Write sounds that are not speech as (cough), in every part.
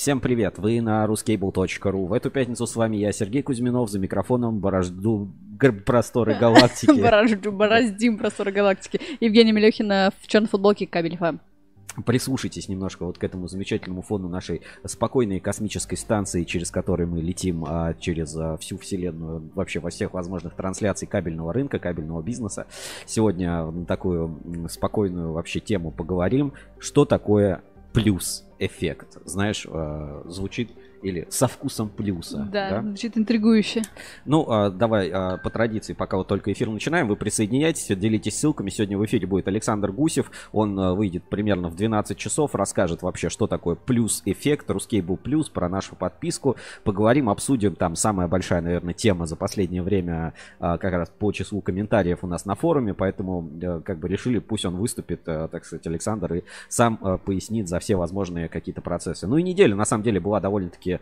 Всем привет, вы на ruscable.ru. В эту пятницу с вами я, Сергей Кузьминов, за микрофоном борожду просторы (laughs) галактики. Борожду, бороздим просторы галактики. Евгения Мелехина в черной футболке кабель ФМ. Прислушайтесь немножко вот к этому замечательному фону нашей спокойной космической станции, через которую мы летим а, через а, всю вселенную, вообще во всех возможных трансляций кабельного рынка, кабельного бизнеса. Сегодня на такую спокойную вообще тему поговорим. Что такое плюс эффект? Знаешь, а, звучит или со вкусом плюса. Да, да? звучит интригующе. Ну, а, давай а, по традиции, пока вот только эфир начинаем, вы присоединяйтесь, делитесь ссылками. Сегодня в эфире будет Александр Гусев. Он а, выйдет примерно в 12 часов, расскажет вообще, что такое плюс-эффект, русский был плюс, про нашу подписку. Поговорим, обсудим там самая большая, наверное, тема за последнее время а, как раз по числу комментариев у нас на форуме, поэтому а, как бы решили, пусть он выступит, а, так сказать, Александр, и сам а, пояснит за все возможные какие-то процессы. Ну и неделя, на самом деле, была довольно-таки все-таки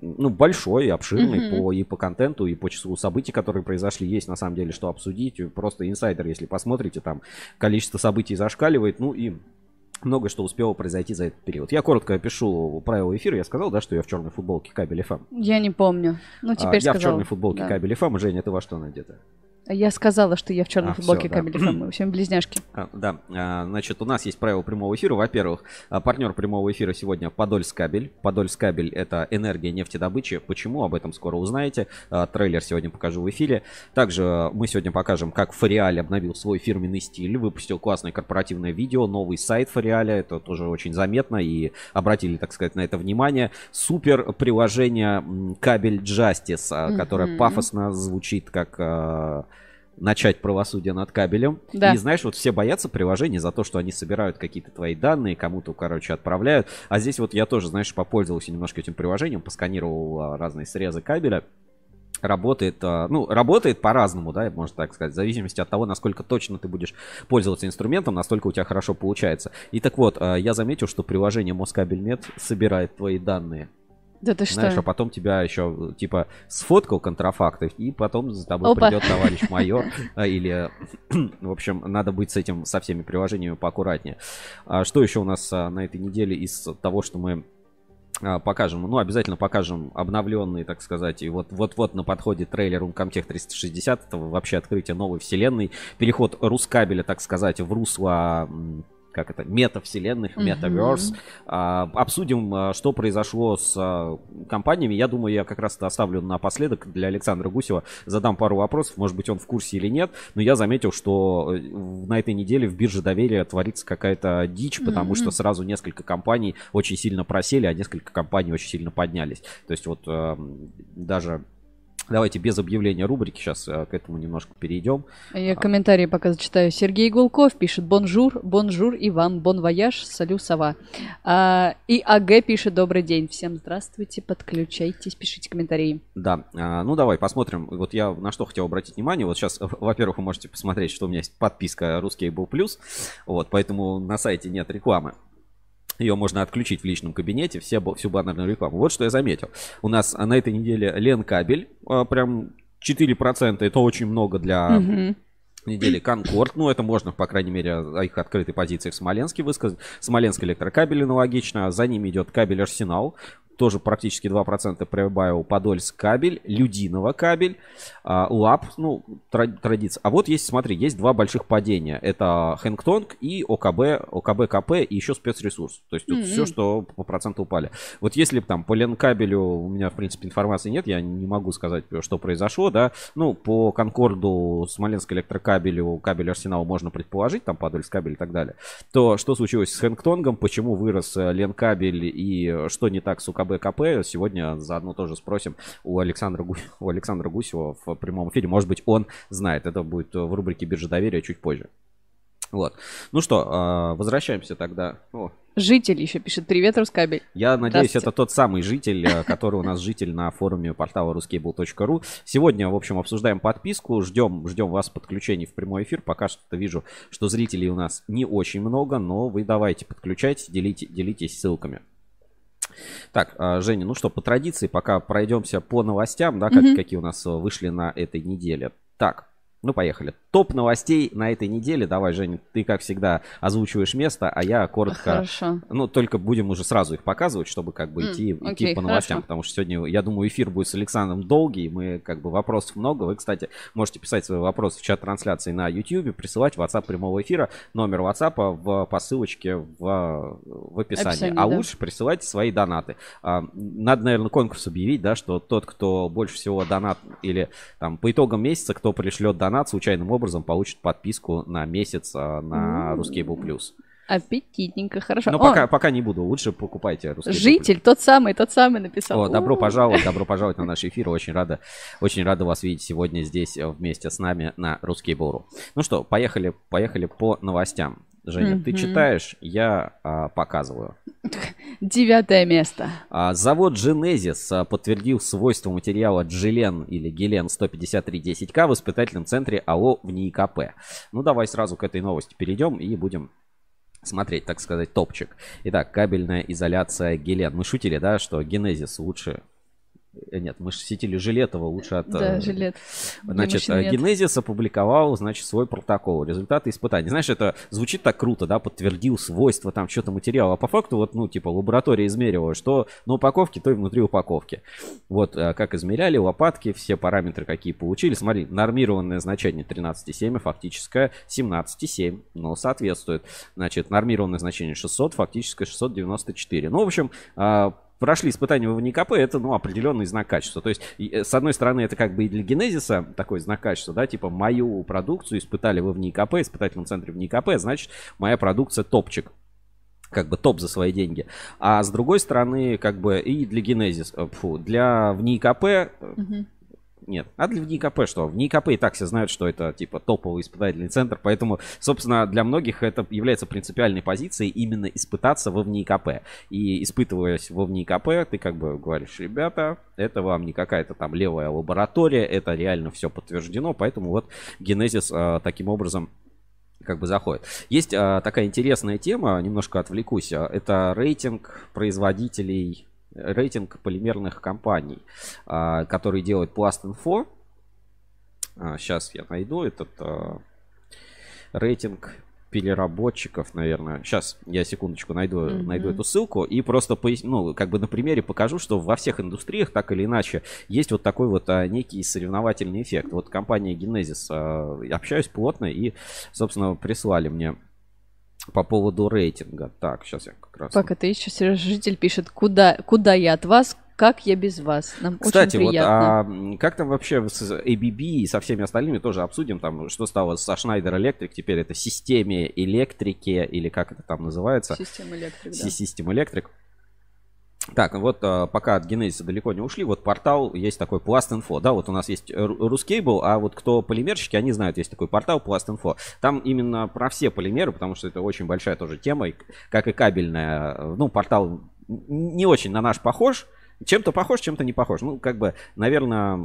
ну, большой, обширный mm-hmm. по, и по контенту, и по числу событий, которые произошли. Есть на самом деле что обсудить. Просто инсайдер, если посмотрите, там количество событий зашкаливает. Ну и много что успело произойти за этот период. Я коротко опишу правила эфира. Я сказал, да, что я в черной футболке кабель FM. Я не помню. Ну, теперь а, Я в черной футболке да. кабель FM. Женя, ты во что надета? Я сказала, что я в черной а, футболке кабель да. мы (clears throat) всем близняшки. А, да, а, значит, у нас есть правила прямого эфира. Во-первых, а, партнер прямого эфира сегодня Подольск кабель. Подольск кабель это энергия нефтедобычи. Почему? Об этом скоро узнаете. А, трейлер сегодня покажу в эфире. Также мы сегодня покажем, как Фариаль обновил свой фирменный стиль, выпустил классное корпоративное видео, новый сайт Фариаля. Это тоже очень заметно и обратили, так сказать, на это внимание. Супер приложение кабель Justice, mm-hmm. которое пафосно звучит как начать правосудие над кабелем. Да. И знаешь, вот все боятся приложений за то, что они собирают какие-то твои данные, кому-то, короче, отправляют. А здесь вот я тоже, знаешь, попользовался немножко этим приложением, посканировал а, разные срезы кабеля работает, а, ну, работает по-разному, да, можно так сказать, в зависимости от того, насколько точно ты будешь пользоваться инструментом, настолько у тебя хорошо получается. И так вот, а, я заметил, что приложение Москабельмет собирает твои данные. Да ты Знаешь, что? а потом тебя еще, типа, сфоткал контрафакты, и потом за тобой Опа. придет товарищ (laughs) майор. А, или, (clears throat) в общем, надо быть с этим, со всеми приложениями поаккуратнее. А что еще у нас на этой неделе из того, что мы покажем, ну, обязательно покажем обновленный, так сказать, и вот вот-вот на подходе трейлер Uncomtech 360, это вообще открытие новой вселенной, переход Рускабеля, так сказать, в русло как это, метавселенных, метаверс. Mm-hmm. А, обсудим, а, что произошло с а, компаниями. Я думаю, я как раз это оставлю напоследок для Александра Гусева. Задам пару вопросов, может быть, он в курсе или нет. Но я заметил, что э, на этой неделе в бирже доверия творится какая-то дичь, потому mm-hmm. что сразу несколько компаний очень сильно просели, а несколько компаний очень сильно поднялись. То есть вот э, даже Давайте без объявления рубрики сейчас э, к этому немножко перейдем. Я комментарии пока зачитаю. Сергей Гулков пишет «Bonjour, bonjour и вам, bon voyage, salut ça va». А, и АГ пишет «Добрый день, всем здравствуйте, подключайтесь, пишите комментарии». Да, а, ну давай посмотрим. Вот я на что хотел обратить внимание. Вот сейчас, (laughs) во-первых, вы можете посмотреть, что у меня есть подписка «RusCable плюс». Вот, поэтому на сайте нет рекламы. Ее можно отключить в личном кабинете, все, всю баннерную рекламу. Вот что я заметил. У нас на этой неделе Лен Кабель, а, прям 4%, это очень много для недели. Конкорд, ну это можно, по крайней мере, о их открытой позиции в Смоленске высказать. Смоленск электрокабель аналогично. За ними идет кабель Арсенал тоже практически 2% прибавил Подольск кабель, Людиново кабель, а, ЛАП, ну, традиция. А вот есть, смотри, есть два больших падения. Это Хэнгтонг и ОКБ, ОКБ КП и еще спецресурс. То есть тут mm-hmm. все, что по проценту упали. Вот если там по Ленкабелю у меня, в принципе, информации нет, я не могу сказать, что произошло, да. Ну, по Конкорду, Смоленск электрокабелю, кабель Арсенал можно предположить, там Подольск кабель и так далее. То что случилось с Хэнгтонгом, почему вырос э, Ленкабель и что не так с ОКБ КБКП. Сегодня заодно тоже спросим у Александра, Гу... у Александра Гусева в прямом эфире. Может быть, он знает. Это будет в рубрике «Биржа доверия» чуть позже. Вот. Ну что, а, возвращаемся тогда. О. Житель еще пишет. Привет, Рускабель. Я надеюсь, это тот самый житель, э, который у нас житель на форуме портала ruscable.ru. Сегодня, в общем, обсуждаем подписку. Ждем, ждем вас подключений в прямой эфир. Пока что вижу, что зрителей у нас не очень много, но вы давайте подключайтесь, делите, делитесь ссылками. Так, а, Женя, ну что, по традиции, пока пройдемся по новостям, да, как, угу. какие у нас э, вышли на этой неделе. Так, ну поехали. Топ новостей на этой неделе. Давай, Женя, ты, как всегда, озвучиваешь место, а я коротко... Хорошо. Ну, только будем уже сразу их показывать, чтобы как бы идти, идти окей, по новостям. хорошо. Потому что сегодня, я думаю, эфир будет с Александром долгий. Мы как бы вопросов много. Вы, кстати, можете писать свои вопросы в чат трансляции на YouTube, присылать в WhatsApp прямого эфира. Номер WhatsApp в, по ссылочке в, в описании. Описании, а да. лучше присылайте свои донаты. А, Надо, наверное, конкурс объявить, да, что тот, кто больше всего донат или там по итогам месяца, кто пришлет донат случайным образом, получит подписку на месяц а, на М. Ruskable Plus. Аппетитненько, хорошо. Но О, пока, пока не буду, лучше покупайте Plus. Житель, тот самый, тот самый написал. О, добро пожаловать, (laughs) добро пожаловать на наш эфир. Очень рада, очень рада вас видеть сегодня здесь э, вместе с нами на Русский Бору. Ну что, поехали, поехали по новостям. Женя, ты читаешь, я а, показываю. (laughs) Девятое место. А, Завод Genesis а, подтвердил свойства материала Джелен или Гелен 15310К в испытательном центре АО в НИИКП. Ну, давай сразу к этой новости перейдем и будем смотреть, так сказать, топчик. Итак, кабельная изоляция Гелен. Мы шутили, да, что Genesis лучше... Э, Нет, мы же сетили Жилетова лучше от... Да, э, жилет. Значит, Для мужчин нет. Genesis опубликовал, значит, свой протокол, результаты испытаний. Знаешь, это звучит так круто, да, подтвердил свойства, там, что-то материала. А по факту, вот, ну, типа, лаборатория измерила, что на упаковке, то и внутри упаковки. Вот, э, как измеряли, лопатки, все параметры какие получили. Смотри, нормированное значение 13,7, фактическое 17,7, но соответствует. Значит, нормированное значение 600, фактическое 694. Ну, в общем, а, прошли испытания в НИКП, это, ну, определенный знак качества. То есть, э, с одной стороны, это как бы и для Генезиса такой знак качества, да, типа, мою продукцию испытали вы в НИКП, испытательном центре в НИКП, значит, моя продукция топчик как бы топ за свои деньги. А с другой стороны, как бы и для Генезис, э, фу, для в НИКП э, Мгм. Нет. А для в НИКП что? В НИКП и так все знают, что это типа топовый испытательный центр, поэтому, собственно, для многих это является принципиальной позицией именно испытаться во ВНИКП. И испытываясь во ВНИКП, ты как бы говоришь, ребята, это вам не какая-то там левая лаборатория, это реально все подтверждено, поэтому вот Генезис э, таким образом как бы заходит. Есть а, такая интересная тема, немножко отвлекусь. а, Это рейтинг производителей, рейтинг полимерных компаний, а, который делает Plastinfo. сейчас я найду этот а, рейтинг переработчиков, наверное. Сейчас я секундочку найду, Мгм. найду эту ссылку и просто поясню, ну, как бы на примере покажу, что во всех индустриях, так или иначе, есть вот такой вот а, некий соревновательный эффект. Вот компания Genesis, а, общаюсь плотно и, собственно, прислали мне по поводу рейтинга. Так, сейчас я как раз... Пока ты еще Сережа житель пишет, куда, куда я от вас, как я без вас. Нам Кстати, очень вот приятно. а, м, как там вообще с ABB и со всеми остальными тоже обсудим, там, что стало со Schneider Electric, теперь это системе электрики, или как это там называется, Система электрик, да. System Electric. Так, вот а, пока от Genesis далеко не ушли, вот портал есть такой Plast.info, да, вот у нас есть Ру- Ruscable, а вот кто полимерщики, они знают, есть такой портал Plast.info. Там именно про все полимеры, потому что это очень большая тоже тема, и как и кабельная, э, ну, портал не очень на наш похож, чем-то похож, чем-то не похож. Ну, как бы, наверное,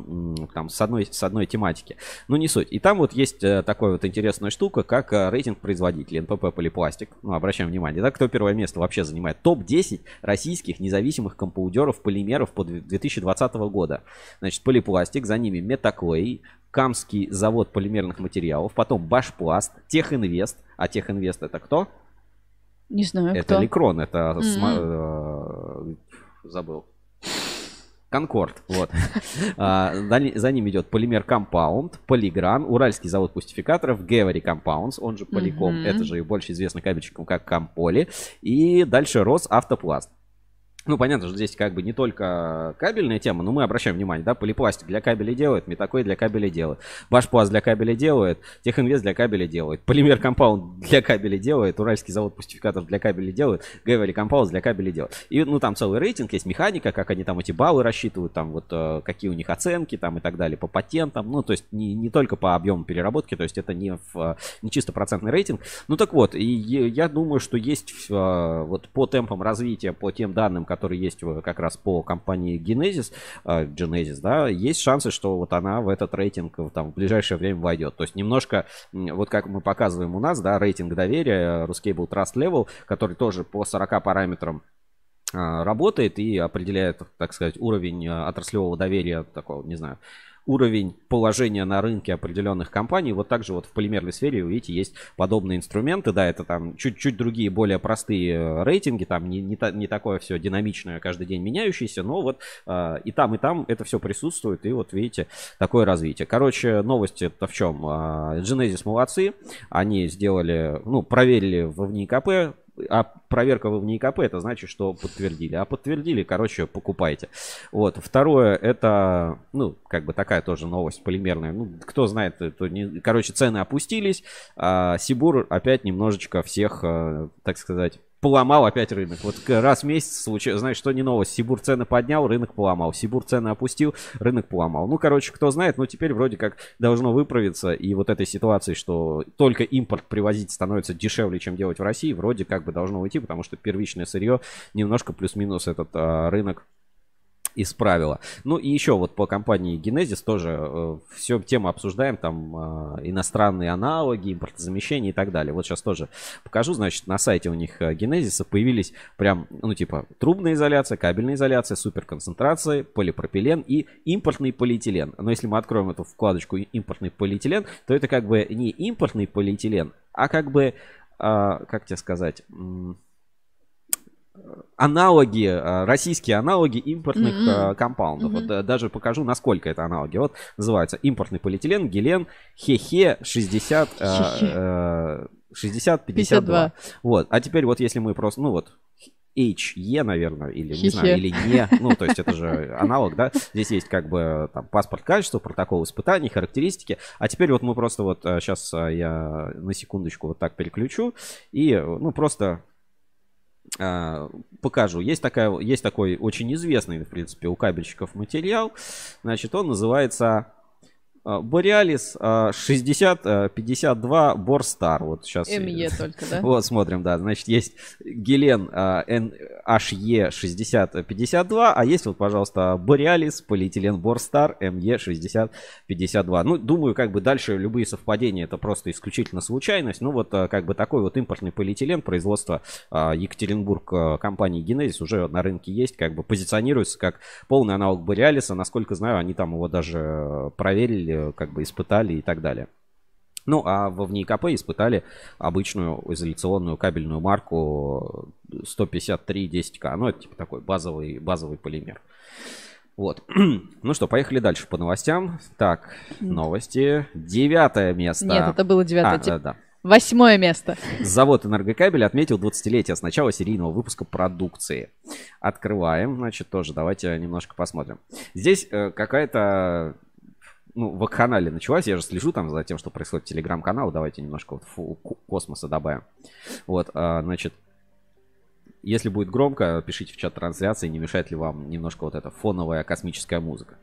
там с одной, с одной тематики. Но не суть. И там вот есть э, такая вот интересная штука, как э, рейтинг производителей НПП Полипластик. Ну, обращаем внимание, да, кто первое место вообще занимает. Топ-10 российских независимых компаудеров полимеров по две- 2020 года. Значит, Полипластик, за ними Метаклей, Камский завод полимерных материалов, потом Башпласт, Техинвест. А Техинвест это кто? Не знаю, Это кто. Ликрон, это Мгм. сма- э, забыл. Конкорд, вот. (laughs) А, За ним идет Полимер Компаунд, Полигран, Уральский завод пустификаторов, Гевари Компаундс, он же Поликом, это же больше известный кабельщиком как Комполи. И дальше Росавтопласт. Ну, понятно, что здесь как бы не только кабельная тема, но мы обращаем внимание, да, полипластик для кабелей делает, метакой для кабелей делает, башпласт для кабеля делает, техинвест для кабеля делает, полимер компаунд для кабеля делает, уральский завод пустификаторов для кабеля делает, Гевели компаунд для кабеля делает. И, ну, там целый рейтинг, есть механика, как они там эти баллы рассчитывают, там вот э, какие у них оценки, там и так далее, по патентам, ну, то есть не, не только по объему переработки, то есть это не, в, не чисто процентный рейтинг. Ну, так вот, и я думаю, что есть э, вот по темпам развития, по тем данным, которые есть как раз по компании Genesis, э, Genesis, да, есть шансы, что вот она в этот рейтинг э, там в ближайшее время войдет. То есть немножко, вот как мы показываем у нас, да, рейтинг доверия, э, Ruscable Trust Level, который тоже по 40 параметрам работает и определяет, так сказать, уровень отраслевого доверия такого, не знаю, уровень положения на рынке определенных компаний. Вот также вот в полимерной сфере, вы видите, есть подобные инструменты. Да, это там чуть-чуть другие, более простые э, рейтинги, там не, не, та, не такое все динамичное, каждый день меняющееся, но вот э, и там, и там это все присутствует, и вот видите, такое развитие. Короче, новости это в чем? Э, Genesis молодцы, они сделали, ну, проверили в ВНИКП, а проверка в НИКП это значит, что подтвердили. А подтвердили, короче, покупайте. Вот. Второе, это, ну, как бы такая тоже новость полимерная. Ну, кто знает, это не... короче, цены опустились. А Сибур опять немножечко всех, э, так сказать, поломал опять рынок. Вот раз в месяц случилось, знаешь, что не новость. Сибур цены поднял, рынок поломал. Сибур цены опустил, рынок поломал. Ну, короче, кто знает, но теперь вроде как должно выправиться. И вот этой ситуации, что только импорт привозить становится дешевле, чем делать в России, вроде как бы должно уйти, потому что первичное сырье немножко плюс-минус этот а, рынок исправила. Ну и еще вот по компании Genesis тоже э, все тему обсуждаем, там э, иностранные аналоги, импортозамещение и так далее. Вот сейчас тоже покажу, значит, на сайте у них э, Genesis появились прям, ну типа трубная изоляция, кабельная изоляция, суперконцентрация, полипропилен и импортный полиэтилен. Но если мы откроем эту вкладочку импортный полиэтилен, то это как бы не импортный полиэтилен, а как бы, э, как тебе сказать аналоги, э, российские аналоги импортных mm-hmm. компаундов. Mm-hmm. Вот э, даже покажу, насколько это аналоги. Вот называется импортный полиэтилен, гелен, хехе 60, 60 52. Вот. А теперь вот если мы просто, ну вот, HE, наверное, или не знаю, или не, ну, то есть это же аналог, да, здесь есть как бы там паспорт качества, протокол испытаний, характеристики, а теперь вот мы просто вот сейчас я на секундочку вот так переключу и, ну, просто покажу. Есть, такая, есть такой очень известный, в принципе, у кабельщиков материал. Значит, он называется а, Бориалис 6052 Борстар. Вот сейчас. МЕ (laughs) только, да? Вот, смотрим, да. Значит, есть Гелен HE 6052, а есть вот, пожалуйста, Бориалис полиэтилен Борстар МЕ 6052. Ну, думаю, как бы дальше любые совпадения это просто исключительно случайность. Ну, вот а, как бы такой вот импортный полиэтилен производства а, Екатеринбург компании Генезис уже на рынке есть, как бы позиционируется как полный аналог Бориалиса. Насколько знаю, они там его даже проверили как бы испытали и так далее. Ну, а во ВНИКП испытали обычную изоляционную кабельную марку 153-10К. Ну, это типа такой базовый, базовый полимер. Вот. (clears throat) Ну что, поехали дальше по новостям. Так, новости. Девятое место. Нет, это было девятое. А, да, да. Восьмое место. Завод «Энергокабель» отметил 20-летие с начала серийного выпуска продукции. Открываем, значит, тоже давайте немножко посмотрим. Здесь э, какая-то ну, в канале началась, я же слежу там за тем, что происходит в телеграм-канал, давайте немножко вот фу, космоса добавим. Вот, а, значит, если будет громко, пишите в чат трансляции, не мешает ли вам немножко вот эта фоновая космическая музыка.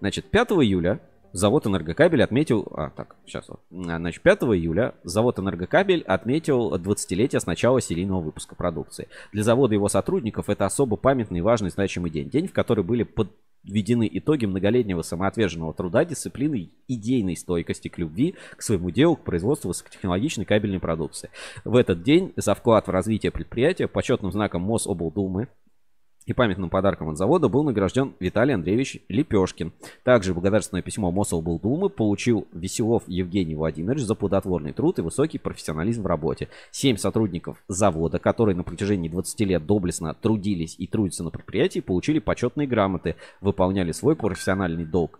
Значит, 5 июля завод «Энергокабель» отметил... А, так, сейчас вот. Значит, 5 июля завод «Энергокабель» отметил 20-летие с начала серийного выпуска продукции. Для завода и его сотрудников это особо памятный, важный, значимый день. День, в который были под введены итоги многолетнего самоотверженного труда, дисциплины, идейной стойкости к любви, к своему делу, к производству высокотехнологичной кабельной продукции. В этот день за вклад в развитие предприятия почетным знаком Мособлдумы и памятным подарком от завода был награжден Виталий Андреевич Лепешкин. Также благодарственное письмо Мособлдумы получил Веселов Евгений Владимирович за плодотворный труд и высокий профессионализм в работе. Семь сотрудников завода, которые на протяжении 20 лет доблестно трудились и трудятся на предприятии, получили почетные грамоты, выполняли свой профессиональный долг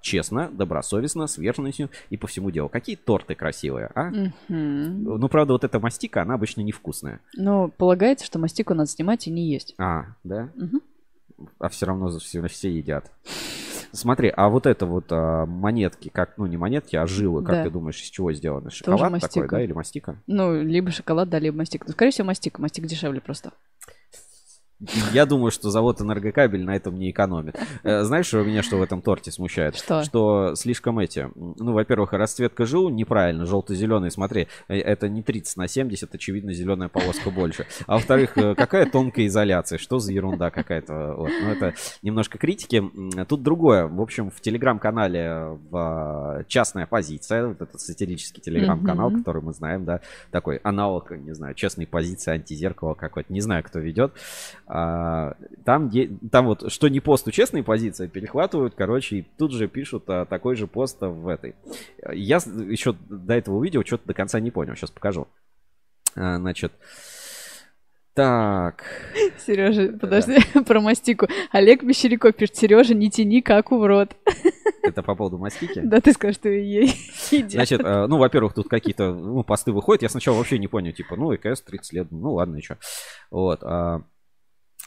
честно, добросовестно, с верностью и по всему делу. Какие торты красивые, а? Угу. Ну, правда, вот эта мастика, она обычно невкусная. Но полагается, что мастику надо снимать и не есть. А, да? Угу. А все равно все, все едят. Смотри, а вот это вот а, монетки, как, ну не монетки, а жилы, как Да. ты думаешь, из чего сделаны? Шоколад такой, мастика. да, или мастика? Ну, либо шоколад, да, либо мастик. Ну, скорее всего, мастик. Мастик дешевле просто. Я думаю, что завод энергокабель на этом не экономит. Э, Знаешь, что меня что в этом торте смущает? Что? Что слишком эти... Ну, во-первых, расцветка жил неправильно, желто-зеленый. Смотри, э, это не 30 на 70, очевидно, зеленая полоска больше. А во-вторых, э, какая тонкая изоляция? Что за ерунда какая-то? Вот. Ну, это немножко критики. Тут другое. В общем, в телеграм-канале в частная позиция, вот этот сатирический телеграм-канал, который мы знаем, да, такой аналог, не знаю, честной позиции, антизеркало какой-то, не знаю, кто ведет. А, там, там вот, что не пост у честной позиции, перехватывают, короче, и тут же пишут а, такой же пост в этой. Я еще до этого видео что-то до конца не понял, сейчас покажу. А, значит, так, Сережа, подожди, (laughs) про мастику. Олег Мещеряков пишет, Сережа, не тяни каку в рот. (laughs) это по поводу мастики. Да, ты скажешь, что ей (laughs) едят. Значит, э, ну, во-первых, тут какие-то ну, посты выходят. Я сначала вообще не понял, типа, ну, ЭКС 30 лет, ну, ладно, и что. Вот.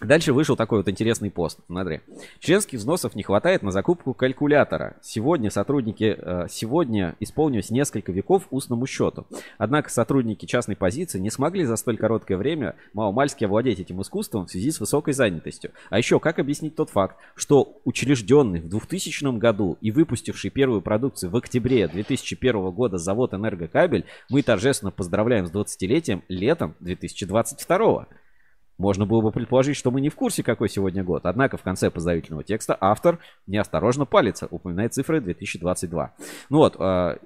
Дальше вышел такой вот интересный пост. Смотри. Членских взносов не хватает на закупку калькулятора. Сегодня сотрудники, э, сегодня исполнилось несколько веков устному счету. Однако сотрудники частной позиции не смогли за столь короткое время маломальски овладеть этим искусством в связи с высокой занятостью. А еще, как объяснить тот факт, что учрежденный в 2000 году и выпустивший первую продукцию в октябре 2001 года завод «Энергокабель» мы торжественно поздравляем с 20-летием летом 2022 можно было бы предположить, что мы не в курсе, какой сегодня год. Однако в конце поздравительного текста автор неосторожно палится, упоминает цифры 2022. Ну вот, а,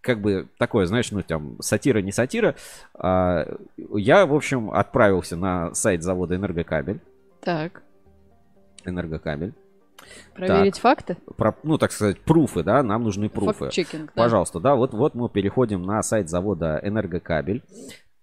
как бы такое, знаешь, ну там сатира не сатира. А, я, в общем, отправился на сайт завода Энергокабель. Так, Энергокабель. проверить факты? Про, ну, так сказать, пруфы, да, нам нужны пруфы. Факт-чекинг, да. Пожалуйста, да, вот, вот мы переходим на сайт завода Энергокабель.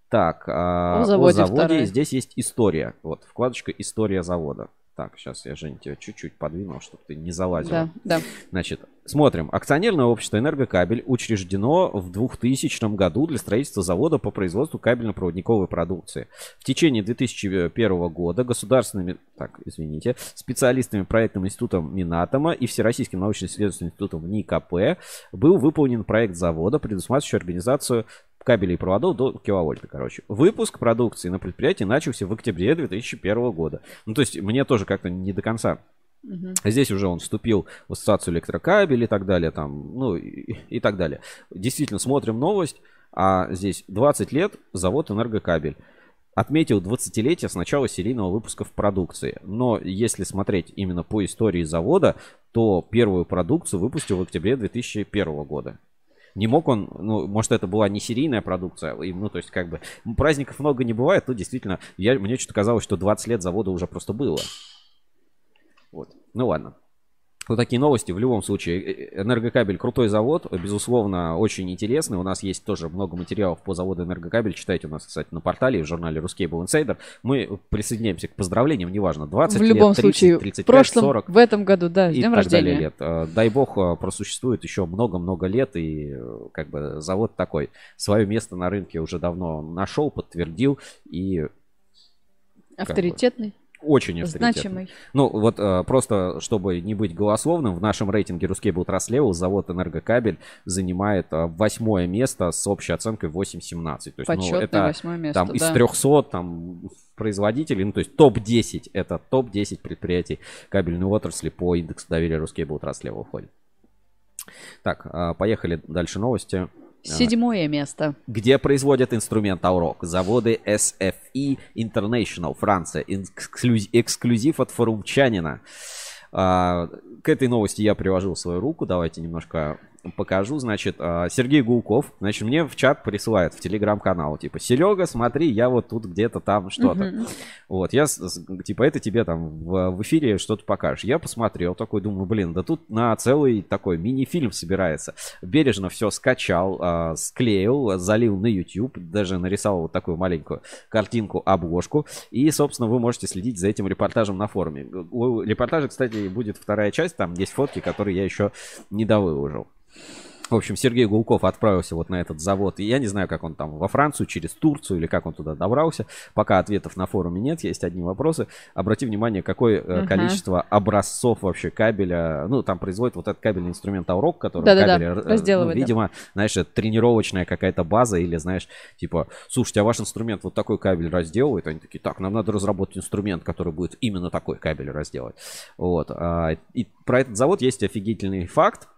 Так, а, О заводе о заводе вторая. здесь есть история. Вот, вкладочка «История завода». Так, сейчас я, Жень, тебя чуть-чуть подвинул, чтобы ты не залазил. Да, да. Значит, смотрим. Акционерное общество «Энергокабель» учреждено в 2000 году для строительства завода по производству кабельно-проводниковой продукции. В течение 2001 года государственными, так, извините, специалистами проектным институтом Минатома и Всероссийским научно-исследовательским институтом НИКП был выполнен проект завода, предусматривающий организацию кабелей и проводов до киловольта, короче. Выпуск продукции на предприятии начался в октябре 2001 года. Ну, то есть, мне тоже как-то не до конца Мгм. Здесь уже он вступил в ассоциацию электрокабель и так далее, там, ну и, и так далее. Действительно, смотрим новость, а здесь 20 лет завод энергокабель. Отметил 20-летие с начала серийного выпуска в продукции. Но если смотреть именно по истории завода, то первую продукцию выпустил в октябре 2001 года. Не мог он, ну, может, это была не серийная продукция, и, ну, то есть, как бы, праздников много не бывает, то действительно, я, мне что-то казалось, что 20 лет завода уже просто было. Вот. Ну ладно. Вот такие новости. В любом случае, э, Энергокабель крутой завод, безусловно, очень интересный. У нас есть тоже много материалов по заводу Энергокабель. Читайте у нас, кстати, на портале в журнале Ruscable Insider. Мы присоединяемся к поздравлениям, неважно, 20 В любом лет, 30, случае, 35, в прошлом, 40 в этом году, да, с и днем так далее рождения. лет. Э, Дай бог, э, просуществует еще много-много лет, и э, как бы завод такой свое место на рынке уже давно нашел, подтвердил, и Авторитетный, очень авторитетный. значимый. Ну, вот э, просто, чтобы не быть голословным, в нашем рейтинге Trust Level завод Энергокабель занимает э, восьмое место с общей оценкой 8.17. То есть, ну, Почетное это восьмое место, там из да. 300 там производителей, ну, то есть топ-10, это топ-10 предприятий кабельной отрасли по индексу доверия Trust Level входит. Так, э, поехали дальше новости. Седьмое место. Где производят инструмент Аурок? Заводы SFE International, Франция. Эксклюз- эксклюзив от форумчанина. А, К этой новости я приложил свою руку. Давайте немножко покажу. Значит, а, Сергей Гулков, значит, мне в чат присылает в телеграм-канал. Типа, Серега, смотри, я вот тут где-то там что-то. Мгм. Вот, я, типа, это тебе там в, в эфире что-то покажешь. Я посмотрел, такой, думаю, блин, да тут на целый такой мини-фильм собирается. Бережно все скачал, а, склеил, залил на YouTube, даже нарисовал вот такую маленькую картинку, обложку. И, собственно, вы можете следить за этим репортажем на форуме. У репортажа, кстати, будет вторая часть, там есть фотки, которые я еще не довыложил. В общем, Сергей Гулков отправился вот на этот завод. И я не знаю, как он там во Францию, через Турцию или как он туда добрался. Пока ответов на форуме нет, есть одни вопросы. Обрати внимание, какое Мгм. количество образцов вообще кабеля. Ну, там производит вот этот кабельный инструмент Аурок, который кабель, э, ну, разделывает, да. видимо, знаешь, это тренировочная какая-то база или, знаешь, типа, слушайте, а ваш инструмент вот такой кабель разделывает? Они такие, так, нам надо разработать инструмент, который будет именно такой кабель разделывать. Вот. а, И про этот завод есть офигительный факт.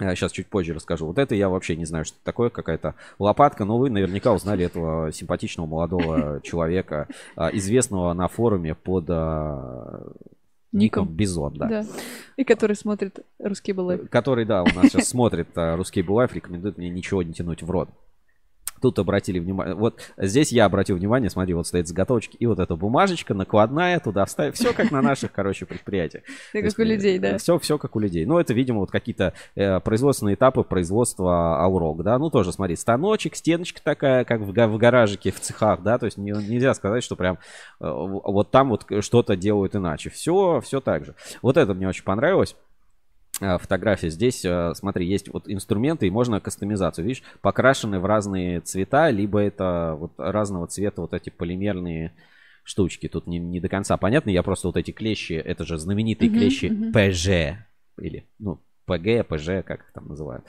Сейчас чуть позже расскажу. Вот это я вообще не знаю, что это такое, какая-то лопатка. Но вы наверняка узнали этого симпатичного молодого (laughs) человека, а, известного на форуме под а, ником. Бизон, да. Да. И который смотрит русский был. Который, да, у нас сейчас (laughs) смотрит русский Булайф, рекомендует мне ничего не тянуть в рот. Тут обратили внимание, вот здесь я обратил внимание, смотри, вот стоит заготовочки, и вот эта бумажечка накладная, туда вставить, все как на наших, короче, предприятиях. (laughs) Как у людей, да. Все, все как у людей. Ну, это, видимо, вот какие-то э, производственные этапы производства Аурок, да. Ну, тоже, смотри, станочек, стеночка такая, как в, гаражике, в цехах, да, то есть не, нельзя сказать, что прям э, вот там вот что-то делают иначе. Все, все так же. Вот это мне очень понравилось. Э, фотография. Здесь, э, смотри, есть вот инструменты, и можно кастомизацию. Видишь, покрашены в разные цвета, либо это вот разного цвета вот эти полимерные штучки. Тут не, не до конца понятно. Я просто вот эти клещи, это же знаменитые клещи. PG. Или, ну, ПГ, ПЖ, как их там называют.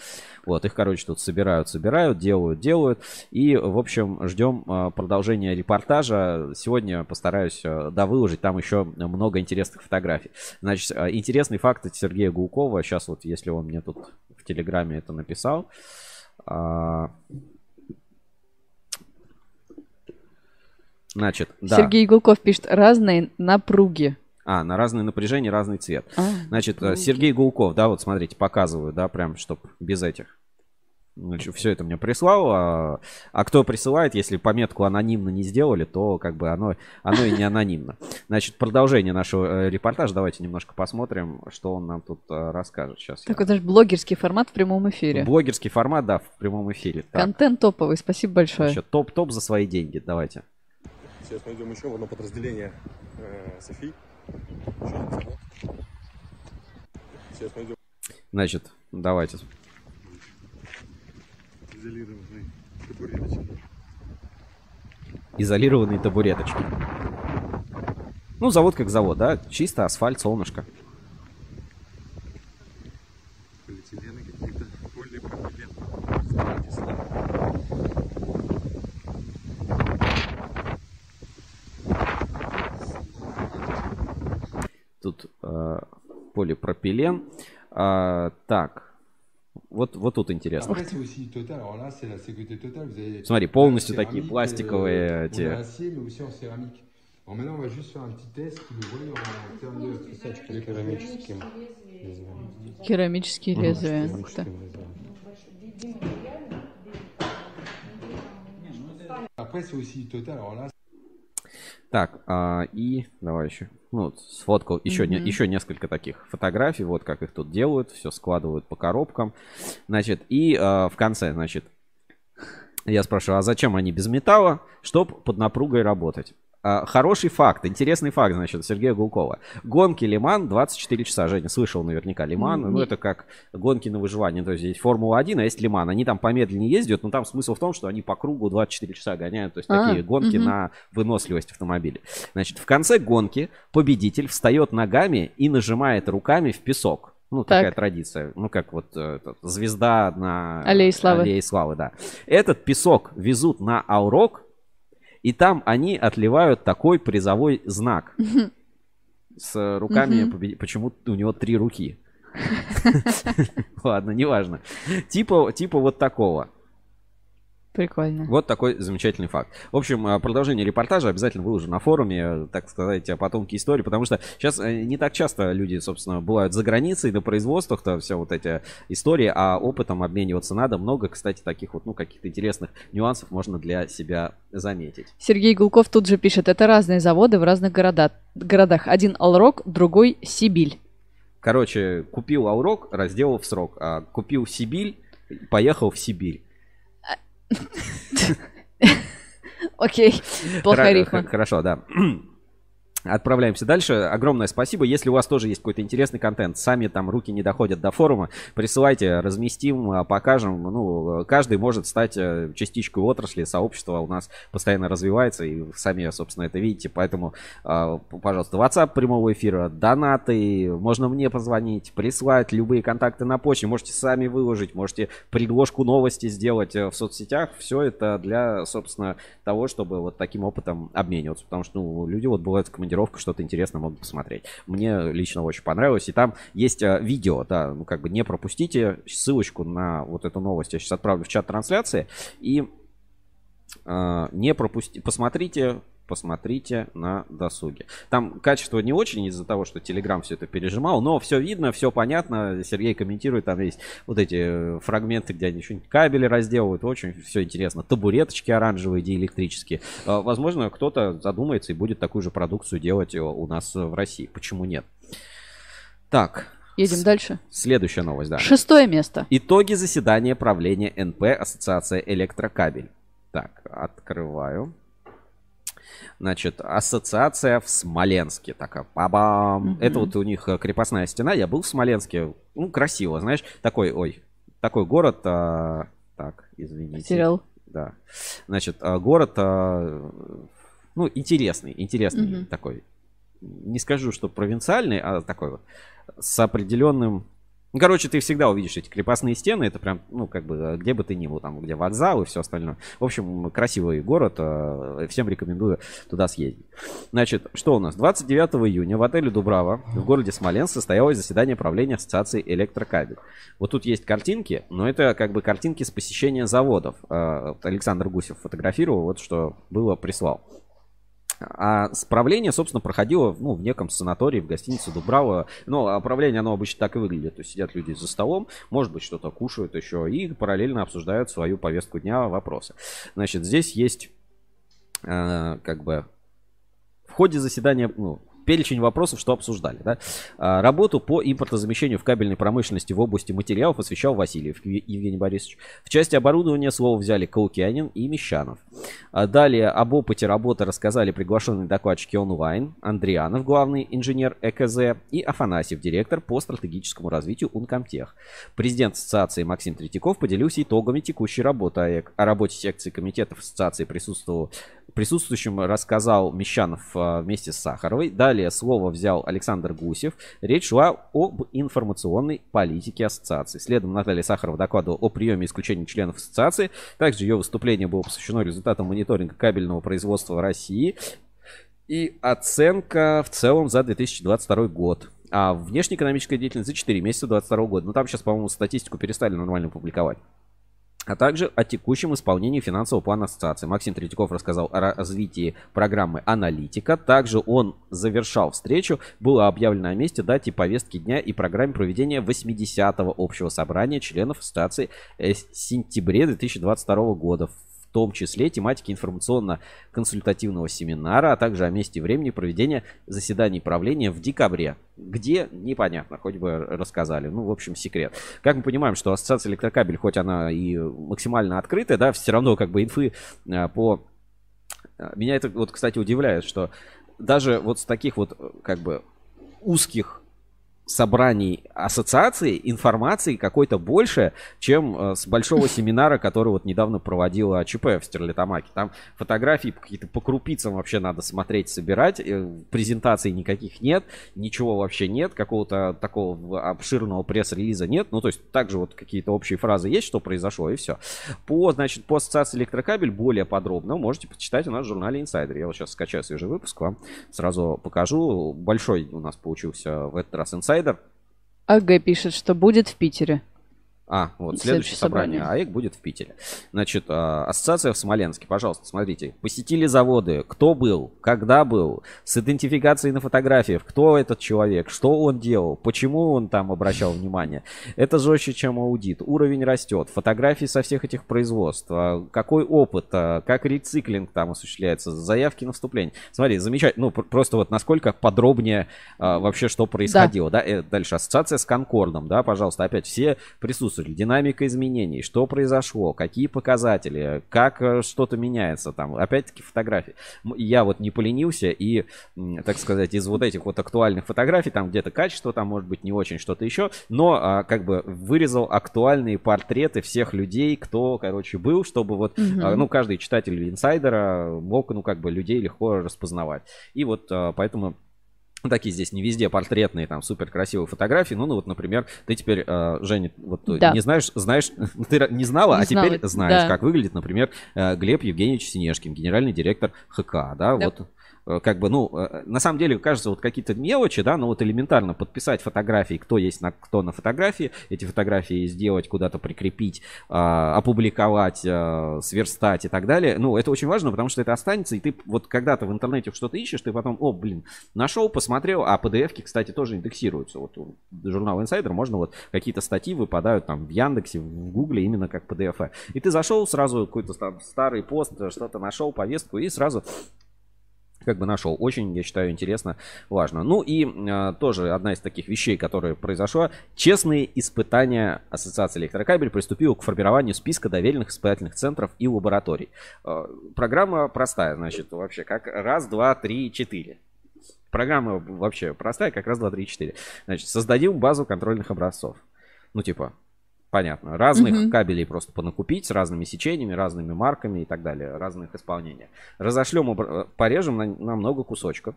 Вот, их, короче, тут собирают, собирают, делают, делают. И, в общем, ждем а, продолжения репортажа. Сегодня постараюсь а, да, выложить там еще много интересных фотографий. Значит, а, интересный факт от Сергея Гулкова. Сейчас вот, если он мне тут в Телеграме это написал. Значит, да. Сергей Гулков пишет разные напруги. А, на разное напряжение, разный цвет. А, Значит, круги. Э, Сергей Гулков, да, вот смотрите, показываю, да, прям, чтобы без этих. Значит, все это мне прислал. А, а кто присылает, если пометку анонимно не сделали, то как бы оно, оно и не анонимно. Значит, продолжение нашего э, репортажа. Давайте немножко посмотрим, что он нам тут э, расскажет. Сейчас. Такой даже блогерский формат в прямом эфире. Блогерский формат, да, в прямом эфире. Так. Контент топовый, спасибо большое. Еще топ-топ за свои деньги, давайте. Сейчас пойдем еще в одно подразделение э, Софи. Значит, давайте. Изолированные табуреточки. Изолированные табуреточки. Ну, завод как завод, да? Чисто асфальт, солнышко. Полиэтилены какие-то, полипропилен. Тут э, полипропилен. А, так, вот, вот тут интересно. Смотри, полностью такие пластиковые эти. Керамические лезвия. Après, c'est aussi Total. Alors là, так, а, и давай еще. Ну, сфоткал еще, mm-hmm. не, еще несколько таких фотографий. Вот как их тут делают. Все складывают по коробкам. Значит, и а, в конце, значит, я спрашиваю, а зачем они без металла? Чтоб под напругой работать. А, хороший факт, интересный факт, значит, Сергея Гулкова. Гонки Лиман 24 часа. Женя слышал наверняка Лиман. Ну, это как гонки на выживание. То есть есть Формула-1, а есть Лиман. Они там помедленнее ездят, но там смысл в том, что они по кругу 24 часа гоняют. То есть а, такие гонки угу. на выносливость автомобиля. Значит, в конце гонки победитель встает ногами и нажимает руками в песок. Ну, так. такая традиция. Ну, как вот э, этот, звезда на Аллее Славы. Аллее Славы, да. Этот песок везут на Аурок, и там они отливают такой призовой знак. (laughs) С руками, почему у него три руки. (laughs) (laughs) Ладно, неважно. Типа, типа вот такого. Прикольно. Вот такой замечательный факт. В общем, а, продолжение репортажа обязательно выложу на форуме, так сказать, потомки истории, потому что сейчас э, не так часто люди, собственно, бывают за границей, на производствах-то все вот эти истории, а опытом обмениваться надо. Много, кстати, таких вот, ну, каких-то интересных нюансов можно для себя заметить. Сергей Гулков тут же пишет, это разные заводы в разных городах. городах. Один Алрок, другой Сибиль. Короче, купил Алрок, разделал в срок, а купил Сибиль, поехал в Сибирь. Окей, плохая рифма. Хорошо, да. Отправляемся дальше. Огромное спасибо. Если у вас тоже есть какой-то интересный контент, сами там руки не доходят до форума, присылайте, разместим, а, покажем. Ну, каждый может стать э, частичкой отрасли, сообщества у нас постоянно развивается, и сами, собственно, это видите. Поэтому, а, пожалуйста, WhatsApp прямого эфира, донаты, можно мне позвонить, прислать любые контакты на почте, можете сами выложить, можете предложку новости сделать э, в соцсетях. Все это для, собственно, того, чтобы вот таким опытом обмениваться. Потому что ну, люди вот бывают комментариях командировку, что-то интересное могут посмотреть. Мне лично очень понравилось. И там есть э, видео, да, ну как бы не пропустите ссылочку на вот эту новость. Я сейчас отправлю в чат трансляции. И э, не пропусти, посмотрите посмотрите на досуге. Там качество не очень из-за того, что Telegram все это пережимал, но все видно, все понятно. Сергей комментирует, там есть вот эти фрагменты, где они что-нибудь кабели разделывают, очень все интересно. Табуреточки оранжевые, диэлектрические. А, возможно, кто-то задумается и будет такую же продукцию делать у нас в России. Почему нет? Так, Едем дальше. Следующая новость, да. Шестое место. Итоги заседания правления НП Ассоциация Электрокабель. Так, открываю. Значит, ассоциация в Смоленске. Такая, бабам. Mm-hmm. Это вот у них крепостная стена. Я был в Смоленске. Ну, красиво, знаешь. Такой, ой, такой город. А, так, извините. Потерял. Да. Значит, а, город, а, ну, интересный, интересный mm-hmm. такой. Не скажу, что провинциальный, а такой вот с определенным ну, короче, ты всегда увидишь эти крепостные стены. Это прям, ну, как бы, где бы ты ни был, там, где вокзал и все остальное. В общем, красивый город. Э, всем рекомендую туда съездить. Значит, что у нас? 29 июня в отеле Дубрава в городе Смоленск состоялось заседание правления Ассоциации Электрокабель. Вот тут есть картинки, но это как бы картинки с посещения заводов. Э, Александр Гусев фотографировал, вот что было, прислал. А справление, собственно, проходило ну, в неком санатории, в гостинице Дубрава. Но управление, оно обычно так и выглядит. То есть сидят люди за столом, может быть, что-то кушают еще, и параллельно обсуждают свою повестку дня, вопросы. Значит, здесь есть э, как бы в ходе заседания, ну, перечень вопросов, что обсуждали. Да? А, работу по импортозамещению в кабельной промышленности в области материалов освещал Васильев Евгений Борисович. В части оборудования слово взяли Каукянин и Мещанов. А далее об опыте работы рассказали приглашенные докладчики онлайн, Андрианов, главный инженер ЭКЗ, и Афанасьев, директор по стратегическому развитию Ункомтех. Президент ассоциации Максим Третьяков поделился итогами текущей работы. О работе секции комитетов ассоциации присутствовал Присутствующим рассказал Мещанов а, вместе с Сахаровой. Далее слово взял Александр Гусев. Речь шла об информационной политике ассоциации. Следом Наталья Сахарова докладывала о приеме исключения членов ассоциации. Также ее выступление было посвящено результатам мониторинга кабельного производства России и оценка в целом за 2022 год. А внешнеэкономическая деятельность за 4 месяца 2022 года. Ну там сейчас, по-моему, статистику перестали нормально публиковать а также о текущем исполнении финансового плана ассоциации. Максим Третьяков рассказал о развитии программы «Аналитика». Также он завершал встречу. Было объявлено о месте, дате повестки дня и программе проведения 80-го общего собрания членов ассоциации в сентябре 2022 года том числе тематики информационно-консультативного семинара, а также о месте времени проведения заседаний правления в декабре. Где? Непонятно, хоть бы рассказали. Ну, в общем, секрет. Как мы понимаем, что ассоциация электрокабель, хоть она и максимально открытая, да, все равно как бы инфы а, по... А, меня это вот, кстати, удивляет, что даже вот с таких вот как бы узких собраний ассоциации информации какой-то больше, чем э, с большого (laughs) семинара, который вот недавно проводила ЧП в Стерлитамаке. Там фотографии какие-то по крупицам вообще надо смотреть, собирать. Э, презентаций никаких нет, ничего вообще нет, какого-то такого обширного пресс-релиза нет. Ну, то есть также вот какие-то общие фразы есть, что произошло, и все. По, значит, по ассоциации электрокабель более подробно можете почитать у нас в журнале Insider. Я вот сейчас скачаю свежий выпуск, вам сразу покажу. Большой у нас получился в этот раз Insider инсайдер. АГ пишет, что будет в Питере. А, вот, следующее, следующее собрание. собрание. АЭК будет в Питере. Значит, а, ассоциация в Смоленске, пожалуйста, смотрите. Посетили заводы, кто был, когда был, с идентификацией на фотографиях, кто этот человек, что он делал, почему он там обращал внимание. Это жестче, чем аудит. Уровень растет, фотографии со всех этих производств, а, какой опыт, а, как рециклинг там осуществляется, заявки на вступление. Смотри, замечательно, ну, просто вот насколько подробнее вообще что происходило, да. да? Э, дальше ассоциация с Конкордом, да, пожалуйста, опять все присутствуют слушали, динамика изменений, что произошло, какие показатели, как э, что-то меняется там. Опять-таки фотографии. Я вот не поленился и, так сказать, из вот этих вот актуальных фотографий, там где-то качество, там может быть не очень что-то еще, но а, как бы вырезал актуальные портреты всех людей, кто, короче, был, чтобы вот, угу. ну, каждый читатель инсайдера мог, ну, как бы людей легко распознавать. И вот а, поэтому Такие здесь не везде портретные, там, супер красивые фотографии. Ну, ну вот, например, ты теперь, э, Женя, вот да. не знаешь, знаешь, (laughs) ты не знала, не а знала. теперь знаешь, да. как выглядит, например, э, Глеб Евгеньевич Синешкин, генеральный директор ХК, да, да. вот Э, как бы, ну, э, на самом деле, кажется, вот какие-то мелочи, да, но вот элементарно подписать фотографии, кто есть на, кто на фотографии, эти фотографии сделать, куда-то прикрепить, а, опубликовать, а, сверстать и так далее. Ну, это очень важно, потому что это останется, и ты вот когда-то в интернете что-то ищешь, ты потом, о, блин, нашел, посмотрел, а PDF-ки, кстати, тоже индексируются. Вот журнал Insider можно вот какие-то статьи выпадают там в Яндексе, в Гугле именно как PDF. И ты зашел сразу какой-то там старый пост, что-то нашел, повестку, и сразу как бы нашел. Очень, я считаю, интересно, важно. Ну и э, тоже одна из таких вещей, которая произошла. Честные испытания Ассоциации электрокабель приступила к формированию списка доверенных испытательных центров и лабораторий. Э, программа простая, значит, вообще как раз, два, три, четыре. Программа вообще простая, как раз, два, три, четыре. Значит, создадим базу контрольных образцов. Ну, типа, понятно. Разных угу. кабелей просто понакупить с разными сечениями, разными марками и так далее, разных исполнений. Разошлем, порежем на, на много кусочков.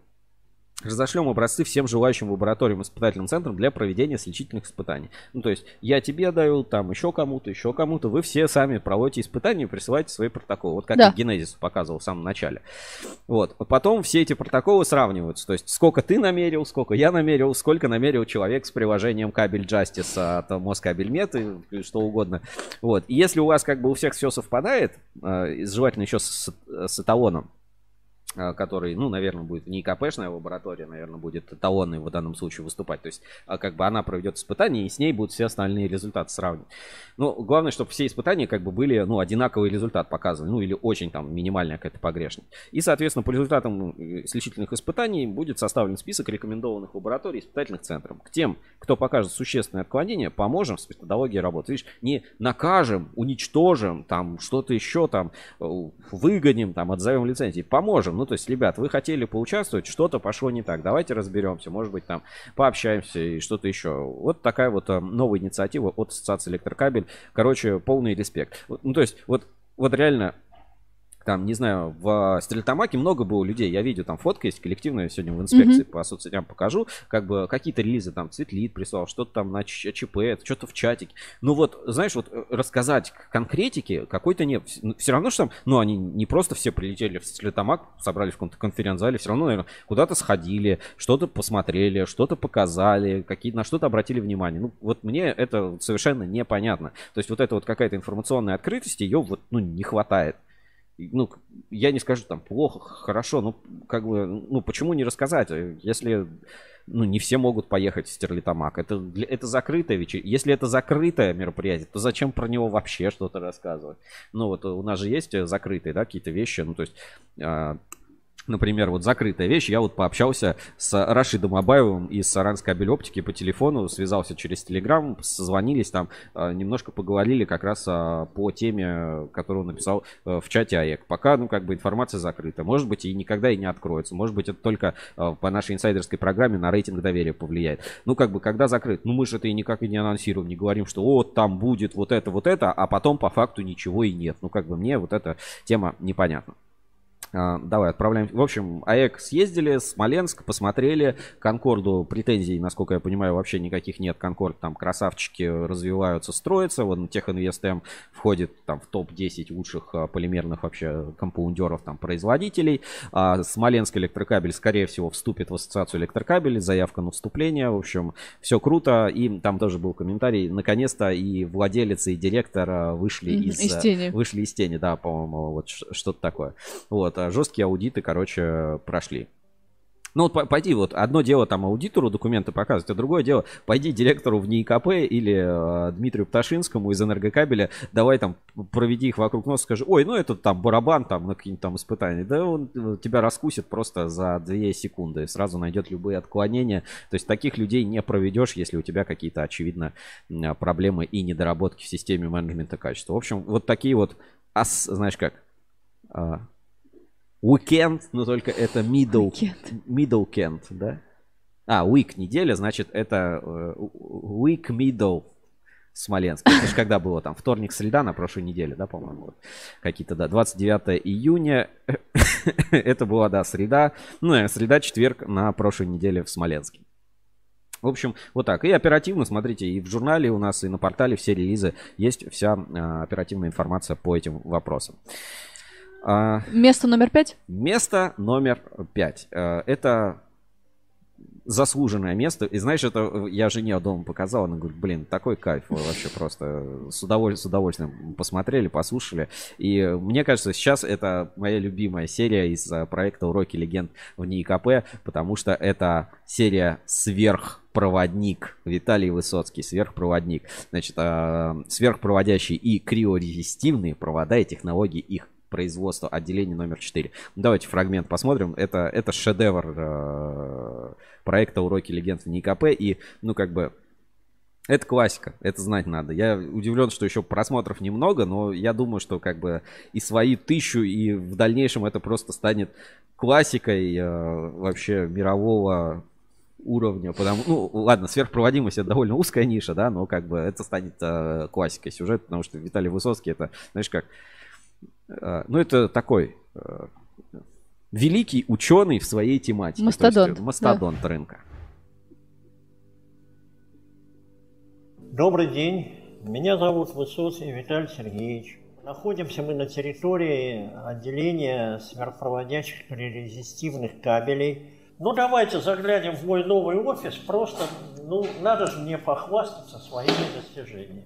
Разошлем образцы всем желающим лабораториям испытательным центрам для проведения сличительных испытаний. Ну, то есть, я тебе даю, там, еще кому-то, еще кому-то. Вы все сами проводите испытания и присылаете свои протоколы. Вот как да. Генезис показывал в самом начале. Вот. Потом все эти протоколы сравниваются. То есть, сколько ты намерил, сколько я намерил, сколько намерил человек с приложением кабель Justice от Москабельмет и что угодно. Вот. И если у вас как бы у всех все совпадает, э, желательно еще с, с эталоном, который, ну, наверное, будет не ИКПшная лаборатория, наверное, будет эталонной в данном случае выступать. То есть, а, как бы она проведет испытания, и с ней будут все остальные результаты сравнивать. Но главное, чтобы все испытания как бы были, ну, одинаковый результат показывали, ну, или очень там минимальная какая-то погрешность. И, соответственно, по результатам э, сличительных испытаний будет составлен список рекомендованных лабораторий испытательных центров. К тем, кто покажет существенное отклонение, поможем с методологией работы. Видишь, не накажем, уничтожим, там, что-то еще там, э, выгоним, там, отзовем лицензии, поможем. Ну, то есть, ребят, вы хотели поучаствовать, что-то пошло не так. Давайте разберемся, может быть, там пообщаемся и что-то еще. Вот такая вот э, новая инициатива от Ассоциации Электрокабель. Короче, полный респект. Ну, то есть, вот, вот реально там, не знаю, в Стрельтамаке много было людей. Я видел, там фотка есть коллективная сегодня в инспекции mm-hmm. по соцсетям покажу. Как бы какие-то релизы там Цветлит прислал, что-то там на ЧП, что-то в чатике. Ну вот, знаешь, вот э, рассказать конкретики какой-то нет. Ну, все равно, что там, ну они не просто все прилетели в Стрельтамак, собрались в каком-то конференц-зале, все равно, наверное, куда-то сходили, что-то посмотрели, что-то показали, какие на что-то обратили внимание. Ну вот мне это совершенно непонятно. То есть вот это вот какая-то информационная открытость, ее вот, ну, не хватает ну, я не скажу там плохо, хорошо, ну, как бы, ну, почему не рассказать, если, ну, не все могут поехать в Стерлитамак, это, это закрытое вечер, если это закрытое мероприятие, то зачем про него вообще что-то рассказывать? Ну, вот у нас же есть закрытые, да, какие-то вещи, ну, то есть, а, Например, вот закрытая вещь. Я вот пообщался с Рашидом Абаевым из Саранской кабель оптики по телефону, связался через Телеграм, созвонились там, а, немножко поговорили как раз а, по теме, которую он написал э, в чате АЭК. Пока, ну, как бы информация закрыта. Может быть, и никогда и не откроется. Может быть, это только а, по нашей инсайдерской программе на рейтинг доверия повлияет. Ну, как бы, когда закрыт? Ну, мы же это и никак и не анонсируем, не говорим, что вот там будет вот это, вот это, а потом по факту ничего и нет. Ну, как бы, мне вот эта тема непонятна. А, давай, отправляем. В общем, АЭК съездили, Смоленск, посмотрели. Конкорду претензий, насколько я понимаю, вообще никаких нет. Конкорд там красавчики развиваются, строятся. Вот Техинвестм входит там в топ-10 лучших а, полимерных вообще компаундеров, там, производителей. А Смоленск электрокабель, скорее всего, вступит в ассоциацию электрокабелей. Заявка на вступление. В общем, все круто. И там тоже был комментарий. Наконец-то и владелец, и директор а, вышли из, из тени. Вышли из тени, да, по-моему, вот что-то такое. Вот жесткие аудиты, короче, прошли. Ну вот пойди, вот одно дело там аудитору документы показывать, а другое дело пойди директору в НИИКП или э, Дмитрию Пташинскому из энергокабеля, давай там проведи их вокруг носа, скажи, ой, ну этот там барабан там на какие-нибудь там испытания, да он э, тебя раскусит просто за 2 секунды, сразу найдет любые отклонения, то есть таких людей не проведешь, если у тебя какие-то очевидно проблемы и недоработки в системе менеджмента качества. В общем, вот такие вот, ас, знаешь как, Weekend, но только это middle, weekend. middle Kent, да? А, week неделя, значит, это uh, week middle Смоленск. Это же когда было там? Вторник, среда на прошлой неделе, да, по-моему? Вот. Какие-то, да, 29 июня. (laughs) это была, да, среда. Ну, э, среда, четверг на прошлой неделе в Смоленске. В общем, вот так. И оперативно, смотрите, и в журнале у нас, и на портале все релизы есть вся а, оперативная информация по этим вопросам. А, Место номер пять? место номер пять. Э, Это заслуженное место. И знаешь, это э, я жене дома показал, она говорит, блин, такой кайф вообще просто с, удоволь- с удовольствием посмотрели, послушали. И мне кажется, сейчас это моя любимая серия из э, проекта «Уроки легенд в НИИКП», потому что это серия «Сверхпроводник». Виталий Высоцкий, сверхпроводник. Значит, сверхпроводящие и криорезистивные провода и технологии их производства отделения номер 4. Ну, Давайте фрагмент посмотрим. Это, это шедевр э, проекта «Уроки легенд в НИКП». И, ну, как бы, это классика, это знать надо. Я удивлен, что еще просмотров немного, но я думаю, что как бы и свои тысячу, и в дальнейшем это просто станет классикой э, вообще мирового уровня. Потому, ну, ладно, сверхпроводимость это довольно узкая ниша, да, но как бы это станет э, классикой сюжета, потому что Виталий Высоцкий это, знаешь, как ну, это такой э, великий ученый в своей тематике. То есть, э, Мастодонт, мастодонт рынка. Добрый день. Меня зовут Высоцкий Виталий Сергеевич. Находимся мы на территории отделения сверхпроводящих резистивных кабелей. Ну, давайте заглянем в мой новый офис. Просто, ну, надо же мне похвастаться своими достижениями.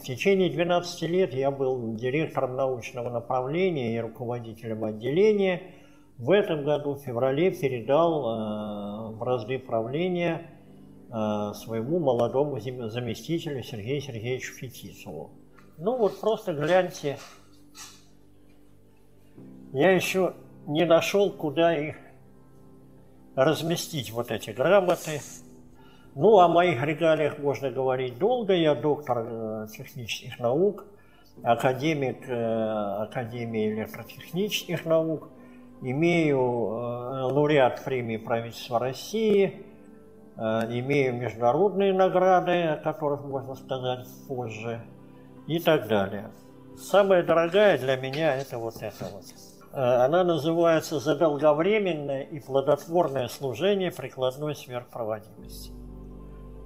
В течение 12 лет я был директором научного направления и руководителем отделения. В этом году, в феврале, передал э, в разды правления э, своему молодому зам- заместителю Сергею Сергеевичу Фетисову. Ну вот просто гляньте. Я еще не нашел, куда их разместить, вот эти грамоты. Ну, о моих регалиях можно говорить долго. Я доктор э, технических наук, академик э, Академии электротехнических наук, имею э, лауреат премии правительства России, имею международные награды, о которых можно сказать позже, и так далее. Самая дорогая для меня это вот это вот. Она называется «Заболговременное и плодотворное служение прикладной сверхпроводимости».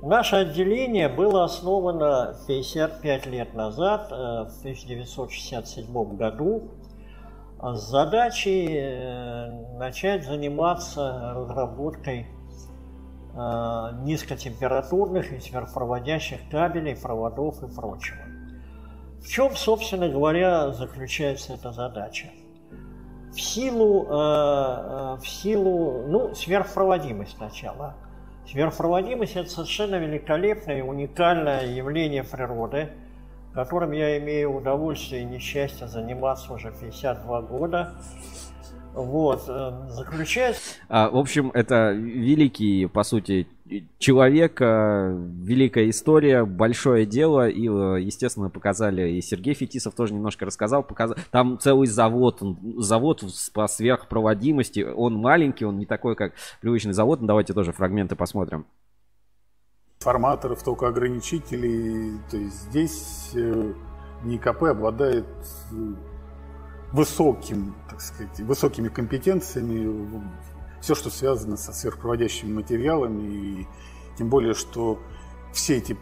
Наше отделение было основано 55 лет назад, э, в 1967 году, с задачей э, начать заниматься разработкой э, низкотемпературных и сверхпроводящих кабелей, проводов и прочего. В чем, собственно говоря, заключается эта задача? В силу, в силу ну, сверхпроводимость сначала. Сверхпроводимость – это совершенно великолепное уникальное явление природы, которым я имею удовольствие и несчастье заниматься уже 52 года. Вот, э, заключается А, в общем, это великий, по сути, человек, а, великая история, большое дело. И, э, естественно, показали, и Сергей Фетисов тоже немножко рассказал. Показал, там целый завод, завод по сверхпроводимости. Он маленький, он не такой, как привычный завод. Ну, давайте тоже фрагменты посмотрим. форматоров, токоограничителей. То есть здесь э, НИКП обладает э, высоким, так сказать, высокими компетенциями. Все, что связано со сверхпроводящими материалами. И тем более, что все эти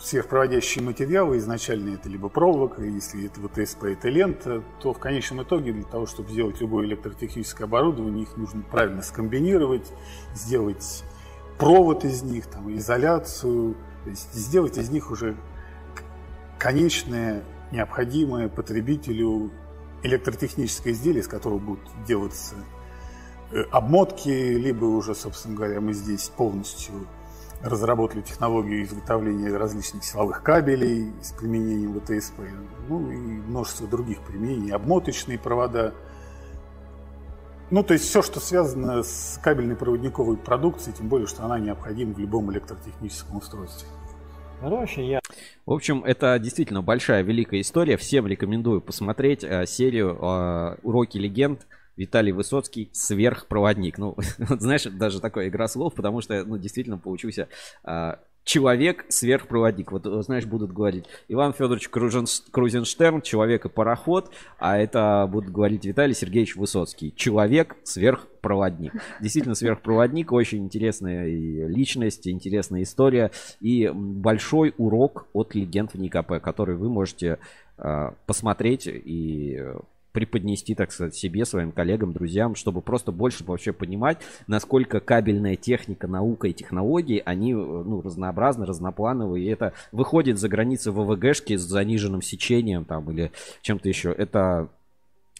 сверхпроводящие материалы изначально это либо проволока, если это ВТСП, это лента, то в конечном итоге для того, чтобы сделать любое электротехническое оборудование, их нужно правильно скомбинировать, сделать провод из них, там, изоляцию, то есть сделать из них уже конечное, необходимое потребителю электротехническое изделие, из которого будут делаться обмотки, либо уже, собственно говоря, мы здесь полностью разработали технологию изготовления различных силовых кабелей с применением ВТСП, ну и множество других применений, обмоточные провода. Ну, то есть все, что связано с кабельной проводниковой продукцией, тем более, что она необходима в любом электротехническом устройстве. Короче, я В общем, это действительно большая, великая история. Всем рекомендую посмотреть э, серию э, «Уроки легенд». Виталий Высоцкий сверхпроводник. Ну, (laughs) знаешь, даже такая игра слов, потому что, ну, действительно получился э, человек сверхпроводник. Вот, э, знаешь, будут говорить Иван Федорович Кружен- Крузенштерн, человек и пароход, а это будут говорить Виталий Сергеевич Высоцкий, человек сверхпроводник. Действительно сверхпроводник, очень интересная личность, интересная история и большой урок от легенд в НИКП, который вы можете э, посмотреть и преподнести, так сказать, себе, своим коллегам, друзьям, чтобы просто больше вообще понимать, насколько кабельная техника, наука и технологии, они ну, разнообразны, разноплановые, и это выходит за границы ВВГшки с заниженным сечением там или чем-то еще. Это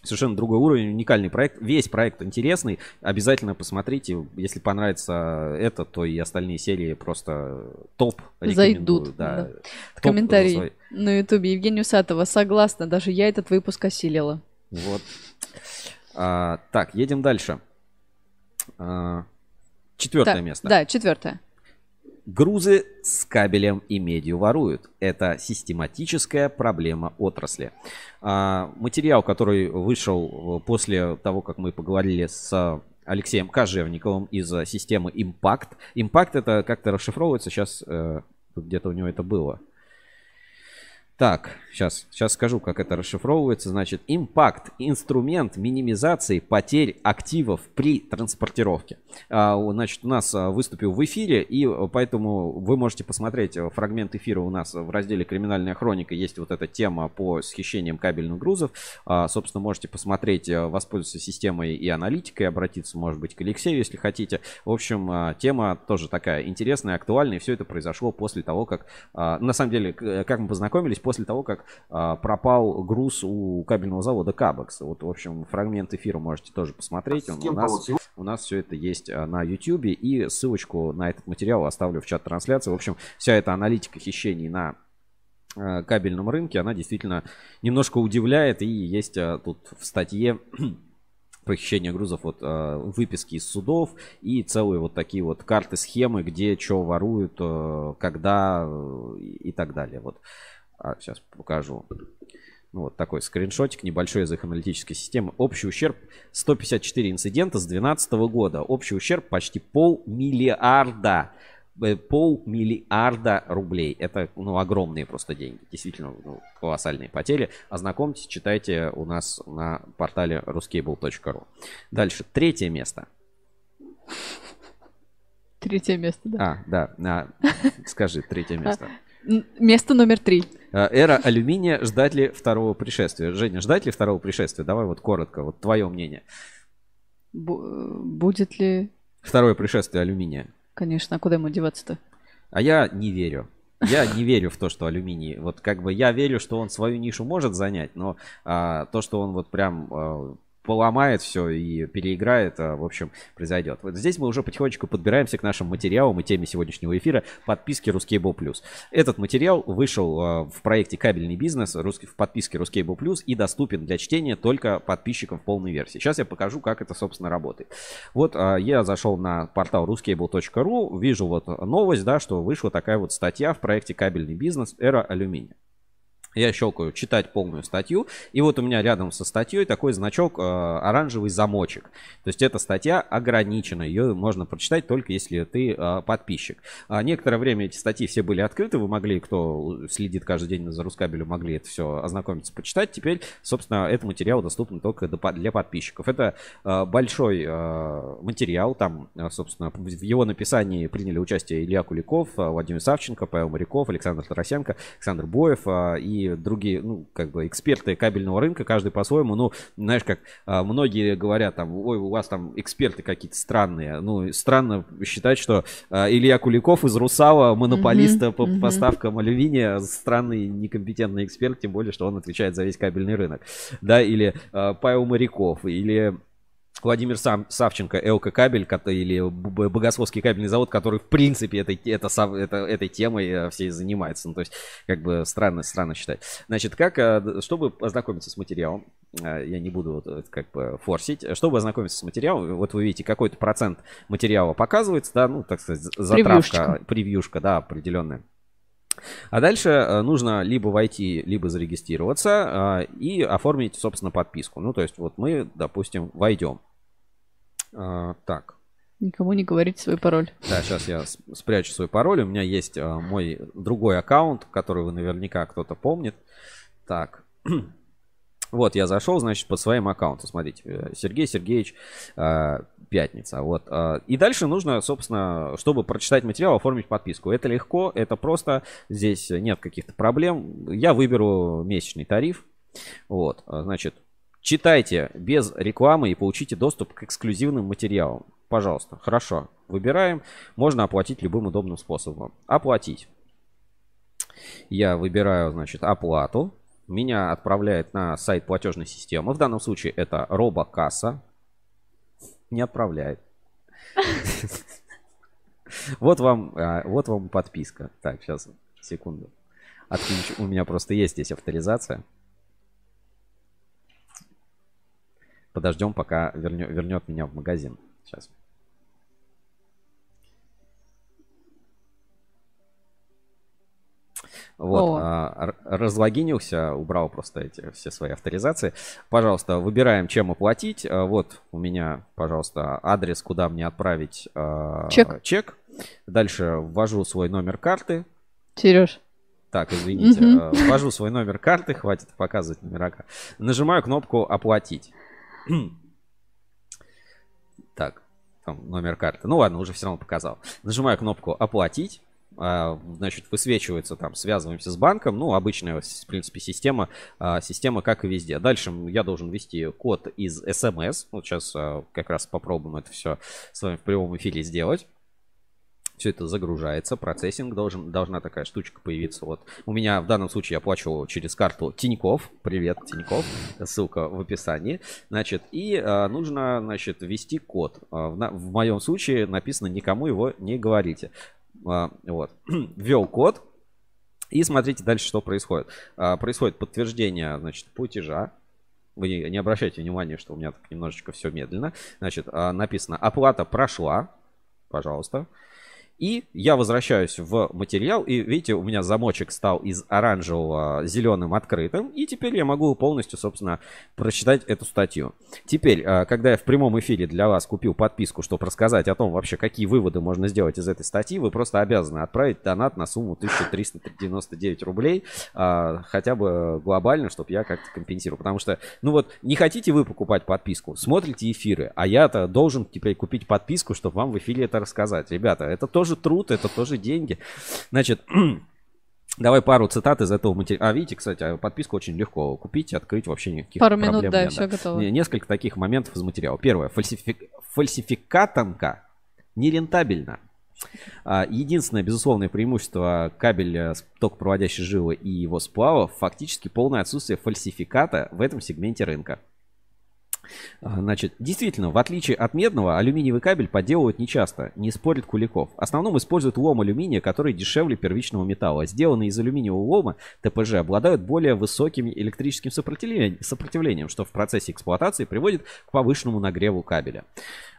Совершенно другой уровень, уникальный проект. Весь проект интересный. Обязательно посмотрите. Если понравится это, то и остальные серии просто топ. Зайдут. Да. да. Комментарий на ютубе. Евгения Усатова. Согласна, даже я этот выпуск осилила. Вот. А, так, едем дальше. А, четвертое так, место. Да, четвертое. Грузы с кабелем и медью воруют. Это систематическая проблема отрасли. А, материал, который вышел после того, как мы поговорили с Алексеем Кожевниковым из системы Impact. Impact это как-то расшифровывается. Сейчас э, где-то у него это было. Так, сейчас, сейчас скажу, как это расшифровывается. Значит, импакт – инструмент минимизации потерь активов при транспортировке. А, значит, у нас а, выступил в эфире, и поэтому вы можете посмотреть фрагмент эфира у нас в разделе «Криминальная хроника». Есть вот эта тема по схищениям кабельных грузов. А, собственно, можете посмотреть, воспользоваться системой и аналитикой, обратиться, может быть, к Алексею, если хотите. В общем, тема тоже такая интересная, актуальная, и все это произошло после того, как... На самом деле, как мы познакомились, после того, как а, пропал груз у кабельного завода Кабекс. Вот, в общем, фрагмент эфира можете тоже посмотреть. Он, у, нас, у нас все это есть а, на YouTube. И ссылочку на этот материал оставлю в чат трансляции. В общем, вся эта аналитика хищений на а, кабельном рынке, она действительно немножко удивляет. И есть а, тут в статье (clears throat) похищение грузов, вот выписки из судов и целые вот такие вот карты, схемы, где что воруют, когда и так далее. Вот а, сейчас покажу. Ну, вот такой скриншотик небольшой из их аналитической системы. Общий ущерб 154 инцидента с 2012 года. Общий ущерб почти полмиллиарда. Э, полмиллиарда рублей. Это ну, огромные просто деньги. Действительно ну, колоссальные потери. Ознакомьтесь, читайте у нас на портале ruscable.ru. Дальше. Третье место. Третье место, да? А, да. А, скажи, третье (laughs) место. Место номер три. Э, эра алюминия. Ждать ли второго пришествия? Женя, ждать ли второго пришествия? Давай вот коротко, вот твое мнение. Б- будет ли... Второе пришествие алюминия. Конечно, а куда ему деваться-то? А я не верю. Я не верю в то, что алюминий. Вот как бы я верю, что он свою нишу может занять, но а, то, что он вот прям а, поломает все и переиграет, а, в общем, произойдет. Вот здесь мы уже потихонечку подбираемся к нашим материалам и теме сегодняшнего эфира подписки Ruscable Plus. Этот материал вышел а, в проекте «Кабельный бизнес» в подписке Ruscable Plus и доступен для чтения только подписчикам в полной версии. Сейчас я покажу, как это, собственно, работает. Вот а, я зашел на портал ruscable.ru, вижу вот новость, да, что вышла такая вот статья в проекте «Кабельный бизнес. Эра алюминия». Я щелкаю читать полную статью, и вот у меня рядом со статьей такой значок э, оранжевый замочек. То есть эта статья ограничена, ее можно прочитать только если ты э, подписчик. А некоторое время эти статьи все были открыты, вы могли, кто следит каждый день за Рускабелем, могли это все ознакомиться, почитать. Теперь, собственно, этот материал доступен только для подписчиков. Это э, большой э, материал, там, э, собственно, в его написании приняли участие Илья Куликов, э, Владимир Савченко, Павел Моряков, Александр Тарасенко, Александр Боев э, и другие, ну, как бы эксперты кабельного рынка, каждый по-своему. Ну, знаешь, как а, многие говорят, там, ой, у вас там эксперты какие-то странные. Ну, странно считать, что а, Илья Куликов из Русала, монополиста mm-hmm, по mm-hmm. поставкам алюминия, странный, некомпетентный эксперт, тем более, что он отвечает за весь кабельный рынок. Да, или а, Павел Моряков, или Владимир Сам, Савченко, ЛК Кабель или Богословский кабельный завод, который в принципе этой, это, это, этой темой э, всей занимается. Ну, то есть, как бы странно, странно считать. Значит, как, э, чтобы ознакомиться с материалом, э, я не буду вот, как бы форсить, чтобы ознакомиться с материалом, вот вы видите, какой-то процент материала показывается, да, ну, так сказать, затравка, превьюшка, превьюшка да, определенная. А дальше нужно либо войти, либо зарегистрироваться и оформить, собственно, подписку. Ну, то есть вот мы, допустим, войдем. А, так. Никому не говорите свой пароль. Да, сейчас я спрячу свой пароль. У меня есть а, мой другой аккаунт, который вы наверняка кто-то помнит. Так. (clears throat) Вот, я зашел, значит, по своим аккаунтам. Смотрите, э, Сергей Сергеевич, э, пятница. Вот. Э, и дальше нужно, собственно, чтобы прочитать материал, оформить подписку. Это легко, это просто. Здесь нет каких-то проблем. Я выберу месячный тариф. Вот, значит, Читайте без рекламы и получите доступ к эксклюзивным материалам. Пожалуйста, хорошо. Выбираем. Можно оплатить любым удобным способом. Оплатить. Я выбираю, значит, оплату. Меня отправляет на сайт платежной системы. В данном случае это робокасса. Не отправляет. Вот вам, а, вот вам подписка. Так, сейчас, секунду. Отключу. У меня просто есть здесь авторизация. Подождем, пока вернет, вернет меня в магазин. Сейчас. Вот, а, разлогинился, убрал просто эти все свои авторизации. Пожалуйста, выбираем, чем оплатить. А, вот у меня, пожалуйста, адрес, куда мне отправить а, чек. чек. Дальше ввожу свой номер карты. Сереж. Так, извините. Угу. Ввожу свой номер карты, хватит показывать номера. Нажимаю кнопку «Оплатить». (clears throat) так, там номер карты. Ну ладно, уже все равно показал. Нажимаю кнопку «Оплатить». А, значит, высвечивается там, связываемся с банком. Ну, обычная, в принципе, система, а, система, как и везде. Дальше я должен ввести код из SMS. Вот сейчас а, как раз попробуем это все с вами в прямом эфире сделать. Все это загружается, процессинг должен, должна такая штучка появиться. Вот у меня в данном случае я плачу через карту Тиньков. Привет, Тиньков. Ссылка в описании. Значит, и э, нужно, значит, ввести код. В, на, в моем случае написано никому его не говорите. А, вот. (clears throat) Ввел код. И смотрите дальше, что происходит. А, происходит подтверждение, значит, платежа. Вы не, не обращайте внимания, что у меня так немножечко все медленно. Значит, а, написано оплата прошла. Пожалуйста. И я возвращаюсь в материал, и видите, у меня замочек стал из оранжевого зеленым открытым, и теперь я могу полностью, собственно, прочитать эту статью. Теперь, а, когда я в прямом эфире для вас купил подписку, чтобы рассказать о том вообще, какие выводы можно сделать из этой статьи, вы просто обязаны отправить донат на сумму 1399 рублей, а, хотя бы глобально, чтобы я как-то компенсировал. Потому что, ну вот, не хотите вы покупать подписку, смотрите эфиры, а я-то должен теперь купить подписку, чтобы вам в эфире это рассказать. Ребята, это тоже тоже труд, это тоже деньги. Значит, (clears throat) Давай пару цитат из этого материала. А, видите, кстати, подписку очень легко купить, открыть, вообще никаких Пару проблем минут, да, нет. все готово. Несколько таких моментов из материала. Первое. Фальсифик... Фальсификатанка нерентабельна. А, единственное, безусловное преимущество кабеля токопроводящей жилы и его сплавов фактически полное отсутствие фальсификата в этом сегменте рынка. А, значит, действительно, в отличие от медного, алюминиевый кабель подделывают нечасто, не спорит Куликов. В основном используют лом алюминия, который дешевле первичного металла. Сделанные из алюминиевого лома ТПЖ обладают более высоким электрическим сопротивлением, что в процессе эксплуатации приводит к повышенному нагреву кабеля.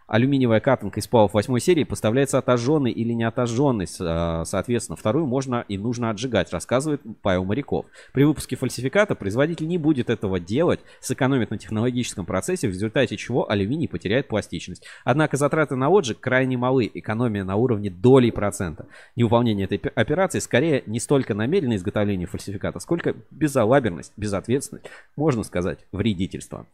Алюминиевая катанка из сплавов 8 серии поставляется отожженной или не отожженной. А, соответственно, вторую можно и нужно отжигать, рассказывает Павел Моряков. При выпуске фальсификата производитель не будет этого делать, сэкономит на технологическом процессе, в результате чего алюминий потеряет пластичность. Однако затраты на отжиг крайне малы, экономия на уровне долей процента. Невыполнение этой операции скорее не столько намеренное изготовление фальсификата, сколько безалаберность, безответственность, можно сказать, вредительство.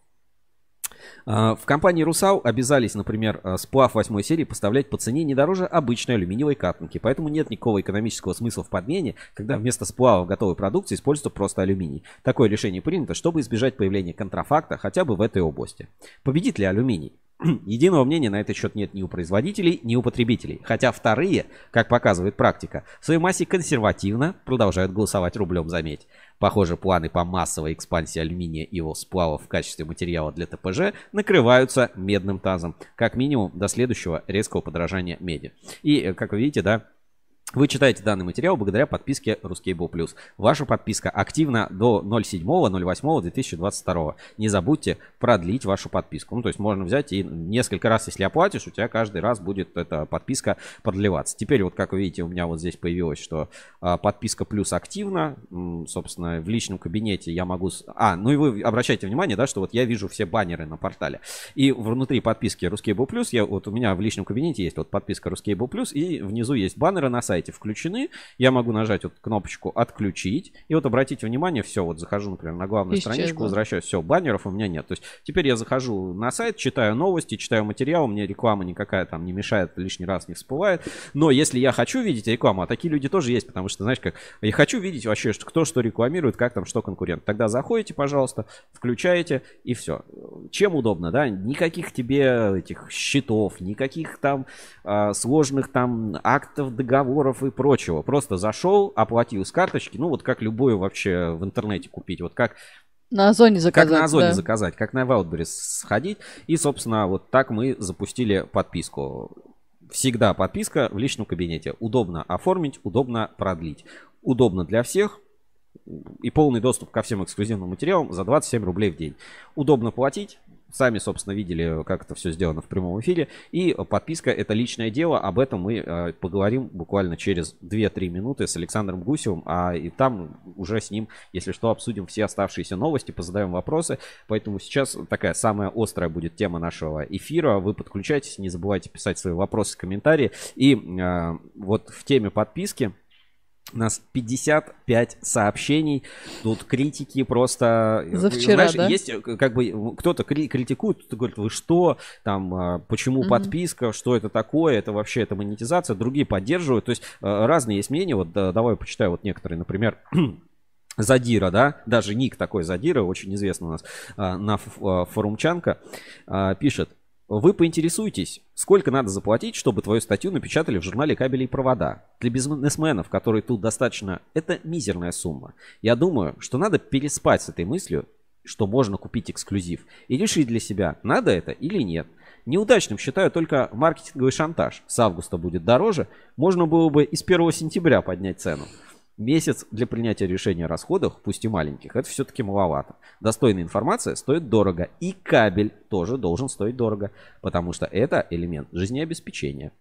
А, в компании «Русал» обязались, например, а, сплав 8 серии поставлять по цене не дороже обычной алюминиевой катанки. Поэтому нет никакого экономического смысла в подмене, когда вместо сплава готовой продукции используется просто алюминий. Такое решение принято, чтобы избежать появления контрафакта хотя бы в этой области. Победит ли алюминий? (clears throat) Единого мнения на этот счет нет ни у производителей, ни у потребителей. Хотя вторые, как показывает практика, в своей массе консервативно продолжают голосовать рублем за медь. Похоже, планы по массовой экспансии алюминия и его сплавов в качестве материала для ТПЖ накрываются медным тазом. Как минимум до следующего резкого подорожания меди. И, э, как вы видите, да, вы читаете данный материал благодаря подписке Ruscable Plus. Ваша подписка активна до 07.08.2022. Не забудьте продлить вашу подписку. Ну, то есть можно взять и несколько раз, если оплатишь, у тебя каждый раз будет эта подписка продлеваться. Теперь вот, как вы видите, у меня вот здесь появилось, что а, подписка Плюс активна. Собственно, в личном кабинете я могу... А, ну и вы обращайте внимание, да, что вот я вижу все баннеры на портале. И внутри подписки Ruscable Plus, я, вот у меня в личном кабинете есть вот подписка Ruscable Plus, и внизу есть баннеры на сайте сайте включены, я могу нажать вот кнопочку «Отключить». И вот обратите внимание, все, вот захожу, например, на главную Исчезло. страничку, возвращаюсь, все, баннеров у меня нет. То есть теперь я захожу на сайт, читаю новости, читаю материал, мне реклама никакая там не мешает, лишний раз не всплывает. Но если я хочу видеть рекламу, а такие люди тоже есть, потому что, знаешь, как я хочу видеть вообще, что- кто что рекламирует, как там что конкурент. Тогда заходите, пожалуйста, включаете и все. Чем удобно, да? Никаких тебе этих счетов, никаких там а, сложных там актов, договоров и прочего. Просто зашел, оплатил с карточки, ну вот как любую вообще в интернете купить, вот как На Озоне заказать. как на Озоне да. заказать, как на Wildberries сходить. И, собственно, вот так мы запустили подписку. Всегда подписка в личном кабинете. Удобно оформить, удобно продлить. Удобно для всех. И полный доступ ко всем эксклюзивным материалам за 27 рублей в день. Удобно платить. Сами, собственно, видели, как это все сделано в прямом эфире. И подписка это личное дело. Об этом мы э, поговорим буквально через 2-3 минуты с Александром Гусевым. А и там уже с ним, если что, обсудим все оставшиеся новости, позадаем вопросы. Поэтому сейчас такая самая острая будет тема нашего эфира. Вы подключайтесь, не забывайте писать свои вопросы, комментарии. И э, вот в теме подписки у нас 55 сообщений. Тут критики просто... За вчера, Знаешь, да? есть э, как бы кто-то кри- критикует, кто-то говорит, вы что, там, а, почему Мгм. подписка, что это такое, это вообще это монетизация. Другие поддерживают. То есть э, разные есть мнения. Вот да, давай почитаю вот некоторые, например, (clears throat) Задира, да, даже ник такой Задира, очень известный у нас на форумчанка, пишет, вы поинтересуйтесь, сколько надо заплатить, чтобы твою статью напечатали в журнале «Кабели и провода». Для бизнесменов, которые тут достаточно, это мизерная сумма. Я думаю, что надо переспать с этой мыслью, что можно купить эксклюзив, и решить для себя, надо это или нет. Неудачным считаю только маркетинговый шантаж. С августа будет дороже, можно было бы и с 1 сентября поднять цену. Месяц для принятия решения о расходах, пусть и маленьких, это все-таки маловато. Достойная информация стоит дорого. И кабель тоже должен стоить дорого, потому что это элемент жизнеобеспечения.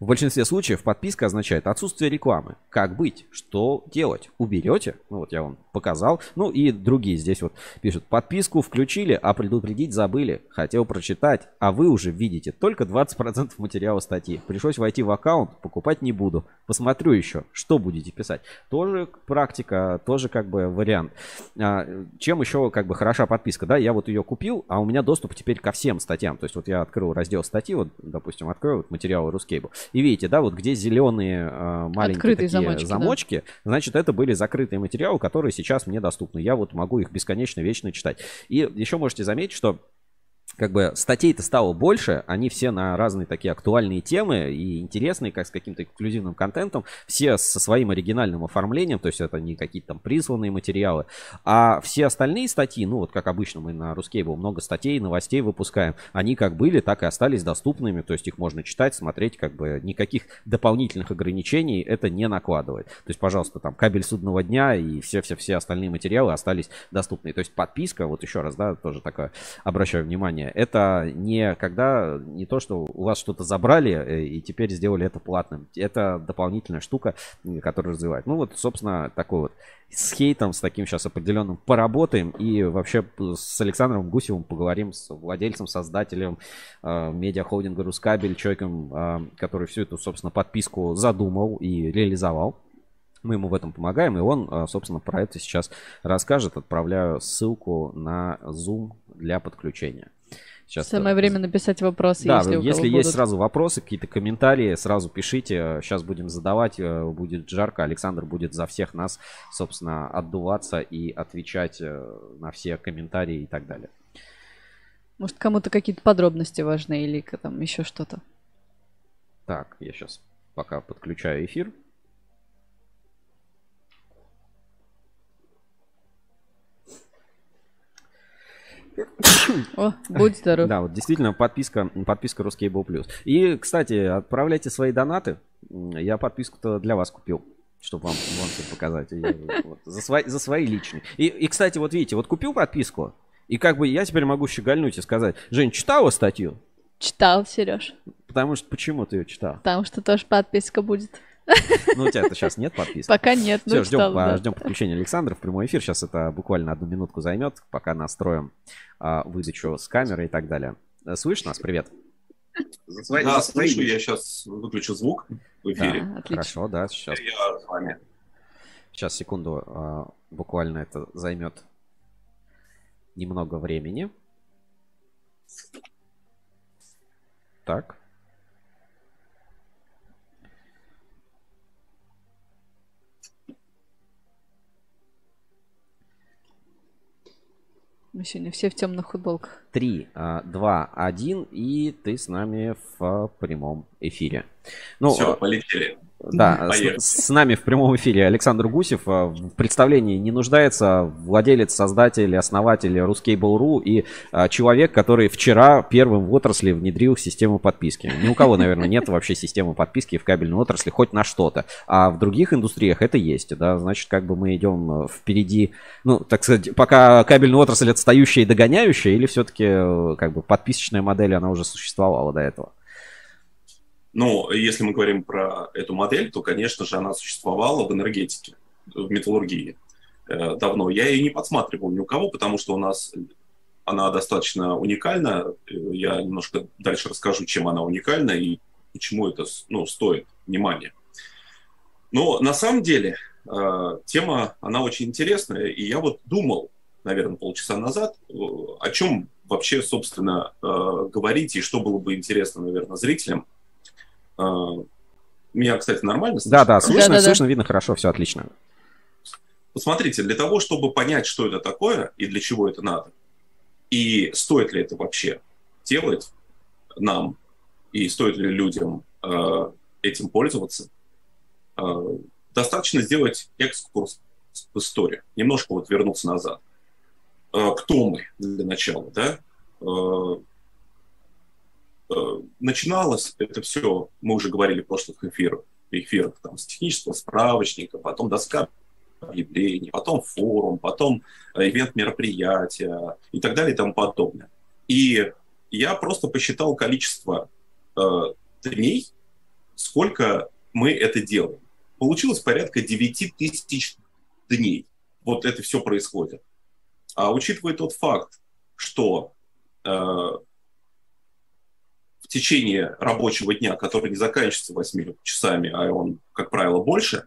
В большинстве случаев подписка означает отсутствие рекламы. Как быть? Что делать? Уберете? Ну вот я вам показал. Ну и другие здесь вот пишут. Подписку включили, а предупредить забыли. Хотел прочитать, а вы уже видите только 20% материала статьи. Пришлось войти в аккаунт, покупать не буду. Посмотрю еще, что будете писать. Тоже практика, тоже как бы вариант. А, Чем еще как бы хороша подписка? Да, я вот ее купил, а у меня доступ теперь ко всем статьям. То есть вот я открыл раздел статьи, вот, допустим, открою вот материалы Рускейбл. И видите, да, вот где зеленые э, маленькие Открытые такие замочки, да. замочки, значит, это были закрытые материалы, которые сейчас мне доступны. Я вот могу их бесконечно, вечно читать. И еще можете заметить, что как бы статей-то стало больше, они все на разные такие актуальные темы и интересные, как с каким-то эксклюзивным контентом, все со своим оригинальным оформлением, то есть это не какие-то там присланные материалы, а все остальные статьи, ну вот как обычно мы на Рускейбл много статей, новостей выпускаем, они как были, так и остались доступными, то есть их можно читать, смотреть, как бы никаких дополнительных ограничений это не накладывает. То есть, пожалуйста, там кабель судного дня и все-все-все остальные материалы остались доступны. То есть подписка, вот еще раз, да, тоже такое обращаю внимание, это не когда, не то, что у вас что-то забрали э, и теперь сделали это платным. Это дополнительная штука, которая развивает. Ну вот, собственно, такой вот с хейтом, с таким сейчас определенным поработаем и вообще с Александром Гусевым поговорим, с владельцем, создателем э, медиахолдинга Рускабель, человеком, э, который всю эту, собственно, подписку задумал и реализовал. Мы ему в этом помогаем, и он, э, собственно, про это сейчас расскажет. Отправляю ссылку на Zoom для подключения. Сейчас Самое время написать вопросы, да, если если есть будут. сразу вопросы, какие-то комментарии, сразу пишите. Сейчас будем задавать, э, будет жарко. Александр будет за всех нас, собственно, отдуваться и отвечать э, на все комментарии и так далее. Может, кому-то какие-то подробности важны или там еще что-то. Так, я сейчас пока подключаю эфир. О, будь здоров. Да, вот действительно подписка, подписка Ruscable Plus. И, кстати, отправляйте свои донаты. Я подписку-то для вас купил, чтобы вам, вам всем показать. И, вот, за, свои, за свои личные. И, и, кстати, вот видите, вот купил подписку, и как бы я теперь могу щегольнуть и сказать, Жень, читала статью? Читал, Сереж. Потому что почему ты ее читал? Потому что тоже подписка будет. (laughs) Ну, у тебя-то сейчас нет подписки. Пока нет, Все, ну ждем, читал, да. ждем подключения Александра в прямой эфир. Сейчас это буквально одну минутку займет, пока настроим а, выдачу с камеры и так далее. Э, Слышь нас? Привет. За свои, Да, за свои. слышу, я сейчас выключу звук в эфире. Да, отлично. Хорошо, да, сейчас, Я с вами. сейчас секунду, а, буквально это займет немного времени. Так. Мы сегодня все в темных футболках. 3, 2, 1, и ты с нами в а, прямом эфире. Ну, Все, а, полетели. Да, Поехали. с, с нами в прямом эфире Александр Гусев. А, В представлении не нуждается владелец, создатель, основатель Ruskable.ru и а, человек, который вчера первым в отрасли внедрил систему подписки. Ни у кого, наверное, нет вообще системы подписки в кабельной отрасли хоть на что-то. А в других индустриях это есть, да, значит, как бы мы идем э, впереди, ну, так сказать, пока кабельная отрасль отстающая и догоняющая, или все-таки как бы подписочная модель, она уже существовала до этого? Ну, если мы говорим про эту модель, то, конечно же, она существовала в энергетике, в металлургии э, давно. Я ее не подсматривал ни у кого, потому что у нас она достаточно уникальна. Я немножко дальше расскажу, чем она уникальна и почему это ну, стоит внимания. Но на самом деле э, тема, она очень интересная, и я вот думал, наверное, полчаса назад, э, о чем вообще, собственно, говорить и что было бы интересно, наверное, зрителям. Э, Меня, кстати, нормально слышно? Да, да, слышно, Да-да-да. слышно, видно хорошо, все отлично. Посмотрите, для того, чтобы понять, что это такое и для чего это надо, и стоит ли это вообще делать нам, и стоит ли людям э, этим пользоваться, э, достаточно сделать экскурс в историю, немножко вот вернуться назад. Э, кто мы для начала, да? Э, начиналось это все, мы уже говорили в прошлых эфирах, эфирах там, с технического справочника, потом доска объявлений, потом форум, потом э, ивент мероприятия и так далее и тому подобное. И я просто посчитал количество э, дней, сколько мы это делаем. Получилось порядка 9 тысяч дней. Вот это все происходит. А учитывая тот факт, что э, в течение рабочего дня, который не заканчивается 8 часами, а он, как правило, больше,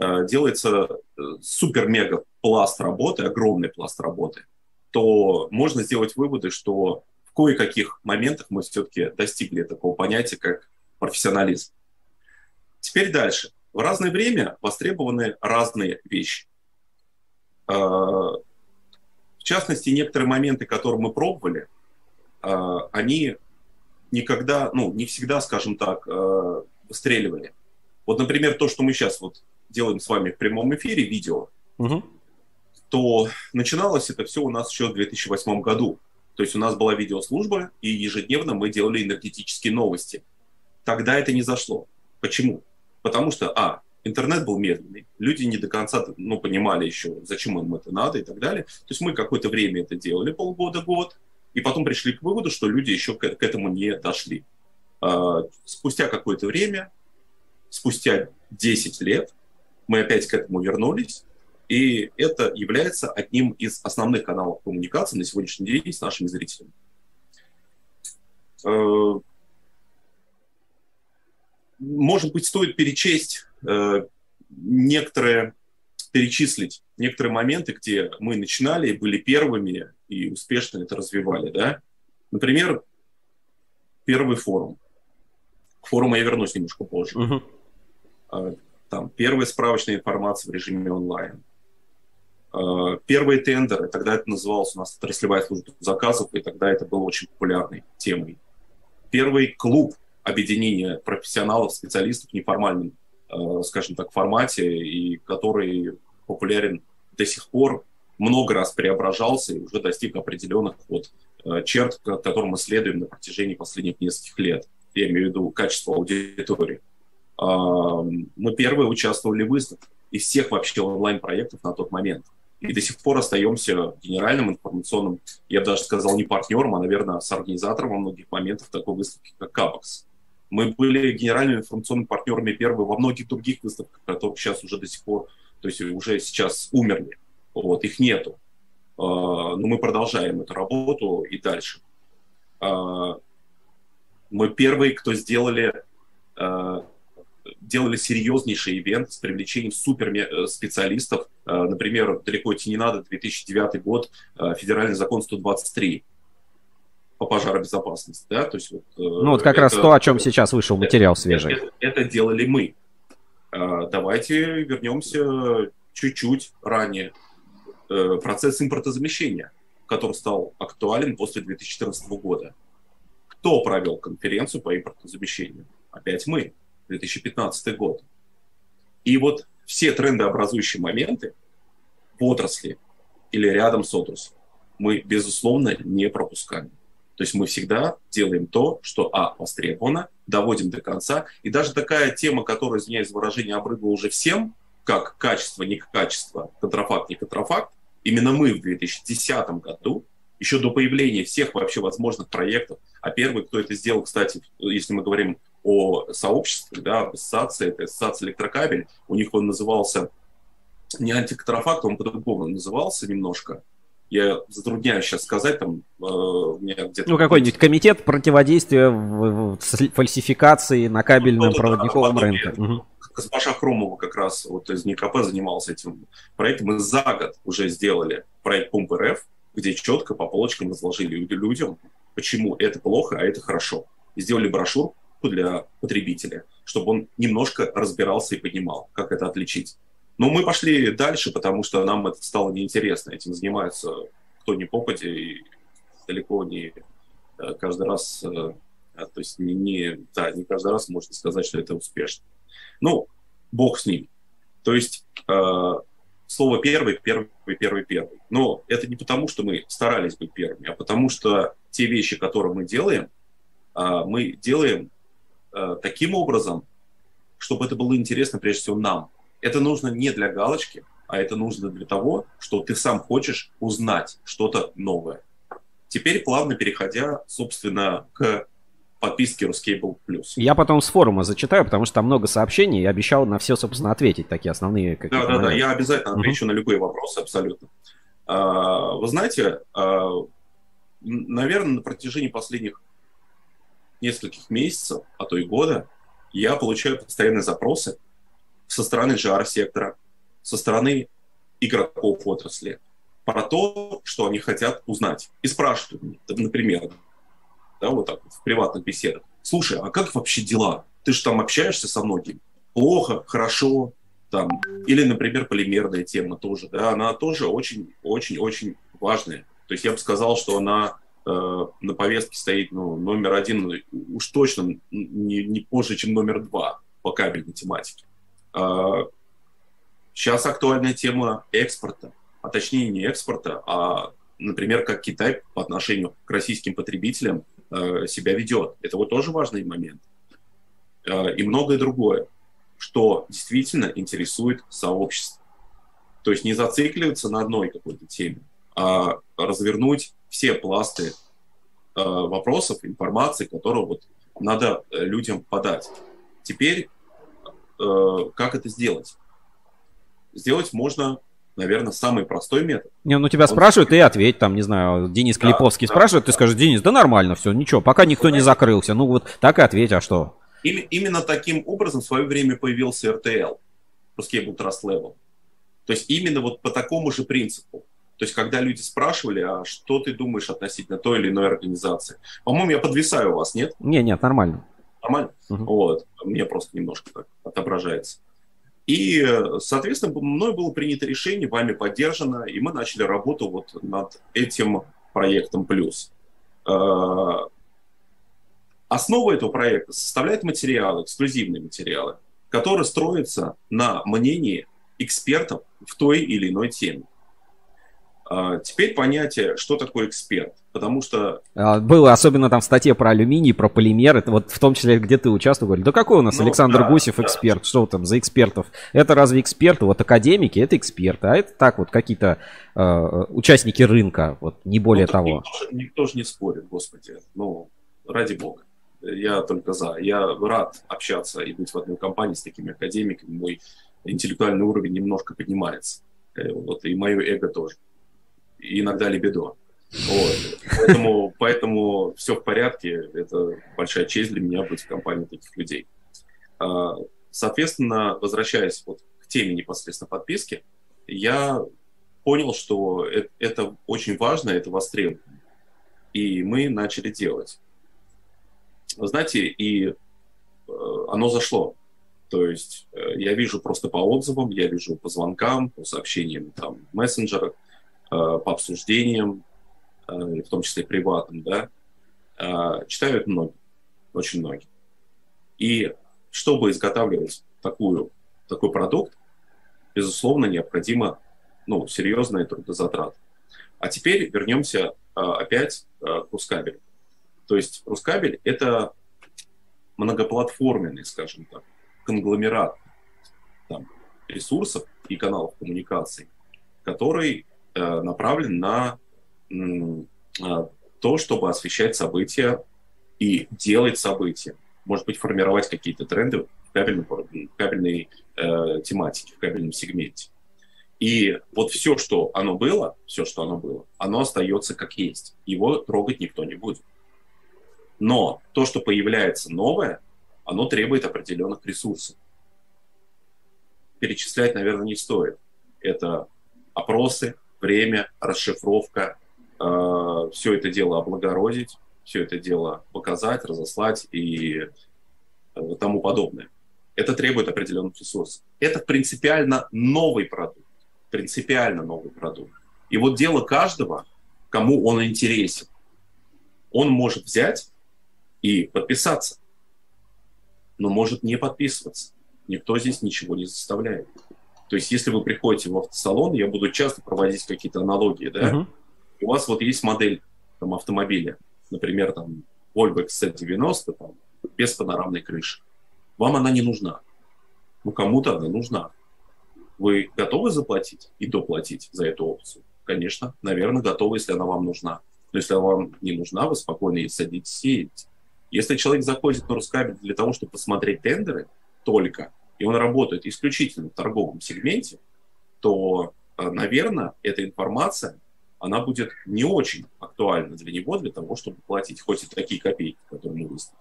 э, делается э, супер-мега пласт работы, огромный пласт работы, то можно сделать выводы, что в кое-каких моментах мы все-таки достигли такого понятия, как профессионализм. Теперь дальше. В разное время востребованы разные вещи. Э, В частности, некоторые моменты, которые мы пробовали, они никогда, ну, не всегда, скажем так, э, выстреливали. Вот, например, то, что мы сейчас вот делаем с вами в прямом эфире, видео, то начиналось это все у нас еще в 2008 году. То есть у нас была видеослужба, и ежедневно мы делали энергетические новости. Тогда это не зашло. Почему? Потому что, а, интернет был медленный, люди не до конца ну, понимали еще, зачем им это надо и так далее. То есть мы какое-то время это делали, полгода, год, и потом пришли к выводу, что люди еще к, этому не дошли. А, спустя какое-то время, спустя 10 лет, мы опять к этому вернулись, и это является одним из основных каналов коммуникации на сегодняшний день с нашими зрителями. Э, Может быть, стоит перечесть э, некоторые, перечислить некоторые моменты, где мы начинали, были первыми и успешно это развивали. Да? Например, первый форум. К форуму я вернусь немножко позже. Э, Там первая справочная информация в режиме онлайн. Э, Первые тендеры, тогда это называлось у нас отраслевая служба заказов, и тогда это было очень популярной темой. Первый клуб объединения профессионалов, специалистов в неформальном, э, скажем так, формате, и который популярен до сих пор, много раз преображался и уже достиг определенных вот, э, черт, которым мы следуем на протяжении последних нескольких лет. Я имею в виду качество аудитории. А, Мы первые участвовали в выставках из всех вообще онлайн-проектов на тот момент. И до сих пор остаемся генеральным информационным, я бы даже сказал, не партнером, а, наверное, с организатором во многих моментах такой выставки, как Капекс. Мы были генеральными информационными партнерами первые во многих других выставках, которые сейчас уже до сих пор, то есть уже сейчас умерли. Вот, их нету. А, Но мы продолжаем эту работу и дальше. А, Мы первые, кто сделали, э, делали серьезнейший ивент с привлечением супер э, специалистов. Например, далеко идти не надо, 2009 год, федеральный закон 123 по пожаробезопасности, да, то есть вот, э, Ну вот как это, раз то, о чем сейчас вышел материал свежий. Это, это делали мы. Давайте вернемся чуть-чуть ранее. Э, процесс импортозамещения, который стал актуален после 2014 года. Кто провел конференцию по импортозамещению? Опять мы, 2015 год. И вот все трендообразующие моменты в отрасли или рядом с отраслью мы, безусловно, не пропускаем. То есть мы всегда делаем то, что, а, востребовано, доводим до конца. И даже такая тема, которая, извиняюсь за выражение, обрыгла уже всем, как качество, не качество, контрафакт, не контрафакт, именно мы в 2010 году, еще до появления всех вообще возможных проектов, а первый, кто это сделал, кстати, если мы говорим о сообществе, да, об ассоциации, это ассоциация электрокабель, у них он назывался не антиконтрафакт, он по-другому назывался немножко, я затрудняюсь сейчас сказать, там э, у меня где-то... Ну, какой-нибудь комитет противодействия в, в фальсификации на кабельном ну, проводниковом да, рынке. Угу. Госпожа Хромова как раз вот из НИКП занимался этим проектом. Мы за год уже сделали проект Пумп РФ, где четко по полочкам разложили людям, почему это плохо, а это хорошо. И сделали брошюрку для потребителя, чтобы он немножко разбирался и понимал, как это отличить. Но мы пошли дальше, потому что нам это стало неинтересно. Этим занимаются кто ни попадя, и далеко не э, каждый раз, э, то есть не, не, да, не каждый раз можно сказать, что это успешно. Ну, бог с ним. То есть э, слово первый, первый, первый, первый. Но это не потому, что мы старались быть первыми, а потому что те вещи, которые мы делаем, э, мы делаем э, таким образом, чтобы это было интересно прежде всего нам, это нужно не для галочки, а это нужно для того, что ты сам хочешь узнать что-то новое. Теперь плавно переходя, собственно, к подписке Ruscable Plus. Я потом с форума зачитаю, потому что там много сообщений, я обещал на все, собственно, ответить, такие основные Да, да, да, я обязательно отвечу uh-huh. на любые вопросы, абсолютно. А, вы знаете, а, наверное, на протяжении последних нескольких месяцев, а то и года, я получаю постоянные запросы со стороны GR-сектора, со стороны игроков отрасли про то, что они хотят узнать. И спрашивают например, да, вот так в приватных беседах. Слушай, а как вообще дела? Ты же там общаешься со многими. Плохо, хорошо, там. Или, например, полимерная тема тоже, да, она тоже очень-очень-очень важная. То есть я бы сказал, что она э, на повестке стоит ну, номер один, ну, уж точно не, не позже, чем номер два по кабельной тематике. Сейчас а, актуальная тема экспорта, а точнее не экспорта, а, например, как Китай по отношению к российским потребителям себя ведет. Это вот тоже важный момент. И многое другое, что действительно интересует сообщество. То есть не зацикливаться на одной какой-то теме, а развернуть все пласты вопросов, информации, которую вот надо э, людям подать. Теперь Э, как это сделать? Сделать можно, наверное, самый простой метод. Не, ну тебя Он спрашивают, ты ответь, там, не знаю, Денис да, Клиповский да, спрашивает, да. ты скажешь, Денис, да нормально все, ничего, пока никто не закрылся. Ну вот так и ответь, а что? Именно таким образом в свое время появился RTL, Ruscable Trust Level. То есть именно вот по такому же принципу. То есть, когда люди спрашивали, а что ты думаешь относительно той или иной организации? По-моему, я подвисаю у вас, нет? Не, нет, нормально. Нормально? Угу. Вот. Мне просто немножко так отображается. И, соответственно, мной было принято решение, вами поддержано, и мы начали работу вот над этим проектом «Плюс». А, основа этого проекта составляет материалы, эксклюзивные материалы, которые строятся на мнении экспертов в той или иной теме. А, теперь понятие, что такое эксперт. Потому что... А, было особенно там в статье про алюминий, про полимеры, вот в том числе, где ты участвовал, говорили, да какой у нас ну, Александр да, Гусев да. эксперт, что там за экспертов? Это разве эксперты? Вот академики, это эксперты, а это так вот какие-то э, участники рынка, вот не более ну, того. Никто же, никто же не спорит, господи, ну, ради бога. Я только за. Я рад общаться и быть в одной компании с такими академиками. Мой интеллектуальный уровень немножко поднимается. Э, вот, и мое эго тоже и иногда либидо. Вот. Поэтому, поэтому все в порядке. Это большая честь для меня быть в компании таких людей. А, соответственно, возвращаясь вот к теме непосредственно подписки, я понял, что это очень важно, это востребовано. И мы начали делать. Вы знаете, и э, оно зашло. То есть э, я вижу просто по отзывам, я вижу по звонкам, по сообщениям там, в мессенджерах, э, по обсуждениям, в том числе приватным, да, читают многие, очень многие. И чтобы изготавливать такую, такой продукт, безусловно, необходимо ну, серьезные трудозатраты. А теперь вернемся опять к Рускабелю. То есть Рускабель – это многоплатформенный, скажем так, конгломерат там, ресурсов и каналов коммуникаций, который э, направлен на э, то, чтобы освещать события и делать события. Может быть, формировать какие-то тренды в кабельной, в кабельной э, тематике, в кабельном сегменте. И вот все, что оно было, все, что оно было, оно остается как есть. Его трогать никто не будет. Но то, что появляется новое, оно требует определенных ресурсов. Перечислять, наверное, не стоит. Это опросы, время, расшифровка, э, все это дело облагородить, все это дело показать, разослать и э, тому подобное. Это требует определенных ресурсов. Это принципиально новый продукт. Принципиально новый продукт. И вот дело каждого, кому он интересен. Он может взять и подписаться. Но может не подписываться. Никто здесь ничего не заставляет. То есть, если вы приходите в автосалон, я буду часто проводить какие-то аналогии, да, uh-huh. у вас вот есть модель там, автомобиля, например, там Volvo XC90 там, без панорамной крыши. Вам она не нужна. Ну, кому-то она нужна. Вы готовы заплатить и доплатить за эту опцию? Конечно, наверное, готовы, если она вам нужна. Но если она вам не нужна, вы спокойно садитесь и едете. Если человек заходит на Рускабель для того, чтобы посмотреть тендеры только, и он работает исключительно в торговом сегменте, то, э, наверное, эта информация, она будет не очень актуальна для него, для того, чтобы платить хоть и такие копейки, которые мы выставили.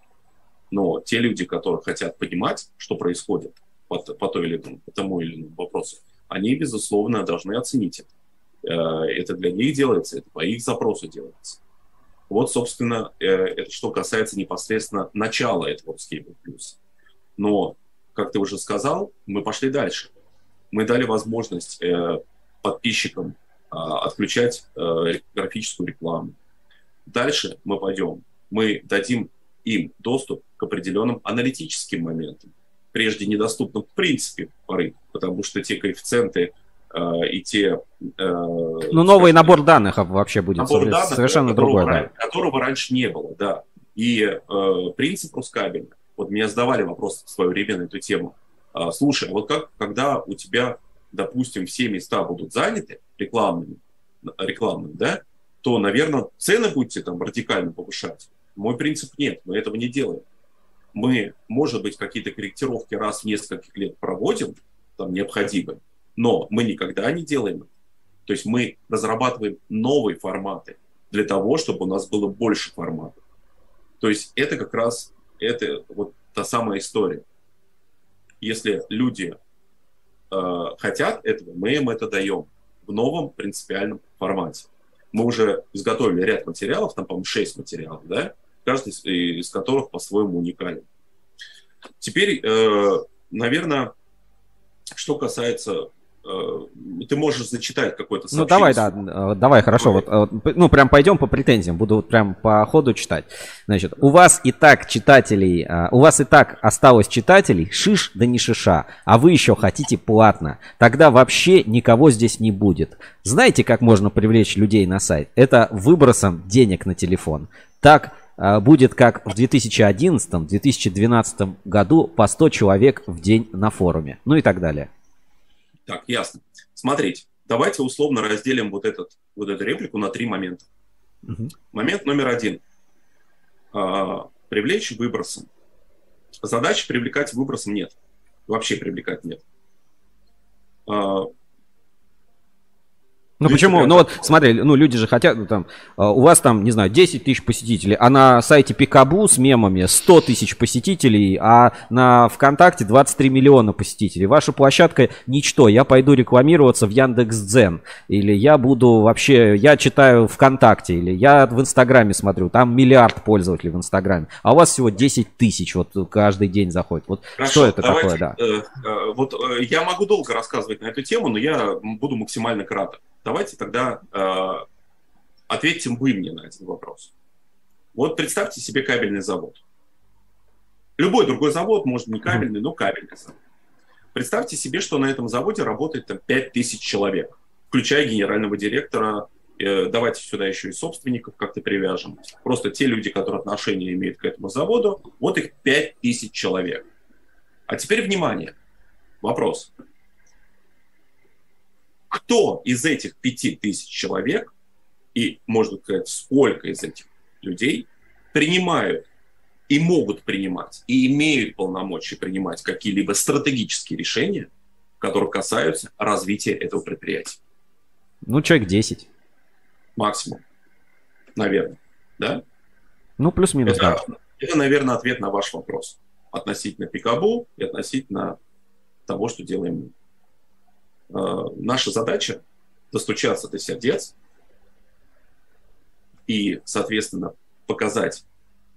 Но те люди, которые хотят понимать, что происходит по, по, той или иному, по тому или иному вопросу, они, безусловно, должны оценить это. Э, это для них делается, это по их запросу делается. Вот, собственно, э, это что касается непосредственно начала этого Ruskable Plus. Но, как ты уже сказал, мы пошли дальше. Мы дали возможность э, подписчикам а, отключать э, графическую рекламу. Дальше мы пойдем. Мы дадим им доступ к определенным аналитическим моментам, прежде недоступным в принципе поры, потому что те коэффициенты Э, и те... Э, ну, новый набор данных вообще будет набор данных, совершенно другой. Да. Которого раньше не было, да. И э, принцип Рускабеля, вот меня задавали вопрос в свое время на эту тему. Э, слушай, а вот как, когда у тебя, допустим, все места будут заняты рекламными, рекламными, да, то, наверное, цены будете там радикально повышать. Мой принцип нет, мы этого не делаем. Мы, может быть, какие-то корректировки раз в несколько лет проводим, там, необходимые, но мы никогда не делаем это. То есть мы разрабатываем новые форматы для того, чтобы у нас было больше форматов. То есть это как раз это вот та самая история. Если люди э, хотят этого, мы им это даем в новом принципиальном формате. Мы уже изготовили ряд материалов, там, по-моему, 6 материалов, да, каждый из, из которых по-своему уникален. Теперь, э, наверное, что касается Э, ты можешь зачитать какой-то Ну давай, да, э, давай, хорошо, вот, э, ну прям пойдем по претензиям, буду вот прям по ходу читать. Значит, у вас и так читателей, у вас и так осталось читателей, шиш да не шиша, а вы еще хотите платно, тогда вообще никого здесь не будет. Знаете, как можно привлечь людей на сайт? Это выбросом денег на телефон. Так будет как в 2011-2012 году по 100 человек в день на форуме, ну и так далее. Так, ясно. Смотрите, давайте условно разделим вот, этот, вот эту реплику на три момента. Угу. Момент номер один. А, привлечь выбросом. Задачи привлекать выбросом нет. Вообще привлекать нет. А, Ну почему? Ну вот смотри, ну люди же хотят, ну, там, а, у вас там, не знаю, 10 тысяч посетителей, а на сайте Пикабу с мемами 100 тысяч посетителей, а на ВКонтакте 23 миллиона посетителей. Ваша площадка ничто, я пойду рекламироваться в Яндекс.Дзен, или я буду вообще, я читаю ВКонтакте, или я в Инстаграме смотрю, там миллиард пользователей в Инстаграме, а у вас всего 10 тысяч вот каждый день заходит. Вот Хорошо, что это давайте, такое, да? э, э, вот э, я могу долго рассказывать на эту тему, но я буду максимально краток. Давайте тогда э, ответьте вы мне на этот вопрос. Вот представьте себе кабельный завод. Любой другой завод, может не кабельный, но кабельный завод. Представьте себе, что на этом заводе работает там 5000 человек, включая генерального директора. Э, давайте сюда еще и собственников как-то привяжем. Просто те люди, которые отношения имеют к этому заводу, вот их 5000 человек. А теперь внимание. Вопрос кто из этих пяти тысяч человек, и, можно сказать, сколько из этих людей принимают и могут принимать, и имеют полномочия принимать какие-либо стратегические решения, которые касаются развития этого предприятия. Ну, человек 10. Максимум. Наверное. Да? Ну, плюс-минус, это, да. это, наверное, ответ на ваш вопрос относительно Пикабу и относительно того, что делаем мы. Э, наша задача достучаться до сердец и, соответственно, показать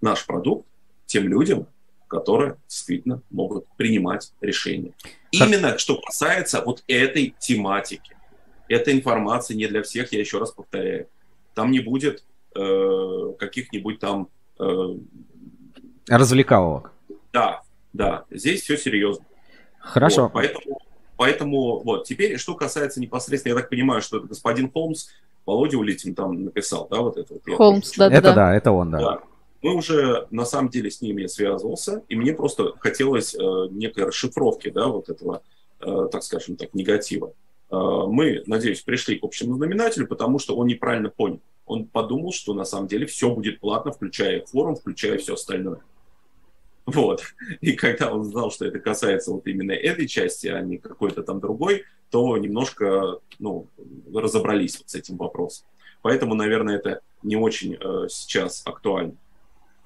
наш продукт тем людям, которые действительно могут принимать решения. Именно что касается вот этой тематики. Эта информация не для всех, я еще раз повторяю. Там не будет э, каких-нибудь там... Э, Развлекаловок. Да, да. Здесь все серьезно. Хорошо. Вот, поэтому Поэтому вот, теперь, что касается непосредственно, я так понимаю, что это господин Холмс, Володя Улитин там написал, да, вот это вот. Холмс, да, да. Это да, это он, да. да. Мы уже, на самом деле, с ним я связывался, и мне просто хотелось э, некой расшифровки, да, вот этого, э, так скажем так, негатива. Э, мы, надеюсь, пришли к общему знаменателю, потому что он неправильно понял. Он подумал, что на самом деле все будет платно, включая форум, включая все остальное. Вот. (laughs) И когда он знал, что это касается вот именно этой части, а не какой-то там другой, то немножко ну, разобрались вот с этим вопросом. Поэтому, наверное, это не очень э, сейчас актуально.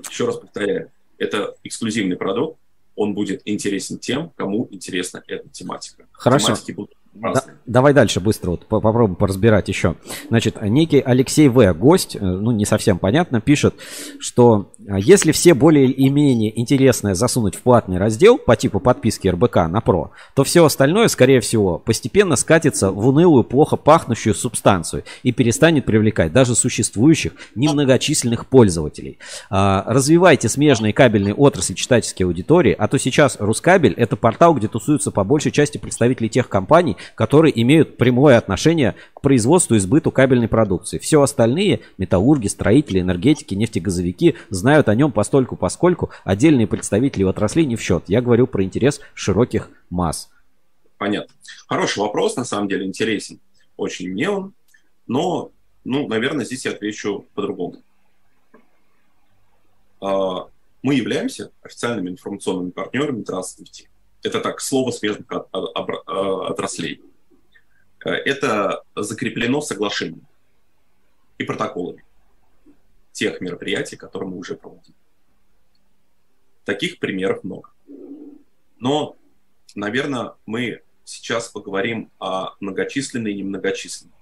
Еще раз повторяю, это эксклюзивный продукт, он будет интересен тем, кому интересна эта тематика. Хорошо. Тематики будут да, давай дальше быстро вот попробуем поразбирать еще. Значит, некий Алексей В. Гость, э, ну не совсем понятно, пишет, что если все более или менее интересное засунуть в платный раздел по типу подписки РБК на Про, то все остальное, скорее всего, постепенно скатится в унылую, плохо пахнущую субстанцию и перестанет привлекать даже существующих немногочисленных пользователей. А, развивайте смежные кабельные отрасли читательской аудитории, а то сейчас Рускабель это портал, где тусуются по большей части представители тех компаний, которые имеют прямое отношение к производству и сбыту кабельной продукции. Все остальные, металлурги, строители, энергетики, нефтегазовики, знают о нем постольку поскольку отдельные представители отраслей не в счет. Я говорю про интерес широких масс. Понятно. Хороший вопрос, на самом деле, интересен. Очень мне он. Но, ну, наверное, здесь я отвечу по-другому. А, мы являемся официальными информационными партнерами трассы нефти. Это так, слово смежных отраслей. Э, это закреплено соглашением и протоколами тех мероприятий, которые мы уже проводим. Таких примеров много. Но, наверное, мы сейчас поговорим о многочисленной и немногочисленной.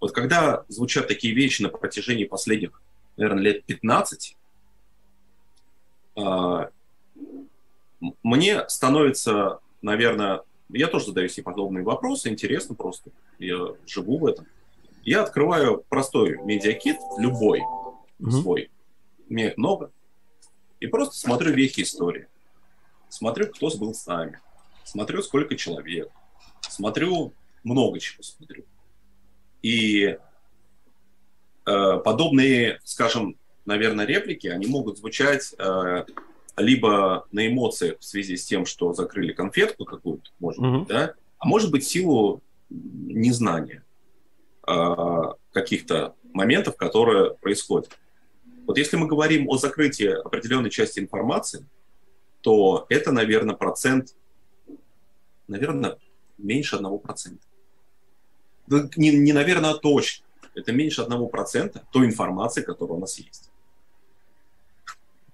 Вот когда звучат такие вещи на протяжении последних, наверное, лет 15, мне становится, наверное, я тоже задаю себе подобные вопросы, интересно просто, я живу в этом. Я открываю простой медиакит, любой mm-hmm. свой, меня их много, и просто смотрю вехи истории. Смотрю, кто был с нами, смотрю, сколько человек, смотрю, много чего смотрю. И э, подобные, скажем, наверное, реплики, они могут звучать э, либо на эмоциях в связи с тем, что закрыли конфетку какую-то, может mm-hmm. быть, да, а может быть силу незнания э, каких-то моментов, которые происходят. Вот если мы говорим о закрытии определенной части информации, то это, наверное, процент, наверное, меньше одного процента. не, не, наверное, а точно. Это меньше 1% той информации, которая у нас есть.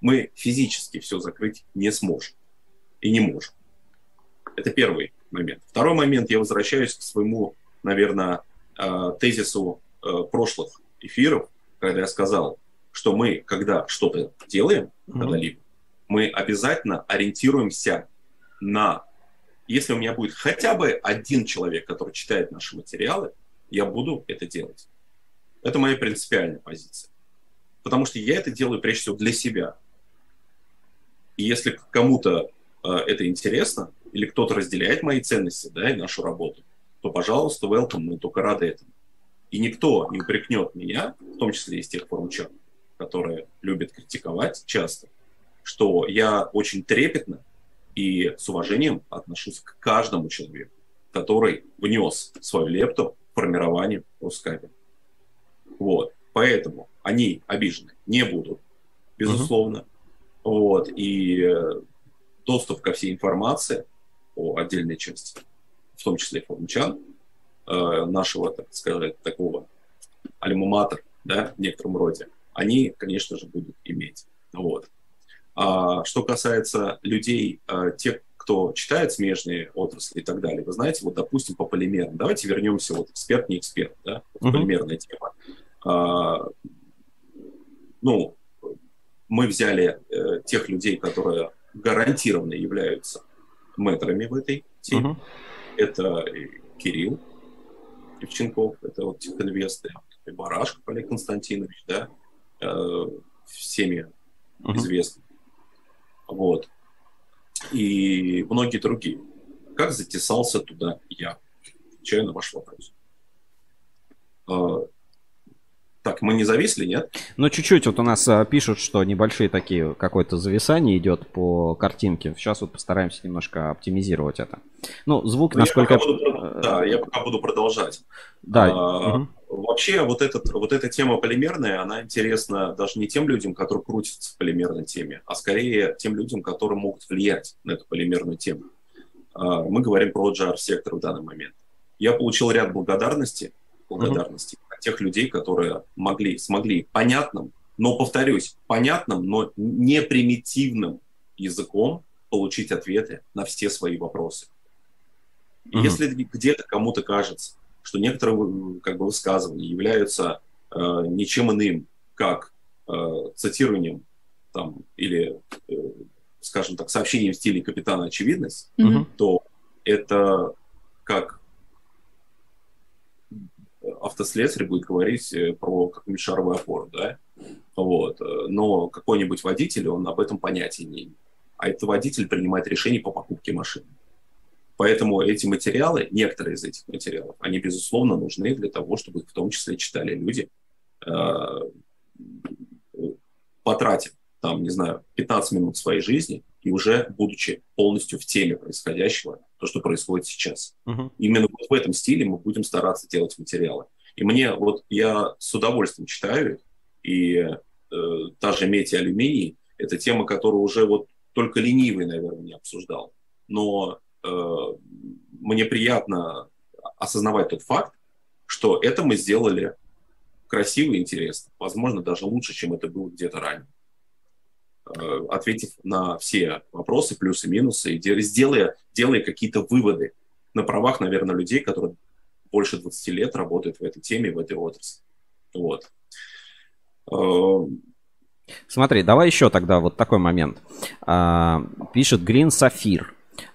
Мы физически все закрыть не сможем. И не можем. Это первый момент. Второй момент, я возвращаюсь к своему, наверное, э, тезису э, прошлых эфиров, когда я сказал, что мы, когда что-то делаем, mm-hmm. когда-либо, мы обязательно ориентируемся на... Если у меня будет хотя бы один человек, который читает наши материалы, я буду это делать. Это моя принципиальная позиция. Потому что я это делаю прежде всего для себя. И если кому-то э, это интересно, или кто-то разделяет мои ценности, да, и нашу работу, то, пожалуйста, welcome, мы только рады этому. И никто не упрекнет меня, в том числе из тех форумчан, которые любят критиковать часто, что я очень трепетно и с уважением отношусь к каждому человеку, который внес свою лепту в формирование Рускабеля. Вот. Поэтому они обижены не будут, безусловно. Uh-huh. Вот. И э, доступ ко всей информации о отдельной части, в том числе форумчан, э, нашего, так сказать, такого альма да, в некотором роде, они, конечно же, будут иметь. Вот. А что касается людей, э, тех, кто читает смежные отрасли и так далее, вы знаете, вот, допустим, по полимерам, давайте вернемся, вот, эксперт, не эксперт, да, вот, uh-huh. полимерная тема. А, ну, мы взяли э, тех людей, которые гарантированно являются мэтрами в этой теме. Uh-huh. Это Кирилл Евченков, это вот техинвесты, Барашков Олег Константинович, да, э, всеми uh-huh. известны. Вот. И многие другие. Как затесался туда я? Отвечаю на ваш вопрос. Э, так, мы не зависли, нет? Ну, чуть-чуть вот у нас а, пишут, что небольшие такие, какое-то зависание идет по картинке. Сейчас вот постараемся немножко оптимизировать это. Ну, звук, ну, насколько... Я буду, да, я пока буду продолжать. Да. А, угу. Вообще, вот, этот, вот эта тема полимерная, она интересна даже не тем людям, которые крутятся в полимерной теме, а скорее тем людям, которые могут влиять на эту полимерную тему. А, мы говорим про GR-сектор в данный момент. Я получил ряд благодарностей, благодарностей тех людей, которые могли, смогли понятным, но, повторюсь, понятным, но не примитивным языком получить ответы на все свои вопросы. И mm-hmm. если где-то кому-то кажется, что некоторые как бы, высказывания являются э, ничем иным, как э, цитированием там, или, э, скажем так, сообщением в стиле «Капитана Очевидность», mm-hmm. то это как автослесарь будет говорить э, про какую-нибудь шаровую опору, да, вот, э, но какой-нибудь водитель, он об этом понятия не имеет. А этот водитель принимает решение по покупке машины. Поэтому эти материалы, некоторые из этих материалов, они, безусловно, нужны для того, чтобы их в том числе читали люди, э, потратив, там, не знаю, 15 минут своей жизни и уже будучи полностью в теме происходящего, то, что происходит сейчас. Uh-huh. Именно вот в этом стиле мы будем стараться делать материалы. И мне вот я с удовольствием читаю, и э, та же медь и алюминий – это тема, которую уже вот только ленивый, наверное, не обсуждал. Но э, мне приятно осознавать тот факт, что это мы сделали красиво и интересно. Возможно, даже лучше, чем это было где-то ранее. Э, ответив на все вопросы, плюсы, минусы, и сделая, делая какие-то выводы на правах, наверное, людей, которые больше 20 лет работают в этой теме, в этой отрасли. Вот. Эм. Смотри, давай еще тогда вот такой момент. А, пишет Green Сафир.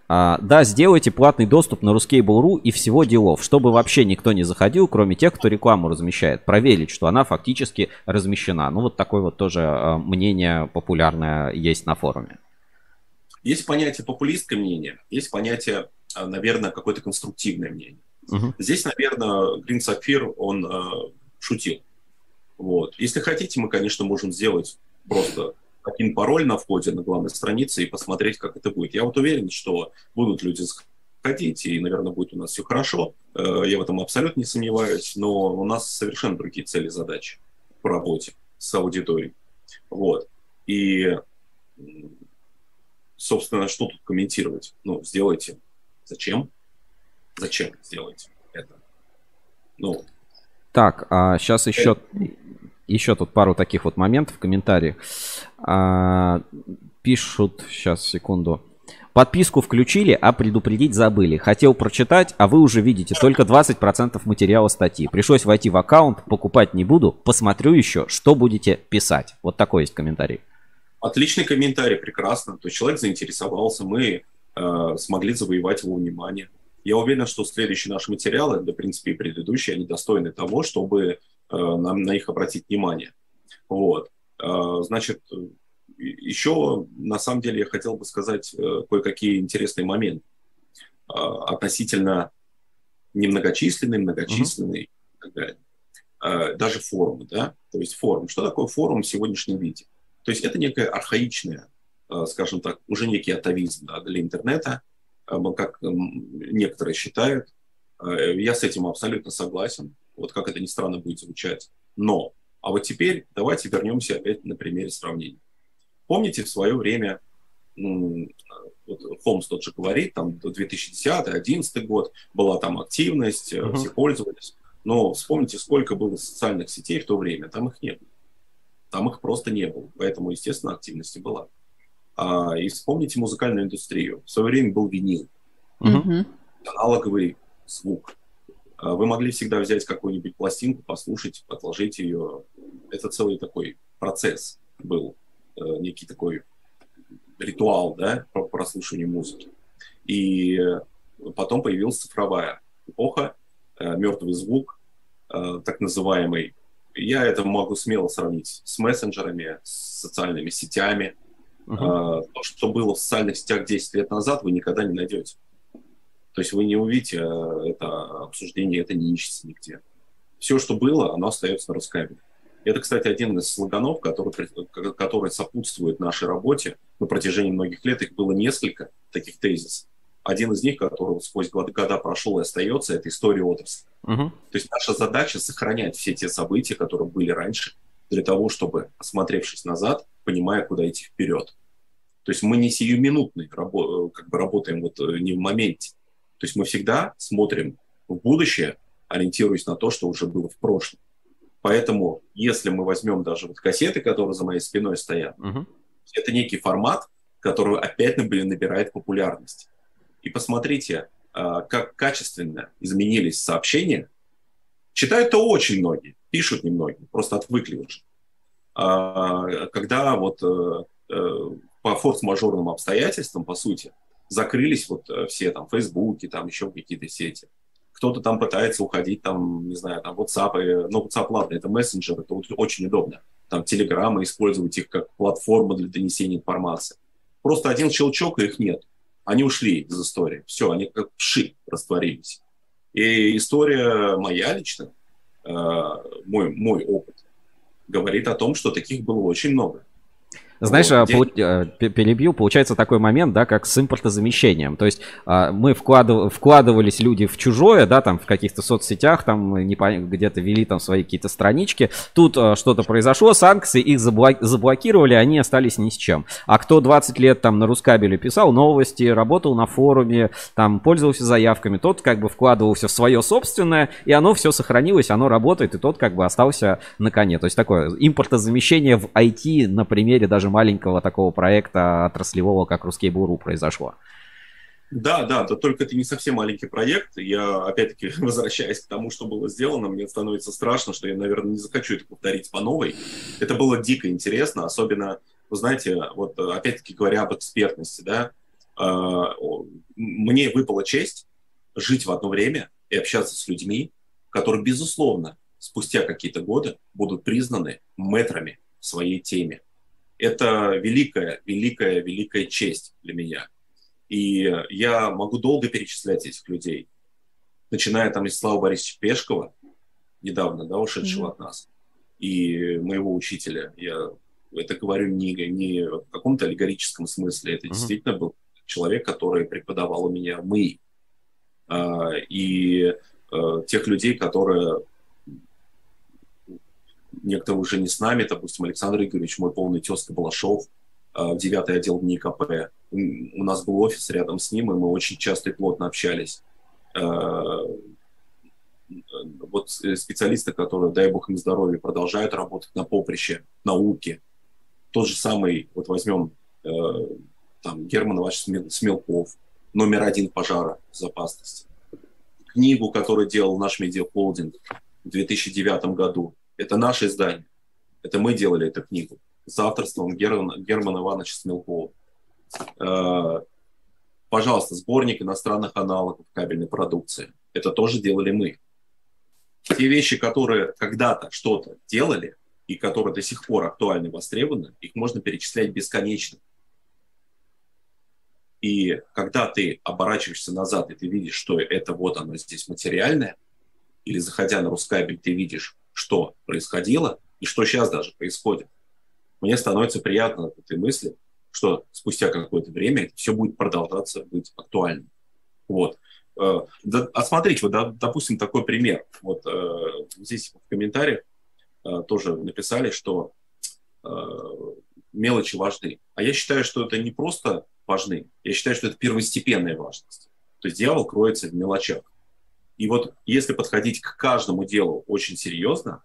Да, сделайте платный доступ на Ruskable.ru и всего делов, чтобы вообще никто не заходил, кроме тех, кто рекламу размещает. Проверить, что она фактически размещена. Ну, вот такое вот тоже а, мнение популярное есть на форуме. Есть понятие популистское мнение, есть понятие, а, наверное, какое-то конструктивное мнение. Угу. Здесь, наверное, Green Sapphire, он э, шутил. Вот. Если хотите, мы, конечно, можем сделать просто один пароль на входе на главной странице и посмотреть, как это будет. Я вот уверен, что будут люди заходить, и, наверное, будет у нас все хорошо. Э, я в этом абсолютно не сомневаюсь, но у нас совершенно другие цели и задачи по работе с аудиторией. Вот. И, собственно, что тут комментировать? Ну, сделайте. Зачем? Зачем сделайте это? Ну, Так, а сейчас еще, еще тут пару таких вот моментов в комментариях. А, пишут, сейчас, секунду. Подписку включили, а предупредить забыли. Хотел прочитать, а вы уже видите только 20% материала статьи. Пришлось войти в аккаунт, покупать не буду, посмотрю еще, что будете писать. Вот такой есть комментарий. Отличный комментарий, прекрасно. То есть человек заинтересовался, мы э, смогли завоевать его внимание. Я уверен, что следующие наши материалы, да, в принципе, и предыдущие, они достойны того, чтобы э, нам на них обратить внимание. Вот. Э, значит, еще, на самом деле, я хотел бы сказать э, кое-какие интересные моменты э, относительно немногочисленной, многочисленной mm-hmm. и так далее. Э, даже форумы, да? То есть форум. Что такое форум в сегодняшнем виде? То есть это некая архаичная, э, скажем так, уже некий атовизм да, для интернета, как некоторые считают. Э, я с этим абсолютно согласен. Вот как это ни странно будет звучать. Но, а вот теперь давайте вернемся опять на примере сравнения. Помните, в свое время, вот Холмс тот же говорит, там 2010-2011 год была там активность, uh-huh. все пользовались. Но вспомните, сколько было социальных сетей в то время, там их не было. Там их просто не было. Поэтому, естественно, активности была. А, и вспомните музыкальную индустрию. В свое время был винил. Uh-huh. Аналоговый звук. А, вы могли всегда взять какую-нибудь пластинку, послушать, отложить ее. Это целый такой процесс был. Э, некий такой ритуал, да, по прослушиванию музыки. И потом появилась цифровая эпоха, э, мертвый звук, э, так называемый. Я это могу смело сравнить с мессенджерами, с социальными сетями. Uh-huh. То, что было в социальных сетях 10 лет назад, вы никогда не найдете. То есть вы не увидите это обсуждение, это не ищется нигде. Все, что было, оно остается на Рускабеле. Это, кстати, один из слоганов, который, который сопутствует нашей работе на протяжении многих лет. Их было несколько таких тезисов. Один из них, который сквозь годы, года прошел и остается, это история отрасли. Uh-huh. То есть наша задача сохранять все те события, которые были раньше, для того, чтобы, осмотревшись назад, понимая, куда идти вперед. То есть мы не сиюминутный рабо- как бы работаем вот э, не в моменте. То есть мы всегда смотрим в будущее, ориентируясь на то, что уже было в прошлом. Поэтому, если мы возьмем даже вот кассеты, которые за моей спиной стоят, угу. это некий формат, который опять набирает популярность. И посмотрите, а, как качественно изменились сообщения. Читают-то очень многие, пишут немногие, просто отвыкли уже. А, когда вот э, э, по форс-мажорным обстоятельствам, по сути, закрылись вот э, все там Фейсбуки, там еще какие-то сети – кто-то там пытается уходить, там, не знаю, там WhatsApp, ну, WhatsApp, ладно, это мессенджер, это очень удобно. Там Telegram, использовать их как платформу для донесения информации. Просто один щелчок, и их нет. Они ушли из истории. Все, они как пши растворились. И история моя лично, мой, мой опыт, говорит о том, что таких было очень много. Знаешь, вот, по, э, перебью, получается такой момент, да, как с импортозамещением. То есть а, мы вкладыв, вкладывались люди в чужое, да, там в каких-то соцсетях, там где-то вели там свои какие-то странички. Тут а, что-то произошло, санкции, их заблокировали, они остались ни с чем. А кто 20 лет там на Рускабеле писал новости, работал на форуме, там пользовался заявками, тот как бы вкладывался в свое собственное, и оно все сохранилось, оно работает, и тот как бы остался на коне. То есть такое импортозамещение в IT на примере даже маленького такого проекта отраслевого, как Ruskable.ru произошло. Да, да, да, только это не совсем маленький проект. Я, опять-таки, (laughs) возвращаясь к тому, что было сделано, мне становится страшно, что я, наверное, не захочу это повторить по новой. Это было дико интересно, особенно, вы знаете, вот опять-таки говоря об экспертности, да, а, мне выпала честь жить в одно время и общаться с людьми, которые, безусловно, спустя какие-то годы будут признаны метрами в своей теме это великая, великая, великая честь для меня. И я могу долго перечислять этих людей, начиная там из Слава Борисовича Пешкова, недавно, да, ушедшего mm-hmm. от нас, и моего учителя. Я это говорю не, не в каком-то аллегорическом смысле, это mm-hmm. действительно был человек, который преподавал у меня мы. А, и а, тех людей, которые некоторые уже не с нами, допустим, Александр Игоревич, мой полный тезка Балашов, э, в девятый отдел НИКП. У нас был офис рядом с ним, и мы очень часто и плотно общались. Э, вот специалисты, которые, дай бог им здоровья, продолжают работать на поприще науки. Тот же самый, вот возьмем э, там Герман Иванович Смелков, номер один пожара безопасности. Книгу, которую делал наш медиахолдинг в 2009 году. Это наше издание. Это мы делали эту книгу с авторством Германа, Германа Ивановича Смелкова. Э, пожалуйста, сборник иностранных аналогов кабельной продукции. Это тоже делали мы. Те вещи, которые когда-то что-то делали, и которые до сих пор актуальны и востребованы, их можно перечислять бесконечно. И когда ты оборачиваешься назад, и ты видишь, что это вот оно здесь материальное, или заходя на Рускабель, ты видишь, что происходило и что сейчас даже происходит, мне становится приятно от этой мысли, что спустя какое-то время все будет продолжаться быть актуальным. Вот. Э, а смотрите, вот, допустим, такой пример. Вот э, здесь в комментариях э, тоже написали, что мелочи важны. А я считаю, что это не просто важны, я считаю, что это первостепенная важность. То есть дьявол кроется в мелочах. И вот если подходить к каждому делу очень серьезно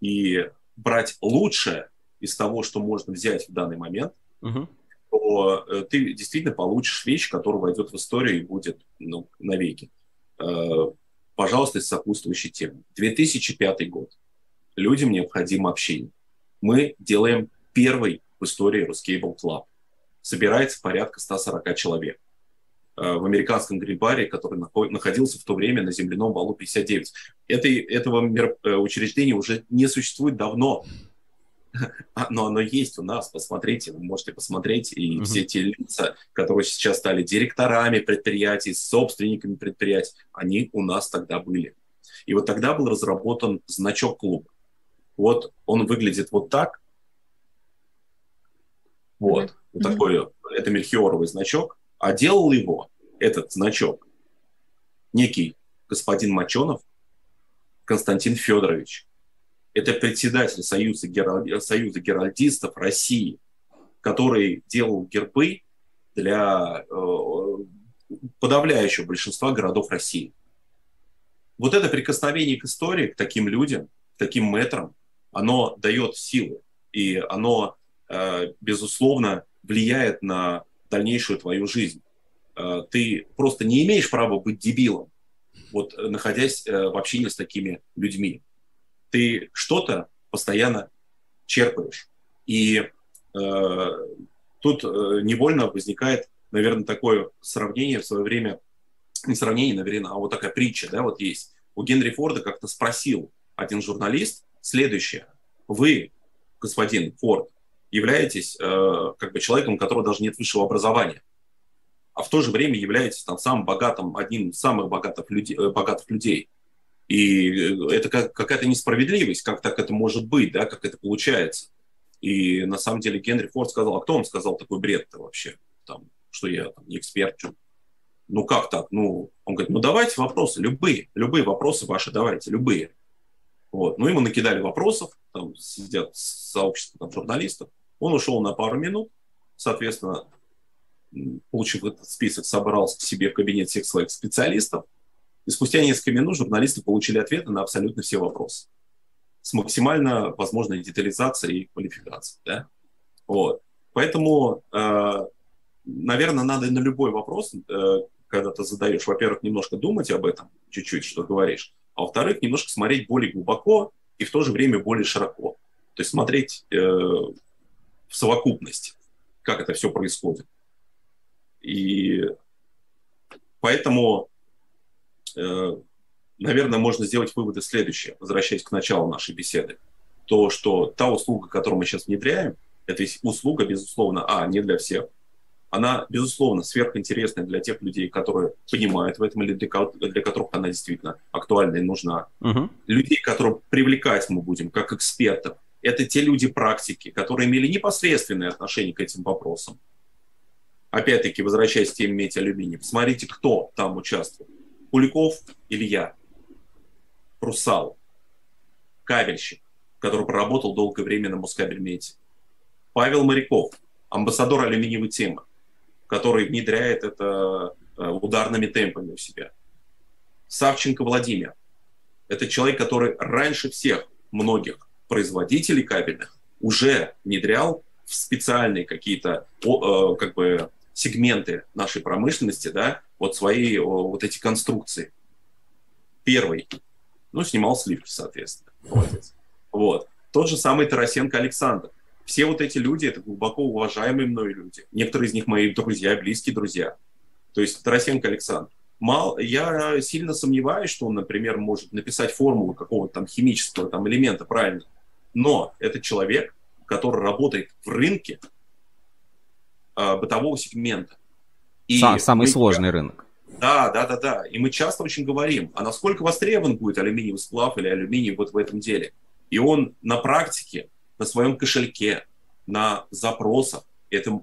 и брать лучшее из того, что можно взять в данный момент, угу. то э, ты действительно получишь вещь, которая войдет в историю и будет ну, навеки. Э, пожалуйста, из сопутствующей темы. 2005 год. Людям необходимо общение. Мы делаем первый в истории Ruscable Club. Собирается порядка 140 человек в американском грибаре, который находился в то время на земляном валу 59. Это, этого учреждения уже не существует давно. (laughs) А, но оно есть у нас, посмотрите, вы можете посмотреть, и mm-hmm. все те лица, которые сейчас стали директорами предприятий, собственниками предприятий, они у нас тогда были. И вот тогда был разработан значок клуба. Вот он выглядит вот так. Вот, mm-hmm. вот такой, это мельхиоровый значок. А делал его, этот значок, некий господин Моченов Константин Федорович это председатель Союза, Гералд... Союза геральдистов России, который делал гербы для э, подавляющего большинства городов России. Вот это прикосновение к истории, к таким людям, к таким метрам, оно дает силы, и оно, э, безусловно, влияет на дальнейшую твою жизнь. Э, ты просто не имеешь права быть дебилом, вот находясь э, в общении с такими людьми ты что-то постоянно черпаешь. И э, тут э, невольно возникает, наверное, такое сравнение в свое время, не сравнение, наверное, а вот такая притча, да, вот есть. У Генри Форда как-то спросил один журналист следующее. Вы, господин Форд, являетесь э, как бы человеком, у которого даже нет высшего образования, а в то же время являетесь там самым богатым, одним из самых богатых, людей, э, богатых людей. И э, это как, какая-то несправедливость, как так это может быть, да, как это получается. И на самом деле Генри Форд сказал, а кто вам сказал такой бред-то вообще, там, что я там, не эксперт, что? ну как так, ну, он говорит, ну давайте вопросы, любые, любые вопросы ваши давайте, любые. Вот. Ну, ему накидали вопросов, там сидят сообщество там, журналистов. Он ушел на пару минут, соответственно, получив этот список, собрал себе в кабинет всех своих специалистов, и спустя несколько минут журналисты получили ответы на абсолютно все вопросы с максимально возможной детализацией и квалификацией. Да? Вот. Поэтому, э, наверное, надо на любой вопрос, э, когда ты задаешь, во-первых, немножко думать об этом чуть-чуть, что говоришь, а во-вторых, немножко смотреть более глубоко и в то же время более широко. То есть смотреть э, в совокупности, как это все происходит. И поэтому Э, наверное, можно сделать выводы следующие, возвращаясь к началу нашей беседы. То, что та услуга, которую мы сейчас внедряем, это услуга, безусловно, а, не для всех. Она, безусловно, сверхинтересная для тех людей, которые понимают в этом или для, для которых она действительно актуальна и нужна. Угу. Людей, которых привлекать мы будем как экспертов, это те люди практики, которые имели непосредственное отношение к этим вопросам. Опять-таки, возвращаясь к теме метиалюминия, посмотрите, кто там участвует. Куликов Илья, Русал, кабельщик, который проработал долгое время на Москабельмете. Павел Моряков, амбассадор алюминиевой темы, который внедряет это э, ударными темпами у себя. Савченко Владимир, Это человек, который раньше всех многих производителей кабельных уже внедрял в специальные какие-то э, как бы сегменты нашей промышленности, да, вот свои вот эти конструкции. Первый, ну, снимал сливки, соответственно. Молодец. Вот. Тот же самый Тарасенко Александр. Все вот эти люди, это глубоко уважаемые мной люди. Некоторые из них мои друзья, близкие друзья. То есть Тарасенко Александр. Мал, я сильно сомневаюсь, что он, например, может написать формулу какого-то там химического там, элемента правильно. Но это человек, который работает в рынке э, бытового сегмента. И Сам, самый мы, сложный рынок. Да, да, да, да. И мы часто очень говорим, а насколько востребован будет алюминиевый сплав или алюминий вот в этом деле. И он на практике, на своем кошельке, на запросах это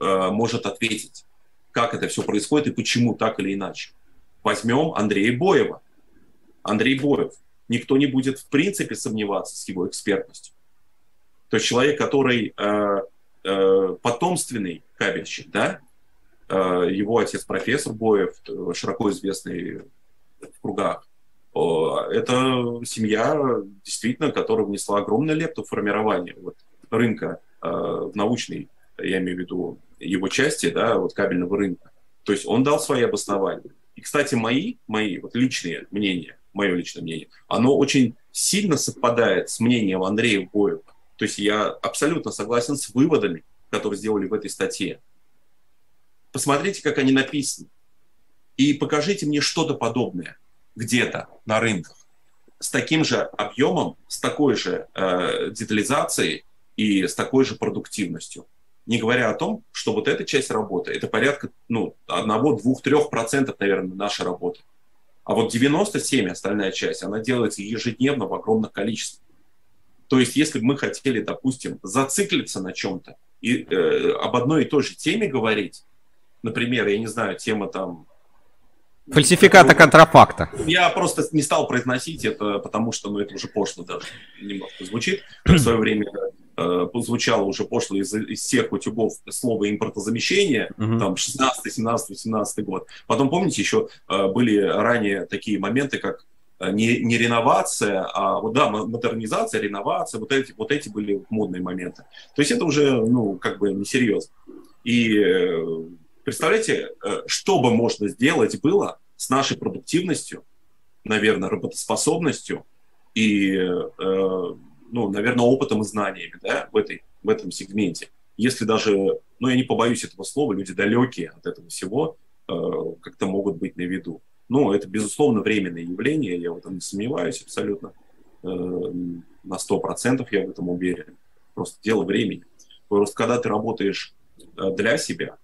э, может ответить, как это все происходит и почему так или иначе. Возьмем Андрея Боева. Андрей Боев. Никто не будет в принципе сомневаться с его экспертностью. То есть человек, который э, э, потомственный кабельщик, да, э, его отец профессор Боев, широко известный в кругах, это семья, действительно, которая внесла огромную лепту в формирование вот, рынка э, в научной, я имею в виду, его части, да, вот кабельного рынка. То есть он дал свои обоснования. И, кстати, мои, мои вот личные мнения, мое личное мнение, оно очень сильно совпадает с мнением Андрея Боева. То есть я абсолютно согласен с выводами, которые сделали в этой статье. Посмотрите, как они написаны. И покажите мне что-то подобное где-то на рынках с таким же объемом, с такой же э, детализацией и с такой же продуктивностью. Не говоря о том, что вот эта часть работы, это порядка ну, 1, 2, 3%, наверное, нашей работы. А вот 97 остальная часть, она делается ежедневно в огромных количествах. То есть, если бы мы хотели, допустим, зациклиться на чем-то и э, об одной и той же теме говорить, например, я не знаю, тема там... Фальсификата контрафакта. Я просто не стал произносить это, потому что ну, это уже пошло даже немножко звучит. (clears throat) В свое время э, звучало уже пошло из, из всех утюгов слово импортозамещение, uh-huh. там 16, 17, 17 год. Потом, помните, еще э, были ранее такие моменты, как Э, не, не реновация, а вот да, модернизация, реновация, вот эти, вот эти были модные моменты. То есть это уже, ну, как бы несерьезно. И э, представляете, э, что бы можно сделать было с нашей продуктивностью, наверное, работоспособностью и, ну, наверное, опытом и знаниями, да, в, этой, в этом сегменте. Если даже, ну, я не побоюсь этого слова, люди далекие от этого всего, как-то могут быть на виду. Ну, это, безусловно, временное явление, я в этом не сомневаюсь абсолютно. Э, на 100% я в этом уверен. Просто дело времени. Просто когда ты работаешь э, для себя,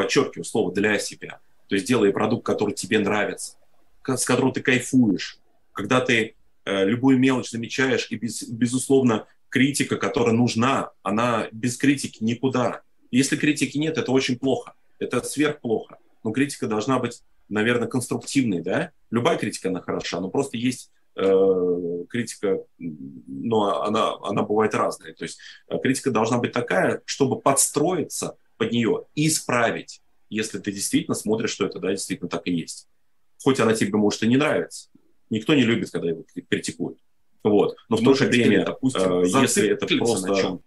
подчеркиваю слово «для себя», то есть делая продукт, который тебе нравится, с которым ты кайфуешь, когда ты э, любую мелочь замечаешь, и, без, безусловно, критика, которая нужна, она без критики никуда. Если критики нет, это очень плохо, это сверхплохо. Но критика должна быть наверное, конструктивный, да. Любая критика, она хороша, но просто есть э, критика, но она, она бывает разная. То есть э, критика должна быть такая, чтобы подстроиться под нее и исправить, если ты действительно смотришь, что это, да, действительно так и есть. Хоть она тебе, может, и не нравится. Никто не любит, когда его критикуют. Вот. Но в то же время, допустим, э, если это просто,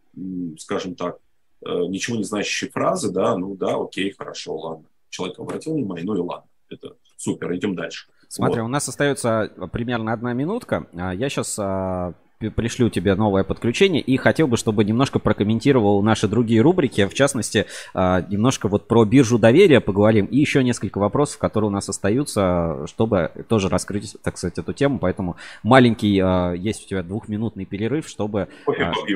скажем так, э, ничего не значащие фразы, да, ну да, окей, хорошо, ладно. Человек обратил внимание, ну и ладно это супер, идем дальше. Смотри, вот. у нас остается примерно одна минутка. А, я сейчас а, пришлю тебе новое подключение и хотел бы, чтобы немножко прокомментировал наши другие рубрики, в частности, а, немножко вот про биржу доверия поговорим и еще несколько вопросов, которые у нас остаются, чтобы тоже раскрыть, так сказать, эту тему. Поэтому маленький есть у тебя двухминутный перерыв, чтобы,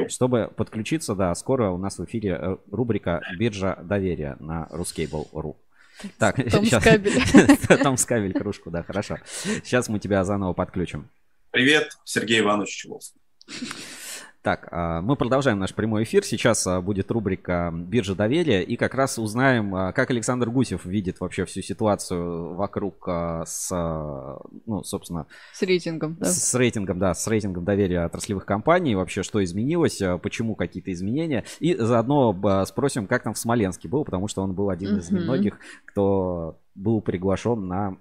чтобы подключиться. Да, скоро у нас в эфире э, рубрика «Биржа доверия» на Ruscable.ru. Так, Том сейчас. (laughs) Скабель. (laughs) Том Скабель, кружку, да, хорошо. Сейчас мы тебя заново подключим. Привет, Сергей Иванович Чуловский. Так, а, мы продолжаем наш прямой эфир. Сейчас а, будет рубрика «Биржа доверия». И как раз узнаем, а, как Александр Гусев видит вообще всю ситуацию вокруг с, ну, собственно... С рейтингом, да? С, с рейтингом, да, с рейтингом доверия отраслевых компаний. Вообще, что изменилось, почему какие-то изменения. И заодно спросим, как там в Смоленске был, потому что он был один из немногих, кто был приглашен на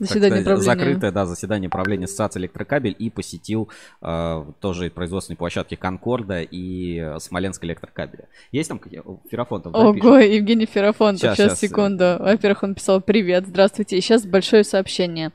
Заседание сказать, правления. закрытое, да, заседание правления Ассоциации Электрокабель и посетил э, тоже производственные площадки Конкорда и э, Смоленск Электрокабеля. Есть там какие? Ферафонтов, да, пишет? Ого, Евгений Ферафонтов, Щас, сейчас, щас, э. секунду. Во-первых, он писал «Привет, здравствуйте». И сейчас большое сообщение.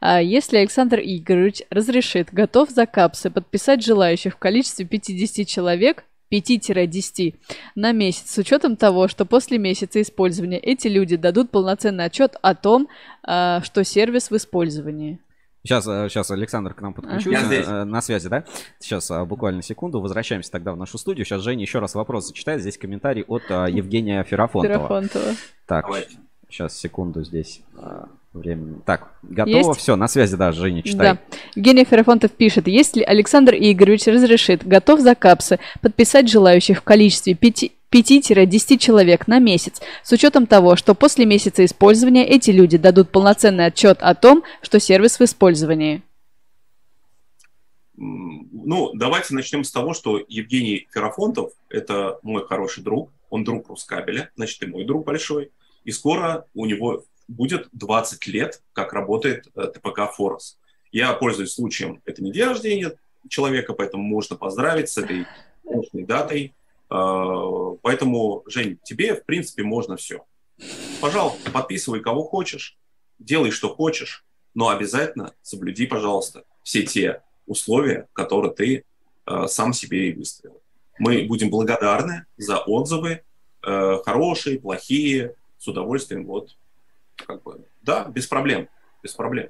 А, Если Александр Игоревич разрешит, готов за капсы подписать желающих в количестве 50 человек, 5-10 на месяц, с учетом того, что после месяца использования эти люди дадут полноценный отчет о том, а, что сервис в использовании. Сейчас, э, сейчас Александр к нам подключился. Я здесь. э, На связи, да? Сейчас э, буквально секунду. Возвращаемся тогда в нашу студию. Сейчас Женя еще раз вопрос зачитает. Здесь комментарий от Евгения Ферафонтова. Ферафонтова. Так, Давайте. сейчас секунду здесь времени. Так, готово. Есть? Все, на связи, да, Женя, читай. Да. Евгений Ферафонтов пишет, если Александр Игоревич разрешит, готов за капсы подписать желающих в количестве 5 5-10 человек на месяц, с учетом того, что после месяца использования эти люди дадут полноценный отчет о том, что сервис в использовании. Ну, давайте начнем с того, что Евгений Ферафонтов – это мой хороший друг, он друг Рускабеля, значит, и мой друг большой. И скоро у него будет 20 лет, как работает э, ТПК «Форос». Я пользуюсь случаем, это не день рождения человека, поэтому можно поздравить с этой датой. Э, Поэтому, Жень, тебе, в принципе, можно все. Пожалуйста, подписывай кого хочешь, делай, что хочешь, но обязательно соблюди, пожалуйста, все те условия, которые ты э, сам себе и выставил. Мы будем благодарны за отзывы, хорошие, плохие, с удовольствием, вот, как бы, да, без проблем, без проблем.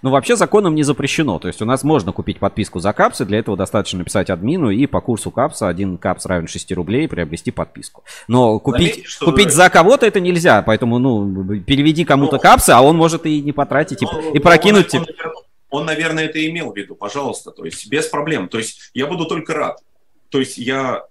Ну, вообще законом не запрещено. То есть у нас можно купить подписку за капсы. Для этого достаточно написать админу и по курсу капса один капс равен 6 рублей приобрести подписку. Но купить, Заметьте, что- купить за кого-то это нельзя. Поэтому, ну, переведи кому-то Ну, капсы, а он может и не потратить, и, Ну, и прокинуть. Он, типа- он, он, наверное, это и имел в виду, пожалуйста, то есть без проблем. То есть я буду только рад. То есть я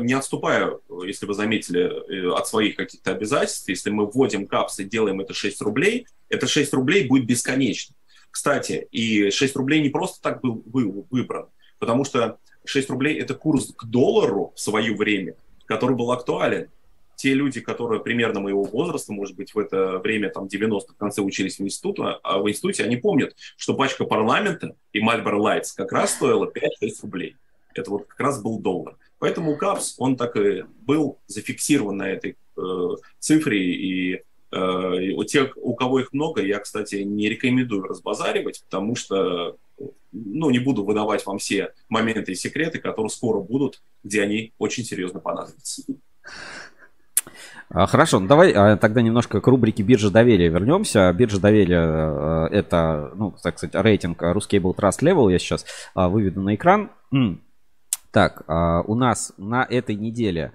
не отступаю, если вы заметили, э, от своих каких-то обязательств. Если мы вводим капсы и делаем это 6 рублей, это 6 рублей будет бесконечно. Кстати, и 6 рублей не просто так был вы- выбран, потому что 6 рублей – это курс к доллару в свое время, который был актуален. Те люди, которые примерно моего возраста, может быть, в это время, там, 90 в конце учились в институте, а в институте, они помнят, что пачка парламента и Marlboro Lights как раз стоила 5-6 рублей. Это вот как раз был доллар. Поэтому КАПС, он так и был зафиксирован на этой э, цифре, и э, у тех, у кого их много, я, кстати, не рекомендую разбазаривать, потому что, ну, не буду выдавать вам все моменты и секреты, которые скоро будут, где они очень серьезно понадобятся. А, Хорошо, ну давай а, тогда немножко к рубрике биржа доверия вернемся. Биржа доверия э, это, ну, так сказать, рейтинг Ruscable Trust Level. Я сейчас а, выведу на экран. Так, а, у нас на этой неделе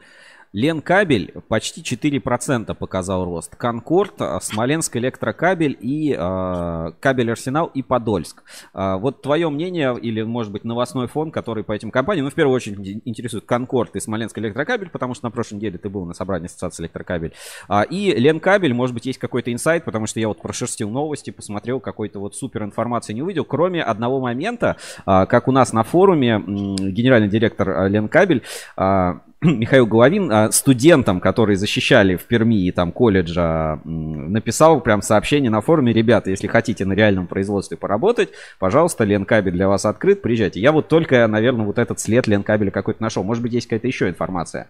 Ленкабель почти 4% показал рост. Конкорд, а, Смоленск Электрокабель и а, Кабель Арсенал и Подольск. А, вот твое мнение или, может быть, новостной фон, который по этим компаниям, ну, в первую очередь ин- интересует Конкорд и Смоленск Электрокабель, потому что на прошлой неделе ты был на собрании Ассоциации Электрокабель. А, и Ленкабель, может быть, есть какой-то инсайт, потому что я вот прошерстил новости, посмотрел, какой-то вот супер информации не увидел, кроме одного момента, а, как у нас на форуме м, генеральный директор Ленкабель а, (clears throat) Михаил Головин а, студентам, которые защищали в Перми и там колледжа, написал прям сообщение на форуме, ребята, если хотите на реальном производстве поработать, пожалуйста, Ленкабель для вас открыт, приезжайте. Я вот только, наверное, вот этот след Ленкабеля какой-то нашел. Может быть, есть какая-то еще информация.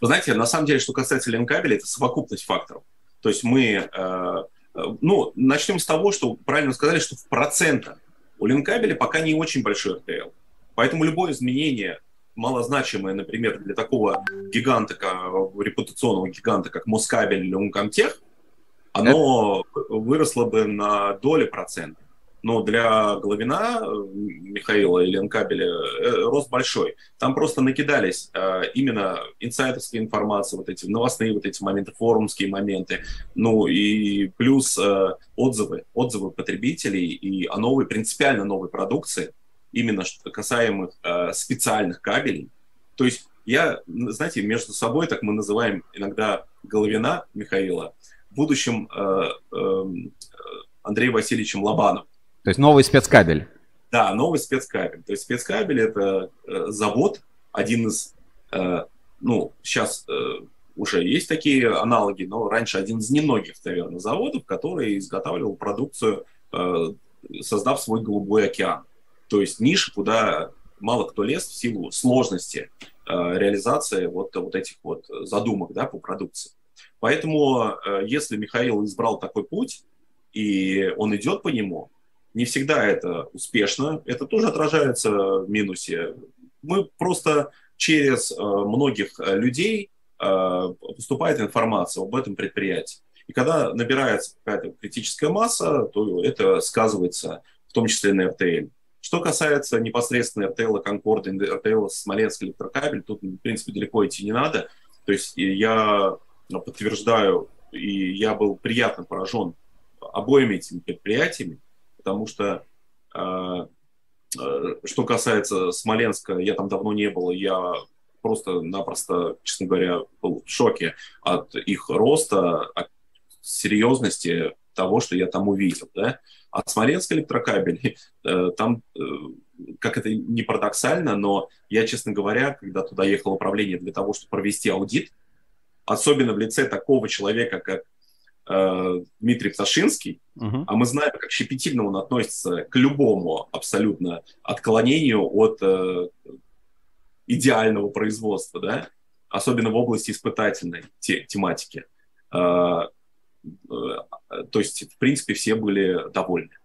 Вы знаете, на самом деле, что касается ленкабеля, это совокупность факторов. То есть мы, э, э, ну, начнем с того, что правильно сказали, что в процентах у ленкабеля пока не очень большой РТЛ. Поэтому любое изменение малозначимое, например, для такого гиганта, репутационного гиганта, как Москабель или Умкомтех, оно выросло бы на доли процента. Но для Головина, э, Михаила и Ленкабеля э, рост большой. Там просто накидались э, именно инсайдерские информации, вот эти новостные вот эти моменты, форумские моменты, ну и плюс э, отзывы, отзывы потребителей и о новой, принципиально новой продукции, именно касаемых э, специальных кабелей. То есть я, знаете, между собой, так мы называем иногда Головина Михаила, в будущем э, э, Андреем Васильевичем Лобанов. То есть новый спецкабель. Да, новый спецкабель. То есть спецкабель это э, завод, один из, э, ну, сейчас э, уже есть такие аналоги, но раньше один из немногих, наверное, заводов, который изготавливал продукцию создав свой голубой океан. То есть ниша, куда мало кто лез в силу сложности реализации вот, вот этих вот задумок да, по продукции. Поэтому, если Михаил избрал такой путь, и он идет по нему, не всегда это успешно, это тоже отражается в минусе. Мы просто через многих людей поступает информация об этом предприятии. И когда набирается какая-то критическая масса, то это сказывается в том числе на РТЛ. Что касается непосредственно РТЛ, Конкорда, РТЛ, Смоленск, Электрокабель, тут, в принципе, далеко идти не надо. То есть я подтверждаю, и я был приятно поражен обоими этими предприятиями, потому что э, э, что касается Смоленска, я там давно не был, я просто-напросто, честно говоря, был в шоке от их роста, от серьезности того, что я там увидел. Да? А Смоленск электрокабель, (laughs) э, там, э, как это не парадоксально, но я, честно говоря, когда туда ехало управление для того, чтобы провести аудит, особенно в лице такого человека, как э, Дмитрий Пташинский, uh-huh. а мы знаем, как щепетильно он относится к любому абсолютно отклонению от э, идеального производства, да, особенно в области испытательной те, тематики. Э, э, то есть, в принципе, все были довольны.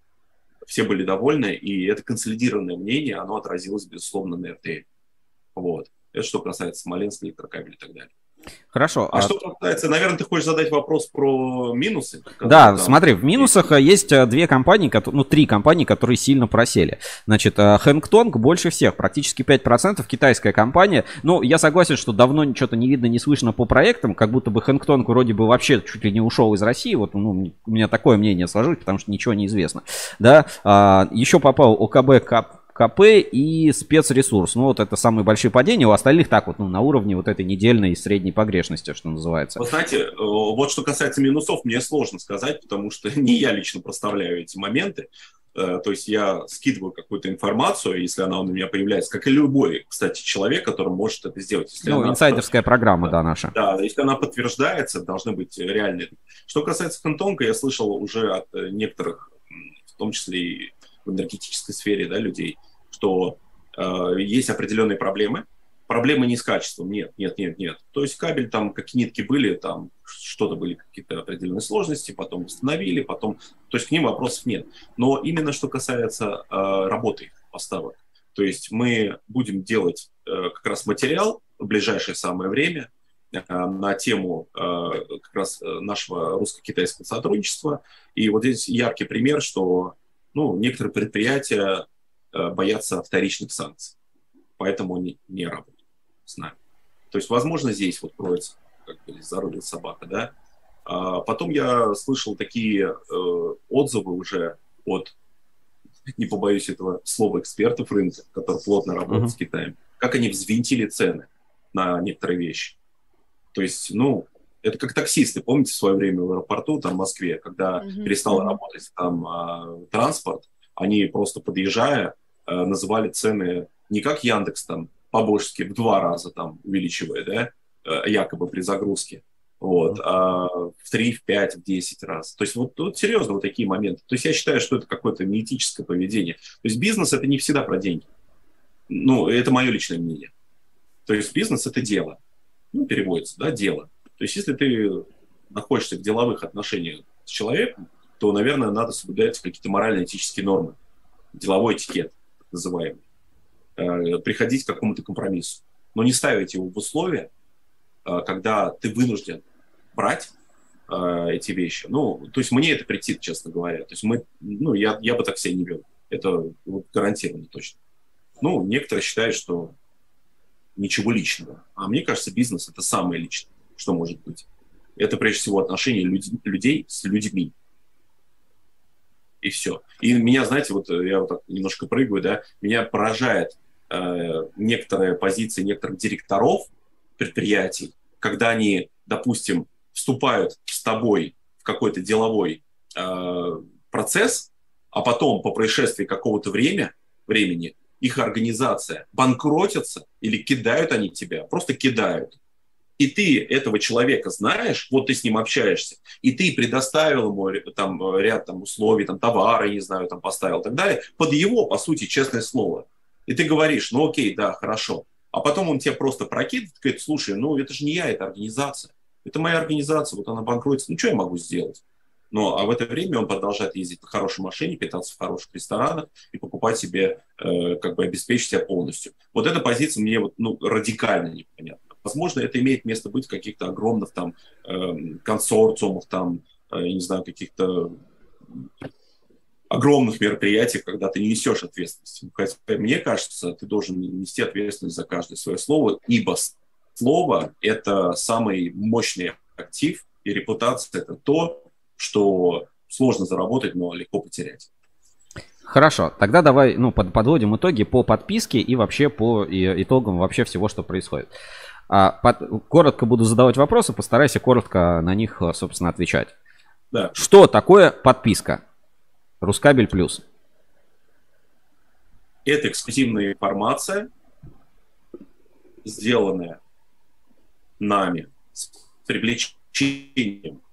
Все были довольны, и это консолидированное мнение, оно отразилось, безусловно, на РТЛ. Вот. Это что касается Смоленска, электрокабеля и так далее. Хорошо. А, а что касается, наверное, ты хочешь задать вопрос про минусы? Да, там... смотри, в минусах есть э, две компании, ну, три компании, которые сильно просели. Значит, Хэнгтонг больше всех, практически 5%, китайская компания. Ну, я согласен, что давно что-то не видно, не слышно по проектам, как будто бы Хэнгтонг вроде бы вообще чуть ли не ушел из России. Вот, ну, у меня такое мнение сложилось, потому что ничего не известно. Да, а, еще попал ОКБ Кап КП и спецресурс. Ну, вот это самые большие падения. У остальных так вот, ну, на уровне вот этой недельной и средней погрешности, что называется. Вы знаете, э, вот что касается минусов, мне сложно сказать, потому что (laughs) не я лично проставляю эти моменты. Э, то есть я скидываю какую-то информацию, если она у меня появляется, как и любой, кстати, человек, который может это сделать. Если ну, она, инсайдерская программа, да, наша. Да, если она подтверждается, должны быть реальные. Что касается Хантонга, я слышал уже от э, некоторых, в том числе и в энергетической сфере да, людей, что э, есть определенные проблемы. Проблемы не с качеством, нет, нет, нет, нет. То есть кабель там, какие нитки были, там что-то были какие-то определенные сложности, потом восстановили, потом, то есть к ним вопросов нет. Но именно что касается э, работы поставок, то есть мы будем делать э, как раз материал в ближайшее самое время э, на тему э, как раз нашего русско-китайского сотрудничества. И вот здесь яркий пример, что ну, некоторые предприятия э, боятся вторичных санкций, поэтому они не работают с нами. То есть, возможно, здесь вот кроется, как бы, зарылась собака, да. А потом я слышал такие э, отзывы уже от, не побоюсь этого слова, экспертов рынка, которые плотно работают uh-huh. с Китаем, как они взвинтили цены на некоторые вещи. То есть, ну, это как таксисты, помните, в свое время в аэропорту, там, в Москве, когда mm-hmm. перестал работать там э, транспорт, они просто подъезжая э, называли цены не как Яндекс там по-божески в два раза там увеличивая, да, э, якобы при загрузке, вот, а в три, в пять, в десять раз. То есть вот, вот серьезно вот такие моменты. То есть я считаю, что это какое-то неэтическое поведение. То есть бизнес это не всегда про деньги. Ну, это мое личное мнение. То есть бизнес это дело. Ну, переводится, да, дело. То есть если ты находишься в деловых отношениях с человеком, то, наверное, надо соблюдать какие-то морально-этические нормы, деловой этикет, называемый, э, приходить к какому-то компромиссу. Но не ставить его в условия, э, когда ты вынужден брать э, эти вещи. Ну, то есть мне это претит, честно говоря. То есть мы, ну, я, я бы так себя не вел. Это вот, гарантированно точно. Ну, некоторые считают, что ничего личного. А мне кажется, бизнес – это самое личное что может быть? Это прежде всего отношения люд, людей с людьми. И все. И меня, знаете, вот я вот так немножко прыгаю, да, меня поражает э, некоторые позиции некоторых директоров предприятий, когда они, допустим, вступают с тобой в какой-то деловой э, процесс, а потом по происшествии какого-то время, времени их организация банкротится или кидают они тебя, просто кидают и ты этого человека знаешь, вот ты с ним общаешься, и ты предоставил ему там ряд там, условий, там, товара, не знаю, там, поставил и так далее, под его, по сути, честное слово. И ты говоришь, ну окей, да, хорошо. А потом он тебя просто прокидывает, говорит, слушай, ну это же не я, это организация. Это моя организация, вот она банкротится, ну что я могу сделать? Но а в это время он продолжает ездить на хорошей машине, питаться в хороших ресторанах и покупать себе, э, как бы обеспечить себя полностью. Вот эта позиция мне вот, ну, радикально непонятна. Возможно, это имеет место быть в каких-то огромных там э, консорциумах, там, э, не знаю, каких-то огромных мероприятиях, когда ты не несешь ответственность. Хотя, мне кажется, ты должен нести ответственность за каждое свое слово, ибо слово – это самый мощный актив, и репутация – это то, что сложно заработать, но легко потерять. Хорошо, тогда давай ну, под, подводим итоги по подписке и вообще по итогам вообще всего, что происходит. А, коротко буду задавать вопросы, постарайся коротко на них, собственно, отвечать. Да. Что такое подписка? Рускабель плюс. Это эксклюзивная информация, сделанная нами с привлечением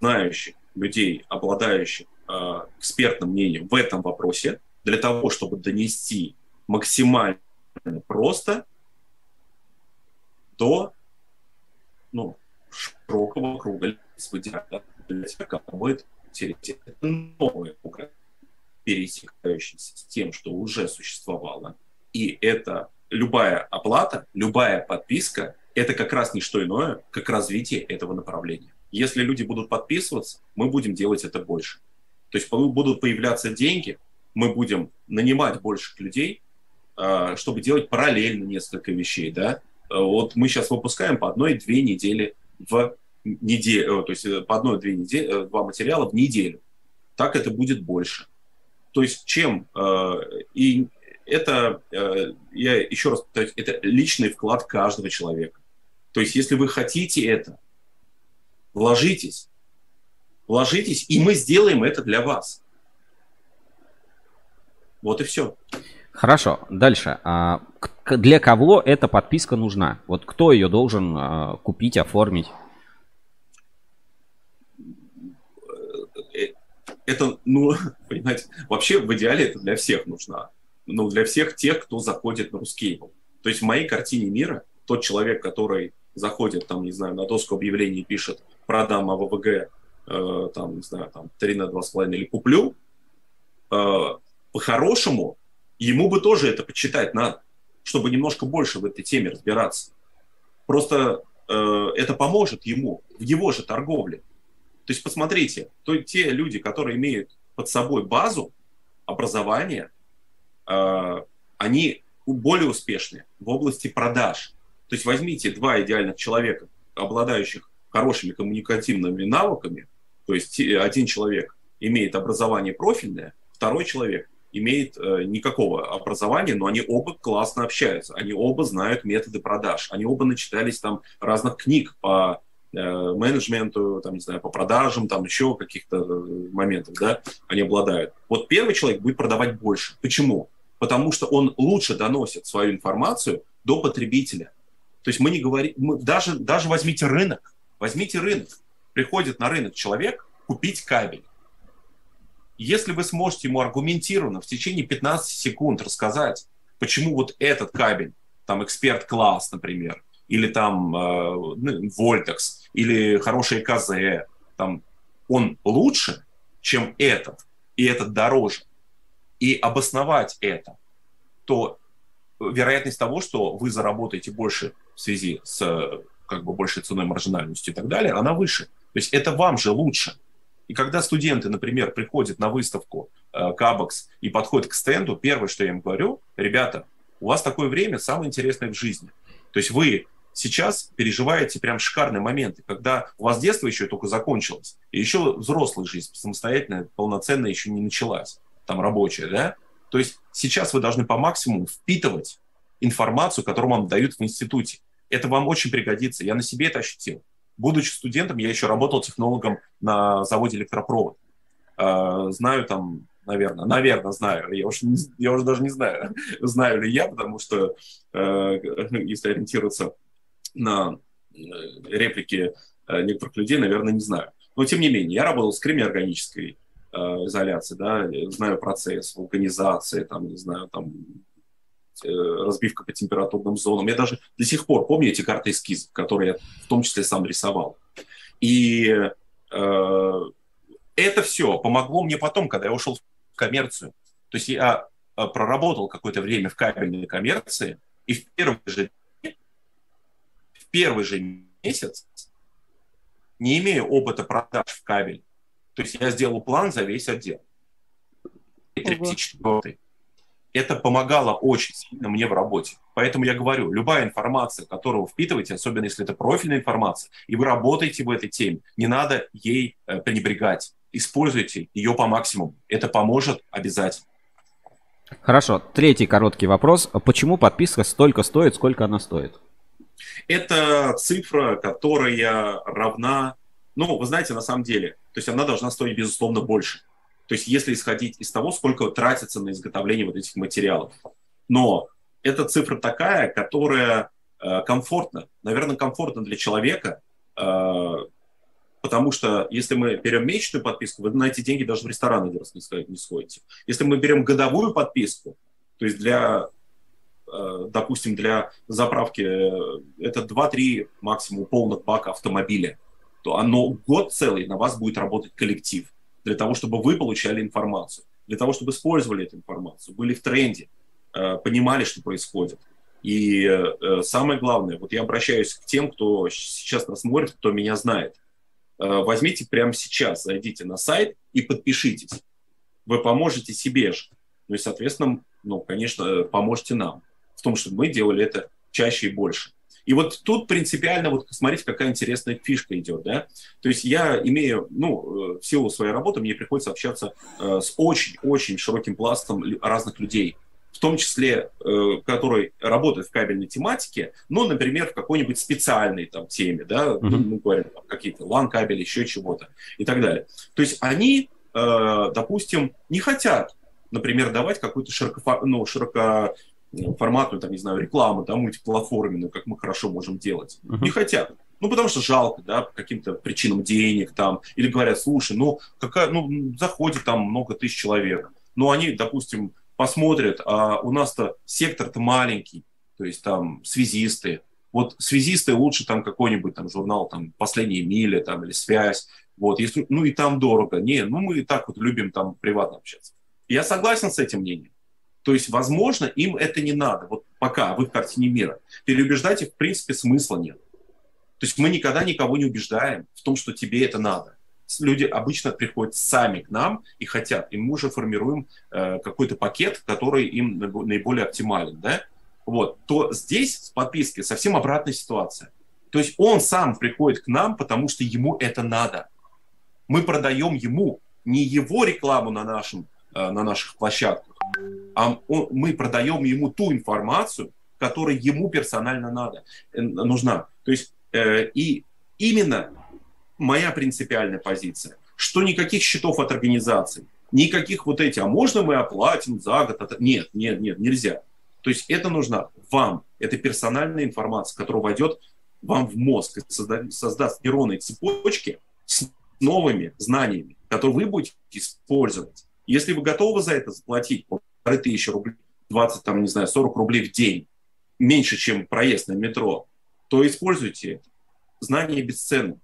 знающих людей, обладающих э, экспертным мнением в этом вопросе, для того, чтобы донести максимально просто до ну, широкого круга тех, кому будет интересно. Это новое пересекающееся с тем, что уже существовало. И это любая оплата, любая подписка, это как раз не что иное, как развитие этого направления. Если люди будут подписываться, мы будем делать это больше. То есть будут появляться деньги, мы будем нанимать больших людей, а, чтобы делать параллельно несколько вещей. Да? А, вот мы сейчас выпускаем по одной-две недели в неделю, э, то есть э, по одной-две недели, э, два материала в неделю. Так это будет больше. То есть чем... И это, я еще раз повторюсь, это личный вклад каждого человека. То есть если вы хотите это, Вложитесь. Вложитесь, и мы сделаем это для вас. Вот и все. Хорошо, дальше. А, для кого эта подписка нужна? Вот кто ее должен а, купить, оформить? Э, это, ну, (laughs) понимаете, вообще в идеале это для всех нужна. Ну, для всех тех, кто заходит на Рускейбл. То есть в моей картине мира тот человек, который заходит, там, не знаю, на доску объявлений пишет «продам АВВГ», э, там, не знаю, там, 3 на 2,5 или «куплю», э, по-хорошему, ему бы тоже это почитать надо, чтобы немножко больше в этой теме разбираться. Просто э, это поможет ему в его же торговле. То есть, посмотрите, то, те люди, которые имеют под собой базу образования, э, они более успешны в области продаж. То есть возьмите два идеальных человека, обладающих хорошими коммуникативными навыками, то есть один человек имеет образование профильное, второй человек имеет э, никакого образования, но они оба классно общаются, они оба знают методы продаж, они оба начитались там разных книг по э, менеджменту, там, не знаю, по продажам, там еще каких-то э, моментов, да, они обладают. Вот первый человек будет продавать больше. Почему? Потому что он лучше доносит свою информацию до потребителя. То есть мы не говорим, даже, даже возьмите рынок, возьмите рынок. Приходит на рынок человек купить кабель. Если вы сможете ему аргументированно в течение 15 секунд рассказать, почему вот этот кабель, там эксперт-класс, например, или там э, Voltex, или хороший КЗ, там, он лучше, чем этот, и этот дороже, и обосновать это, то вероятность того, что вы заработаете больше в связи с как бы большей ценой маржинальностью и так далее, она выше. То есть это вам же лучше. И когда студенты, например, приходят на выставку э, Кабакс и подходят к стенду, первое, что я им говорю, ребята, у вас такое время самое интересное в жизни. То есть вы сейчас переживаете прям шикарные моменты, когда у вас детство еще только закончилось, и еще взрослая жизнь самостоятельная, полноценная еще не началась, там рабочая, да? То есть сейчас вы должны по максимуму впитывать информацию, которую вам дают в институте. Это вам очень пригодится. Я на себе это ощутил. Будучи студентом, я еще работал технологом на заводе электропровод. А, знаю там, наверное, наверное, знаю. Я уже, я уже даже не знаю, (laughs) знаю ли я, потому что, э, (laughs) если ориентироваться на э, реплики э, некоторых людей, наверное, не знаю. Но тем не менее, я работал с кремиорганической э, изоляцией, да, знаю процесс вулканизации, там, не знаю, там, разбивка по температурным зонам. Я даже до сих пор помню эти карты эскиз, которые я в том числе сам рисовал. И э, это все помогло мне потом, когда я ушел в коммерцию. То есть я э, проработал какое-то время в кабельной коммерции, и в первый же, в первый же месяц, не имея опыта продаж в кабель, то есть я сделал план за весь отдел. 34 это помогало очень сильно мне в работе. Поэтому я говорю, любая информация, которую вы впитываете, особенно если это профильная информация, и вы работаете в этой теме, не надо ей э, пренебрегать. Используйте ее по максимуму. Это поможет обязательно. Хорошо. Третий короткий вопрос. Почему подписка столько стоит, сколько она стоит? Это цифра, которая равна... Ну, вы знаете, на самом деле, то есть она должна стоить, безусловно, больше. То есть если исходить из того, сколько тратится на изготовление вот этих материалов. Но эта цифра такая, которая э, комфортна, наверное, комфортна для человека, э, потому что если мы берем месячную подписку, вы на эти деньги даже в ресторан один раз не, сходите. Если мы берем годовую подписку, то есть для, э, допустим, для заправки э, это 2-3 максимум полных бака автомобиля, то оно год целый на вас будет работать коллектив для того, чтобы вы получали информацию, для того, чтобы использовали эту информацию, были в тренде, э, понимали, что происходит. И э, самое главное, вот я обращаюсь к тем, кто сейчас нас смотрит, кто меня знает. Э, возьмите прямо сейчас, зайдите на сайт и подпишитесь. Вы поможете себе же. Ну и, соответственно, ну, конечно, поможете нам в том, чтобы мы делали это чаще и больше. И вот тут принципиально, вот смотрите, какая интересная фишка идет, да. То есть я имею, ну, э, в силу своей работы мне приходится общаться э, с очень-очень широким пластом разных людей, в том числе, э, которые работают в кабельной тематике, но, например, в какой-нибудь специальной там теме, да, mm-hmm. мы говорим, какие-то LAN-кабели, еще чего-то и так далее. То есть они, э, допустим, не хотят, например, давать какую-то широко, ну, широко форматную, там, не знаю, рекламу, да, мультиплатформенную, как мы хорошо можем делать. Uh-huh. Не хотят. Ну, потому что жалко, да, по каким-то причинам денег там, или говорят, слушай, ну, какая, ну, заходит там много тысяч человек. Но они, допустим, посмотрят, а у нас-то сектор-то маленький, то есть там связисты. Вот связисты лучше там какой-нибудь там журнал, там, «Последние мили», там, или «Связь», вот, если, ну, и там дорого. Не, ну, мы и так вот любим там приватно общаться. Я согласен с этим мнением. То есть, возможно, им это не надо, вот пока в их картине мира. Переубеждать их, в принципе, смысла нет. То есть мы никогда никого не убеждаем в том, что тебе это надо. Люди обычно приходят сами к нам и хотят, и мы уже формируем э, какой-то пакет, который им наиболее оптимален, да? Вот, то здесь с подпиской совсем обратная ситуация. То есть он сам приходит к нам, потому что ему это надо. Мы продаем ему не его рекламу на, нашем, э, на наших площадках, а он, мы продаем ему ту информацию, которая ему персонально надо, э, нужна. То есть э, и именно моя принципиальная позиция, что никаких счетов от организаций, никаких вот эти, а можно мы оплатим за год? Это... Нет, нет, нет, нельзя. То есть это нужно вам, это персональная информация, которая войдет вам в мозг и создаст, создаст нейронные цепочки с новыми знаниями, которые вы будете использовать. Если вы готовы за это заплатить полторы тысячи рублей, 20, там, не знаю, 40 рублей в день, меньше, чем проезд на метро, то используйте это. Знания бесценны.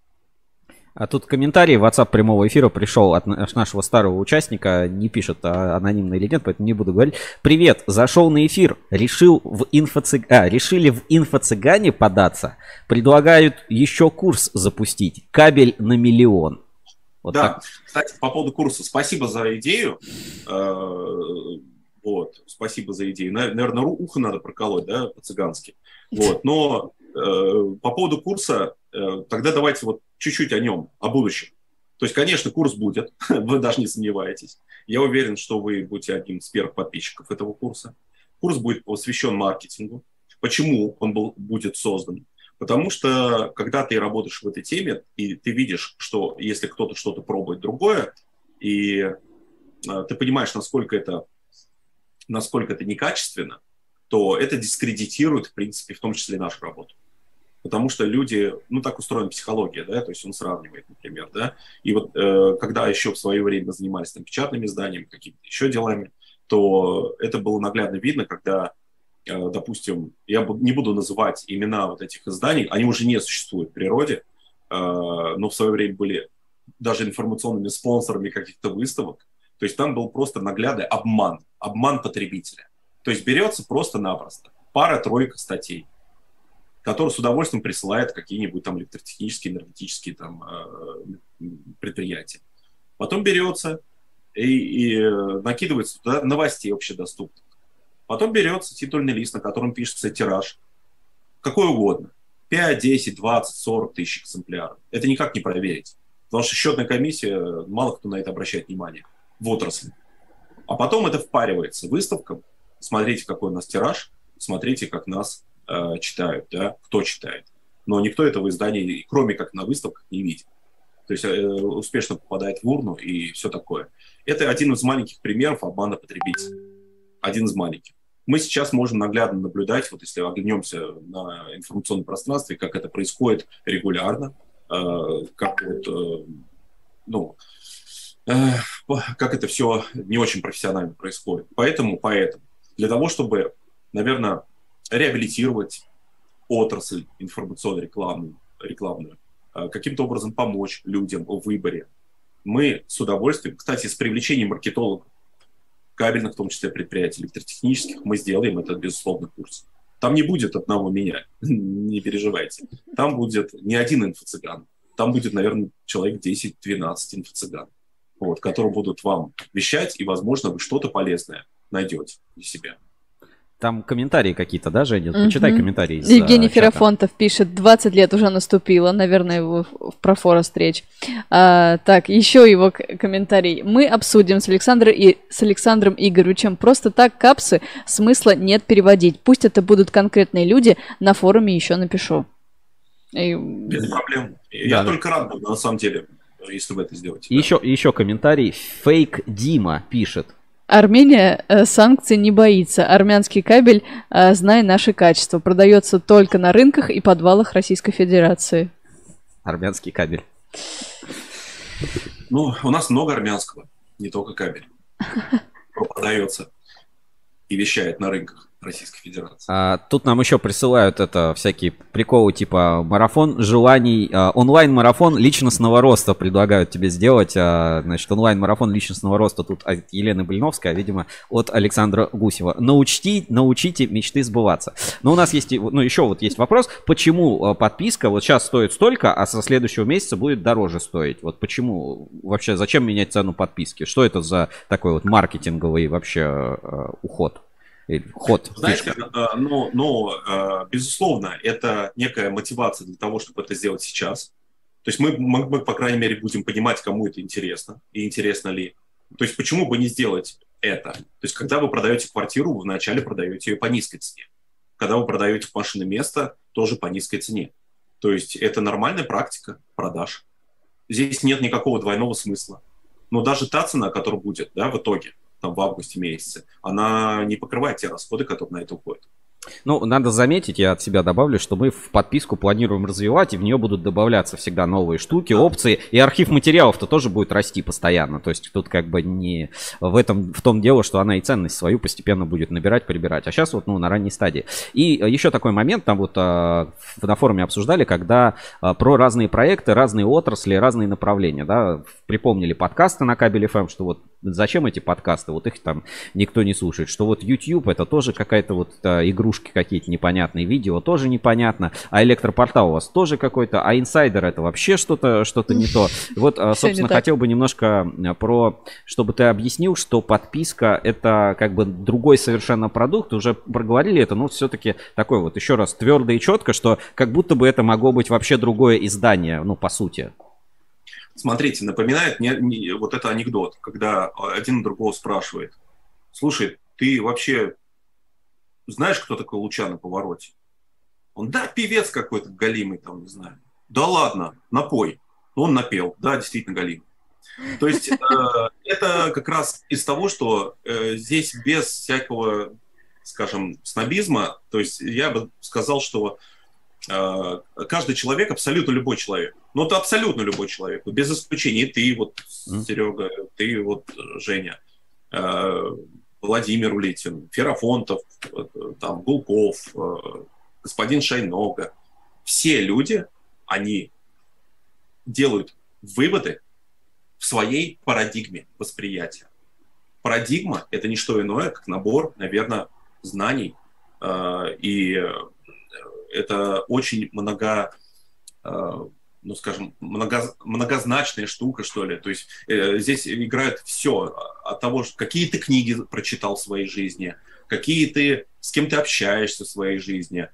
А тут комментарий в WhatsApp прямого эфира пришел от нашего старого участника. Не пишет, а анонимно или нет, поэтому не буду говорить. Привет, зашел на эфир. Решил в инфоцыг... а, решили в инфо-цыгане податься. Предлагают еще курс запустить. Кабель на миллион. Вот да, так. кстати, по поводу курса, спасибо за идею. Э, вот, спасибо за идею. Наверное, ухо надо проколоть, да, по-цыгански. Вот, но э, по поводу курса, э, тогда давайте вот чуть-чуть о нем, о будущем. То есть, конечно, курс будет, (laughs) вы даже не сомневаетесь. Я уверен, что вы будете одним из первых подписчиков этого курса. Курс будет посвящен маркетингу. Почему он был, будет создан? Потому что когда ты работаешь в этой теме, и ты видишь, что если кто-то что-то пробует другое, и э, ты понимаешь, насколько это, насколько это некачественно, то это дискредитирует, в принципе, в том числе нашу работу. Потому что люди, ну, так устроена психология, да, то есть он сравнивает, например, да. И вот э, когда еще в свое время занимались там печатными изданиями, какими-то еще делами, то это было наглядно видно, когда, допустим, я не буду называть имена вот этих изданий, они уже не существуют в природе, э, но в свое время были даже информационными спонсорами каких-то выставок. То есть там был просто наглядный обман, обман потребителя. То есть берется просто-напросто пара-тройка статей который с удовольствием присылает какие-нибудь там электротехнические, энергетические там э, предприятия. Потом берется и, и накидывается туда новостей общедоступных. Потом берется титульный лист, на котором пишется тираж, какой угодно. 5, 10, 20, 40 тысяч экземпляров. Это никак не проверить. Потому что счетная комиссия, мало кто на это обращает внимание в отрасли. А потом это впаривается выставкам. Смотрите, какой у нас тираж, смотрите, как нас э, читают, да, кто читает. Но никто этого издания, кроме как на выставках, не видит. То есть э, успешно попадает в урну и все такое. Это один из маленьких примеров обмана потребителя. Один из маленьких. Мы сейчас можем наглядно наблюдать, вот если оглянемся на информационном пространстве, как это происходит регулярно, э, как вот, э, ну, э, как это все не очень профессионально происходит. Поэтому, поэтому, для того, чтобы, наверное, реабилитировать отрасль информационно-рекламную, рекламную, э, каким-то образом помочь людям в выборе. Мы с удовольствием, кстати, с привлечением маркетологов, кабельных, в том числе предприятий электротехнических, мы сделаем этот, безусловно, курс. Там не будет одного меня, (laughs) не переживайте. Там будет не один инфо-цыган. Там будет, наверное, человек 10-12 инфо-цыган, вот, которые будут вам вещать, и, возможно, вы что-то полезное найдете для себя. Там комментарии какие-то, да, Женя? Почитай комментарии. Из, Евгений чата. Ферафонтов пишет, 20 лет уже наступило, наверное, в, в профора встреч. А, так, еще его комментарий. Мы обсудим с, Александром и, с Александром Игоревичем. Просто так капсы смысла нет переводить. Пусть это будут конкретные люди, на форуме еще напишу. И... Без проблем. Я да, только рад буду, на самом деле, если вы это сделаете. Еще, да. еще комментарий. Фейк Дима пишет. Армения э, санкций не боится. Армянский кабель, э, знай наши качества, продается только на рынках и подвалах Российской Федерации. Армянский кабель. Ну, у нас много армянского, не только кабель. (laughs) Продается и вещает на рынках. Российской Федерации. А, тут нам еще присылают это всякие приколы типа марафон желаний, а, онлайн-марафон личностного роста предлагают тебе сделать. А, значит, онлайн-марафон личностного роста тут от Елены Блиновской, а, видимо, от Александра Гусева. Научти, научите мечты сбываться. Но у нас есть, ну, еще вот есть вопрос, почему а, подписка вот сейчас стоит столько, а со следующего месяца будет дороже стоить? Вот почему вообще, зачем менять цену подписки? Что это за такой вот маркетинговый вообще э, уход? Ход. Знаете, ну, э, безусловно, это некая мотивация для того, чтобы это сделать сейчас. То есть мы, мы, мы, по крайней мере, будем понимать, кому это интересно и интересно ли. То есть почему бы не сделать это? То есть когда вы продаете квартиру, вы вначале продаете ее по низкой цене. Когда вы продаете машины место, тоже по низкой цене. То есть это нормальная практика продаж. Здесь нет никакого двойного смысла. Но даже та цена, которая будет да, в итоге, там, в августе месяце, она не покрывает те расходы, которые на это уходят. Ну, надо заметить, я от себя добавлю, что мы в подписку планируем развивать, и в нее будут добавляться всегда новые штуки, опции, и архив материалов-то тоже будет расти постоянно. То есть тут как бы не в этом, в том дело, что она и ценность свою постепенно будет набирать, прибирать. А сейчас вот, ну, на ранней стадии. И еще такой момент, там вот а, на форуме обсуждали, когда а, про разные проекты, разные отрасли, разные направления, да, припомнили подкасты на кабеле FM, что вот зачем эти подкасты, вот их там никто не слушает, что вот YouTube это тоже какая-то вот а, игрушка игрушки какие-то непонятные, видео тоже непонятно, а электропортал у вас тоже какой-то, а инсайдер это вообще что-то что-то не то. (laughs) Вот, а, собственно, хотел бы немножко про, чтобы ты объяснил, что подписка это как бы другой совершенно продукт, уже проговорили это, но все-таки такой вот еще раз твердо и четко, что как будто бы это могло быть вообще другое издание, ну, по сути. Смотрите, напоминает не, не, вот это анекдот, когда один другого спрашивает, слушай, ты вообще знаешь, кто такой Луча на повороте? Он, да, певец какой-то галимый там, не знаю. Да ладно, напой. Он напел, да, действительно галимый. То есть э, это как раз из того, что э, здесь без всякого, скажем, снобизма, то есть я бы сказал, что э, каждый человек, абсолютно любой человек, ну это абсолютно любой человек, без исключения, ты вот, Серега, ты вот, Женя, э, Владимир Улитин, Ферафонтов, э, там, Гулков, господин Шайнога, все люди, они делают выводы в своей парадигме восприятия. Парадигма – это не что иное, как набор, наверное, знаний. Э, и это очень много, э, ну, скажем, много, многозначная штука, что ли. То есть э, здесь играет все от того, какие ты книги прочитал в своей жизни, какие ты, с кем ты общаешься в своей жизни,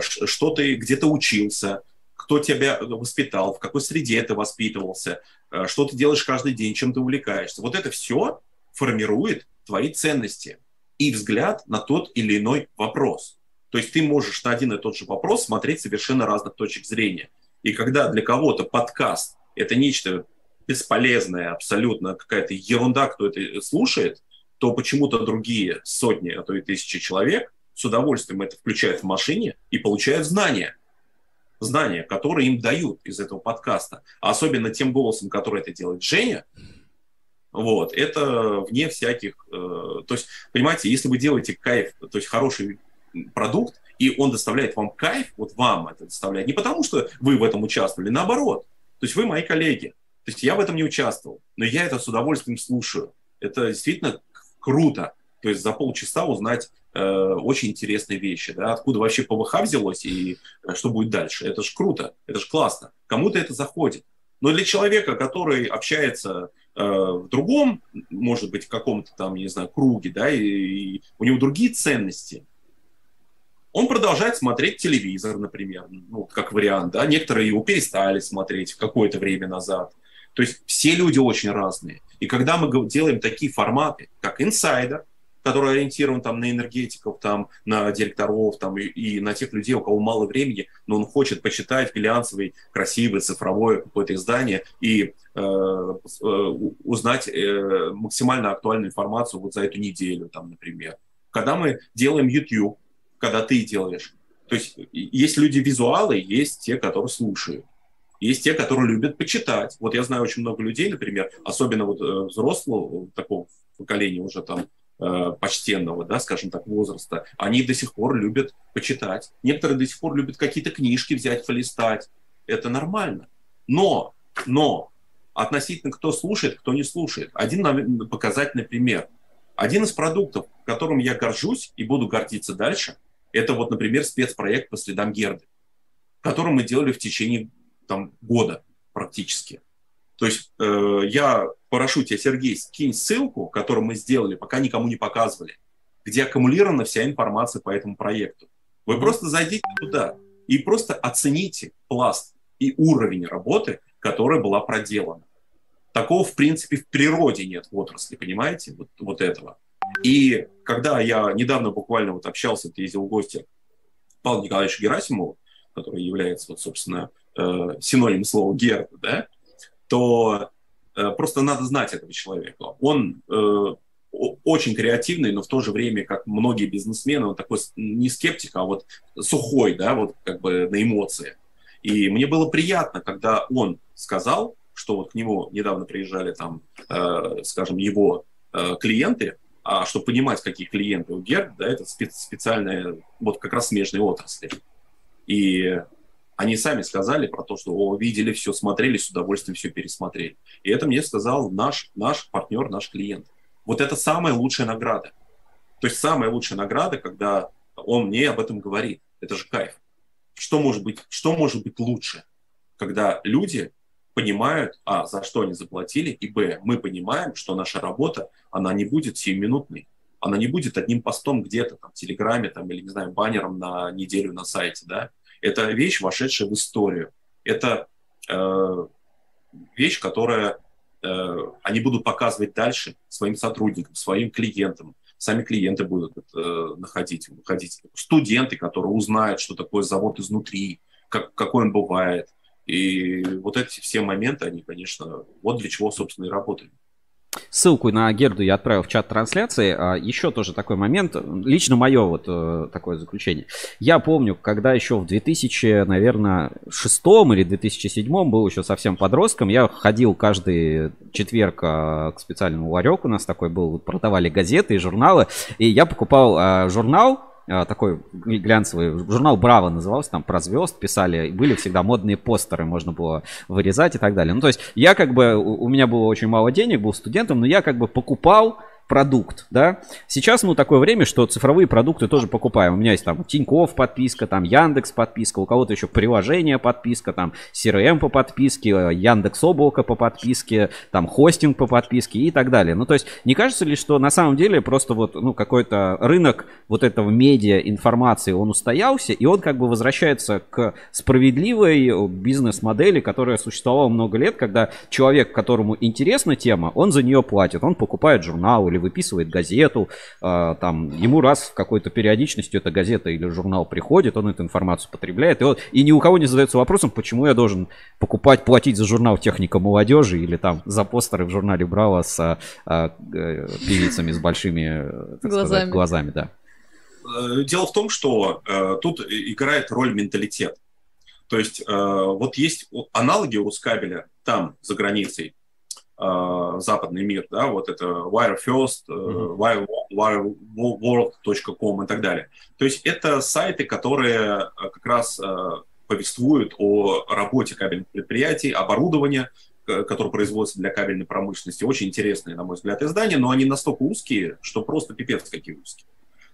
что ты, где ты учился, кто тебя воспитал, в какой среде ты воспитывался, что ты делаешь каждый день, чем ты увлекаешься. Вот это все формирует твои ценности и взгляд на тот или иной вопрос. То есть ты можешь на один и тот же вопрос смотреть совершенно разных точек зрения. И когда для кого-то подкаст – это нечто бесполезное, абсолютно какая-то ерунда, кто это слушает, то почему-то другие сотни, а то и тысячи человек с удовольствием это включают в машине и получают знания. Знания, которые им дают из этого подкаста. А особенно тем голосом, который это делает Женя, вот, это вне всяких... Э, то есть, понимаете, если вы делаете кайф, то есть хороший продукт, и он доставляет вам кайф, вот вам это доставляет, не потому что вы в этом участвовали, наоборот. То есть вы мои коллеги. То есть я в этом не участвовал, но я это с удовольствием слушаю. Это действительно круто. То есть за полчаса узнать э, очень интересные вещи, да, откуда вообще ПВХ взялось и э, что будет дальше. Это же круто, это же классно. Кому-то это заходит. Но для человека, который общается э, в другом, может быть, в каком-то там, не знаю, круге, да, и, и у него другие ценности, он продолжает смотреть телевизор, например, ну, как вариант, да, некоторые его перестали смотреть какое-то время назад. То есть все люди очень разные. И когда мы делаем такие форматы, как инсайдер, который ориентирован там на энергетиков, там, на директоров там, и, и на тех людей, у кого мало времени, но он хочет почитать глянцевый, красивый, цифровое какое-то издание и э, э, узнать э, максимально актуальную информацию вот за эту неделю, там, например. Когда мы делаем YouTube, когда ты делаешь, то есть есть люди-визуалы, есть те, которые слушают. Есть те, которые любят почитать. Вот я знаю очень много людей, например, особенно вот э, взрослого такого поколения уже там Э, почтенного, да, скажем так, возраста, они до сих пор любят почитать. Некоторые до сих пор любят какие-то книжки взять, полистать. Это нормально. Но, но, относительно кто слушает, кто не слушает. Один показательный пример. Один из продуктов, которым я горжусь и буду гордиться дальше, это вот, например, спецпроект по следам Герды, который мы делали в течение там, года практически. То есть э, я прошу тебя, Сергей, скинь ссылку, которую мы сделали, пока никому не показывали, где аккумулирована вся информация по этому проекту. Вы просто зайдите туда и просто оцените пласт и уровень работы, которая была проделана. Такого, в принципе, в природе нет в отрасли, понимаете, вот, вот этого. И когда я недавно буквально вот общался, ты ездил в гости Павлу Николаевичу Герасимову, который является, вот, собственно, э, синоним слова «герда», да, то э, просто надо знать этого человека. Он э, очень креативный, но в то же время, как многие бизнесмены, он такой не скептик, а вот сухой, да, вот как бы на эмоции. И мне было приятно, когда он сказал, что вот к нему недавно приезжали там, э, скажем, его э, клиенты, а чтобы понимать, какие клиенты у Герд, да, это специальная, вот как раз смежные отрасли. И они сами сказали про то, что о, видели все, смотрели, с удовольствием все пересмотрели. И это мне сказал наш, наш партнер, наш клиент. Вот это самая лучшая награда. То есть самая лучшая награда, когда он мне об этом говорит. Это же кайф. Что может быть, что может быть лучше? Когда люди понимают, а, за что они заплатили, и, б, мы понимаем, что наша работа, она не будет сиюминутной. Она не будет одним постом где-то, там, в Телеграме, там, или, не знаю, баннером на неделю на сайте, да, это вещь, вошедшая в историю. Это э, вещь, которая э, они будут показывать дальше своим сотрудникам, своим клиентам. Сами клиенты будут э, находить, выходить. Студенты, которые узнают, что такое завод изнутри, как, какой он бывает. И вот эти все моменты, они, конечно, вот для чего, собственно, и работаем. Ссылку на Герду я отправил в чат трансляции. А еще тоже такой момент. Лично мое вот э, такое заключение. Я помню, когда еще в 2000, наверное, шестом или 2007 был еще совсем подростком, я ходил каждый четверг э, к специальному ларек. У нас такой был. Продавали газеты и журналы. И я покупал э, журнал а, такой глянцевый журнал Браво назывался, там про звезд писали, были всегда модные постеры, можно было вырезать и так далее. Ну, то есть я как бы, у меня было очень мало денег, был студентом, но я как бы покупал продукт, да. Сейчас, ну, такое время, что цифровые продукты тоже покупаем. У меня есть там Тиньков подписка, там Яндекс подписка, у кого-то еще приложение подписка, там CRM по подписке, Яндекс Облако по подписке, там хостинг по подписке и так далее. Ну, то есть, не кажется ли, что на самом деле просто вот, ну, какой-то рынок вот этого медиа информации, он устоялся, и он как бы возвращается к справедливой бизнес-модели, которая существовала много лет, когда человек, которому интересна тема, он за нее платит, он покупает журнал или выписывает газету, э, там, ему раз в какой-то периодичностью эта газета или журнал приходит, он эту информацию потребляет, и, он, и ни у кого не задается вопросом, почему я должен покупать, платить за журнал «Техника молодежи» или там за постеры в журнале «Браво» с э, э, певицами с большими так глазами. Сказать, глазами да. Э, дело в том, что э, тут играет роль менталитет. То есть э, вот есть аналоги у Рускабеля там, за границей, э, западный мир, да, вот это Wire First, mm-hmm. wireworld.com и так далее. То есть это сайты, которые э, как раз э, повествуют о работе кабельных предприятий, оборудования, которое производится для кабельной промышленности. Очень интересные, на мой взгляд, издания, но они настолько узкие, что просто пипец какие узкие.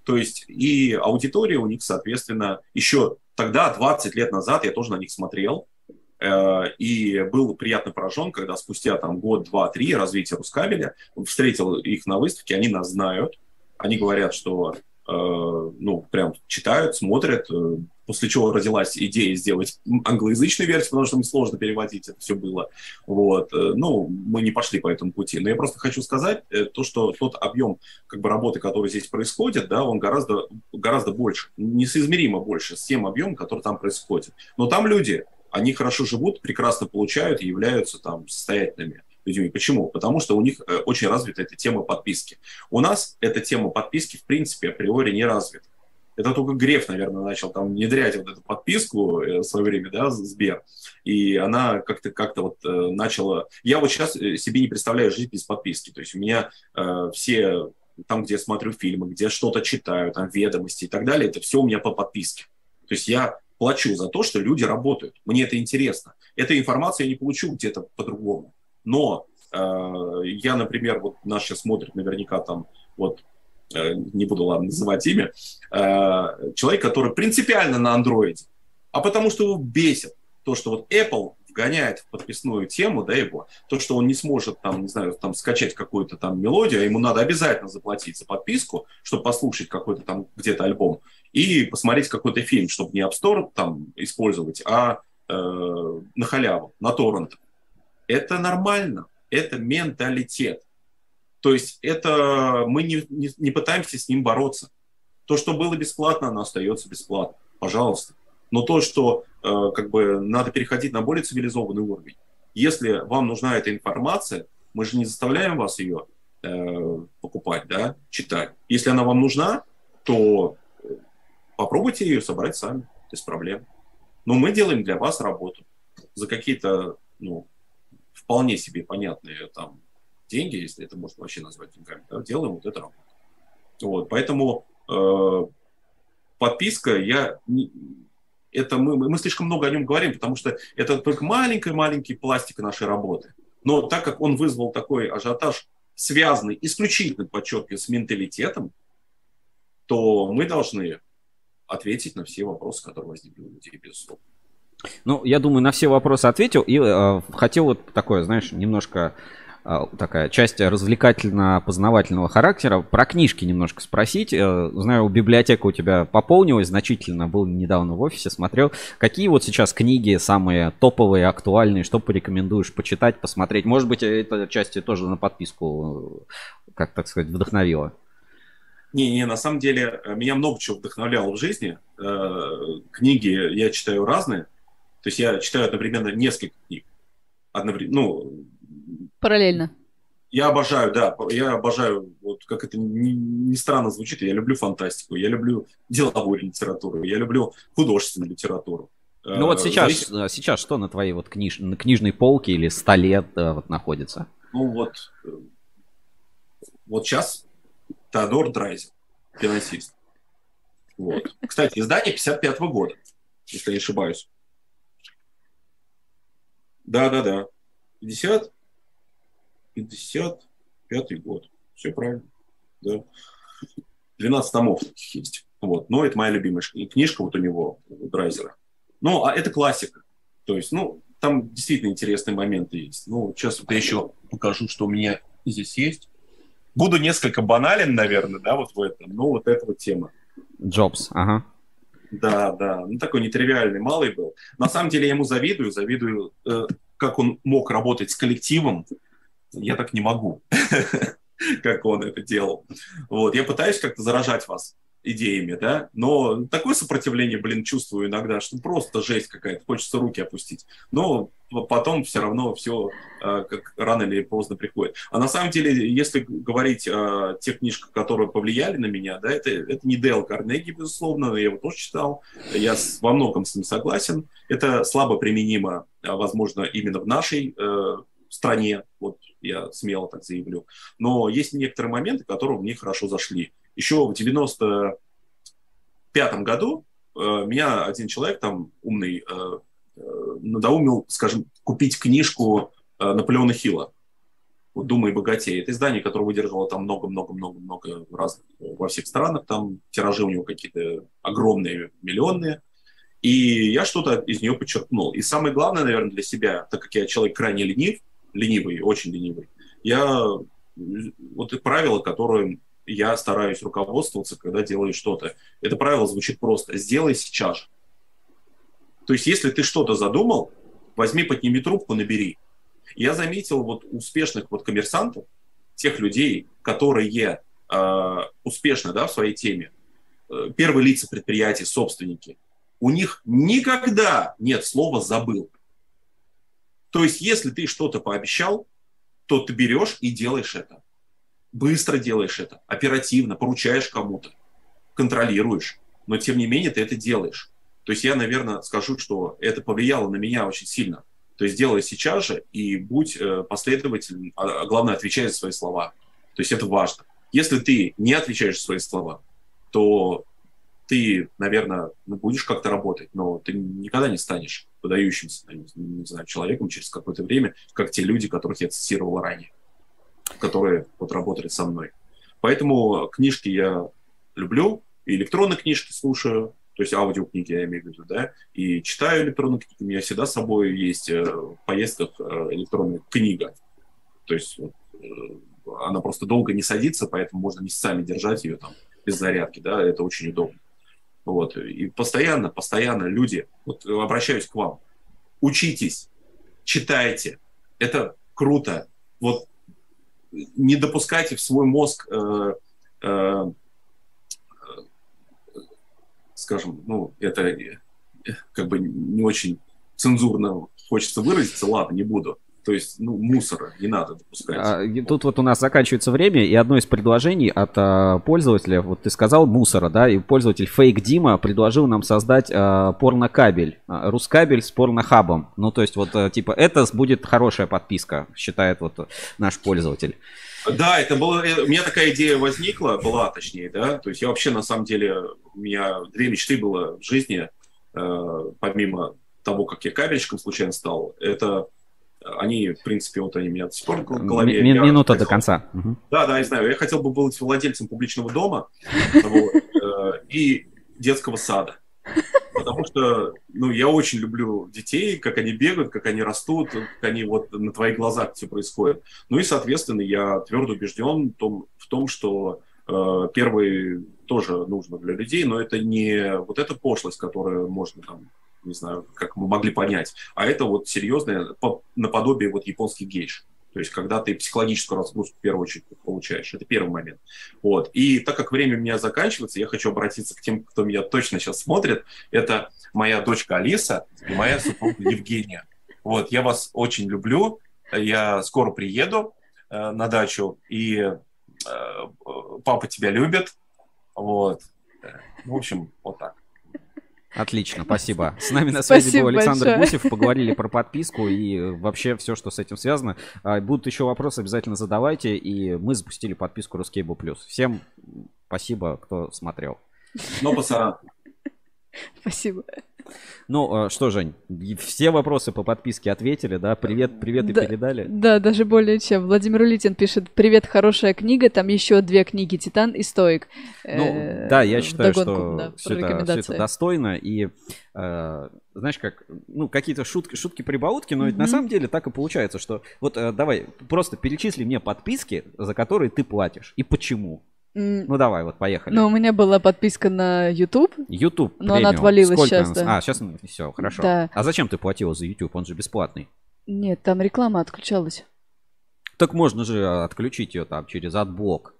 То есть и аудитория у них, соответственно, еще тогда, 20 лет назад, я тоже на них смотрел, Э, и был приятно поражен, когда спустя там год, два, три развития Рускабеля встретил их на выставке, они нас знают, они говорят, что э, ну, прям читают, смотрят, э, после чего родилась идея сделать англоязычную версию, потому что им сложно переводить это все было. Вот. Ну, мы не пошли по этому пути. Но я просто хочу сказать то, что тот объем как бы, работы, который здесь происходит, да, он гораздо, гораздо больше, несоизмеримо больше с тем объемом, который там происходит. Но там люди, они хорошо живут, прекрасно получают и являются там состоятельными людьми. Почему? Потому что у них э, очень развита эта тема подписки. У нас эта тема подписки в принципе априори не развита. Это только Греф, наверное, начал там внедрять вот эту подписку э, в свое время, да, Сбер. И она как-то как вот э, начала... Я вот сейчас себе не представляю жизнь без подписки. То есть у меня э, все там, где я смотрю фильмы, где что-то читаю, там ведомости и так далее, это все у меня по подписке. То есть я плачу за то, что люди работают. Мне это интересно. Эту информацию я не получу где-то по-другому. Но э, я, например, вот нас сейчас смотрит наверняка там, вот, э, не буду, ладно, называть имя, э, человек, который принципиально на андроиде, а потому что его бесит то, что вот Apple вгоняет в подписную тему, да, его, то, что он не сможет там, не знаю, там скачать какую-то там мелодию, а ему надо обязательно заплатить за подписку, чтобы послушать какой-то там где-то альбом и посмотреть какой-то фильм, чтобы не App Store там использовать, а э, на халяву, на торрент. Это нормально, это менталитет. То есть это мы не, не, не пытаемся с ним бороться. То, что было бесплатно, оно остается бесплатно. Пожалуйста. Но то, что э, как бы надо переходить на более цивилизованный уровень. Если вам нужна эта информация, мы же не заставляем вас ее э, покупать, да, читать. Если она вам нужна, то попробуйте ее собрать сами, без проблем. Но мы делаем для вас работу за какие-то, ну, вполне себе понятные там деньги, если это можно вообще назвать деньгами, да, делаем вот эту работу. Вот, поэтому э, подписка, я не, это мы, мы слишком много о нем говорим, потому что это только маленький-маленький пластик нашей работы. Но так как он вызвал такой ажиотаж, связанный исключительно, подчеркиваю, с менталитетом, то мы должны ответить на все вопросы, которые возникли у людей, безусловно. Ну, я думаю, на все вопросы ответил. И э, хотел вот такое, знаешь, немножко э, такая часть развлекательно-познавательного характера. Про книжки немножко спросить. Э, знаю, библиотека у тебя пополнилась значительно. Был недавно в офисе, смотрел. Какие вот сейчас книги самые топовые, актуальные? Что порекомендуешь почитать, посмотреть? Может быть, эта часть тоже на подписку, э, как так сказать, вдохновила? Не, не, на самом деле э, меня много чего вдохновляло в жизни. Э, книги я читаю разные. То есть я читаю одновременно несколько книг. Одновременно, ну... Параллельно. Я обожаю, да, я обожаю, вот как это ни, ни странно звучит, я люблю фантастику, я люблю деловую литературу, я люблю художественную литературу. Ну вот сейчас, Зависит... сейчас что на твоей вот книж... на книжной полке или столе вот находится? Ну вот, вот сейчас Теодор Драйзер, финансист. Вот. Кстати, издание 55 -го года, если не ошибаюсь. Да-да-да. 50, 55 год. Все правильно. Да. 12 томов есть. Вот. Но это моя любимая книжка вот у него, у Драйзера. Ну, а это классика. То есть, ну, там действительно интересные моменты есть. Ну, сейчас я еще покажу, что у меня здесь есть. Буду несколько банален, наверное, да, вот в этом. Ну, вот эта вот тема. Джобс, ага. Да, да. Ну, такой нетривиальный малый был. На самом деле я ему завидую, завидую, э, как он мог работать с коллективом. Я так не могу, (laughs) как он это делал. Вот. Я пытаюсь как-то заражать вас идеями, да, но такое сопротивление, блин, чувствую иногда, что просто жесть какая-то, хочется руки опустить. Но потом все равно все э, как рано или поздно приходит. А на самом деле, если говорить о тех книжках, которые повлияли на меня, да, это, это не Дейл Карнеги, безусловно, я его тоже читал, я во многом с ним согласен. Это слабо применимо, а, возможно, именно в нашей э, стране, вот я смело так заявлю. Но есть некоторые моменты, которые мне хорошо зашли. Еще в 95 году э, меня один человек там умный э, э, надоумил, скажем, купить книжку э, Наполеона Хилла вот «Думай богатей». Это издание, которое выдержало там много-много-много-много разных во всех странах. Там тиражи у него какие-то огромные, миллионные. И я что-то из нее подчеркнул. И самое главное, наверное, для себя, так как я человек крайне ленив, ленивый, очень ленивый, я вот правила, которые я стараюсь руководствоваться, когда делаю что-то. Это правило звучит просто. Сделай сейчас. То есть, если ты что-то задумал, возьми, подними трубку, набери. Я заметил вот успешных вот коммерсантов, тех людей, которые э, успешны да, в своей теме, э, первые лица предприятий, собственники, у них никогда нет слова «забыл». То есть, если ты что-то пообещал, то ты берешь и делаешь это быстро делаешь это, оперативно, поручаешь кому-то, контролируешь, но тем не менее ты это делаешь. То есть я, наверное, скажу, что это повлияло на меня очень сильно. То есть делай сейчас же и будь э, последовательным, а, а главное, отвечай за свои слова. То есть это важно. Если ты не отвечаешь за свои слова, то ты, наверное, ну, будешь как-то работать, но ты никогда не станешь выдающимся, не знаю, человеком через какое-то время, как те люди, которых я цитировал ранее которые вот работали со мной. Поэтому книжки я люблю, и электронные книжки слушаю, то есть аудиокниги я имею в виду, да, и читаю электронные книги. У меня всегда с собой есть э, в поездках э, электронная книга. То есть э, она просто долго не садится, поэтому можно месяцами держать ее там без зарядки, да, это очень удобно. Вот. И постоянно, постоянно люди, вот обращаюсь к вам, учитесь, читайте, это круто. Вот не допускайте в свой мозг, э, э, скажем, ну, это э, как бы не очень цензурно хочется выразиться, ладно, не буду то есть, ну, мусора не надо допускать. А, тут вот у нас заканчивается время, и одно из предложений от а, пользователя, вот ты сказал мусора, да, и пользователь Fake Дима предложил нам создать а, порнокабель, а, Рускабель с порнохабом. Ну, то есть, вот, а, типа, это будет хорошая подписка, считает вот наш пользователь. Да, это было, э, у меня такая идея возникла, была точнее, да, то есть я вообще на самом деле, у меня две мечты было в жизни, э, помимо того, как я кабельщиком случайно стал, это они, в принципе, вот они меня до сих пор в голове. Ми- минута хотел... до конца. Да, да, я знаю. Я хотел бы быть владельцем публичного дома вот, э, и детского сада. Потому что, ну, я очень люблю детей, как они бегают, как они растут, как они вот на твоих глазах все происходит. Ну и, соответственно, я твердо убежден в том, в том что э, первый тоже нужно для людей, но это не вот эта пошлость, которую можно там не знаю, как мы могли понять. А это вот серьезное наподобие вот японских гейш. То есть, когда ты психологическую разгрузку в первую очередь получаешь. Это первый момент. Вот. И так как время у меня заканчивается, я хочу обратиться к тем, кто меня точно сейчас смотрит. Это моя дочка Алиса и моя супруга (laughs) Евгения. Вот. Я вас очень люблю. Я скоро приеду. э, на дачу, и э, папа тебя любит. Вот. В общем, вот так. Отлично, спасибо. С нами на связи Спасибо был Александр большое. Гусев, поговорили про подписку и э, вообще все, что с этим связано. А, Будут еще вопросы, обязательно задавайте. И мы запустили подписку Ruscable Plus. Всем спасибо, кто смотрел. Но пацан, (laughs) Спасибо. Ну э, что, Жень, все вопросы по подписке ответили, да? Привет, привет и Да. передали. Да, даже более чем. Владимир Улитин пишет, привет, хорошая книга, там еще две книги, Титан и Стоик. Ну, Э, да, я считаю, вдогонку, да, что про все это, рекомендации. это достойно. И, э, знаешь, как, ну, какие-то шутки, шутки прибаутки, но ведь на Мгм. самом деле так и получается, что вот э, давай, просто перечисли мне подписки, за которые ты платишь. И почему? Ну, давай, вот, поехали. Ну, у меня была подписка на YouTube. YouTube но она премиум. отвалилась Сколько щас, она- да. А, сейчас, все, хорошо. Да. А зачем ты платила за YouTube? Он же бесплатный. Нет, там реклама отключалась. Так можно же а, отключить ее там через AdBlock.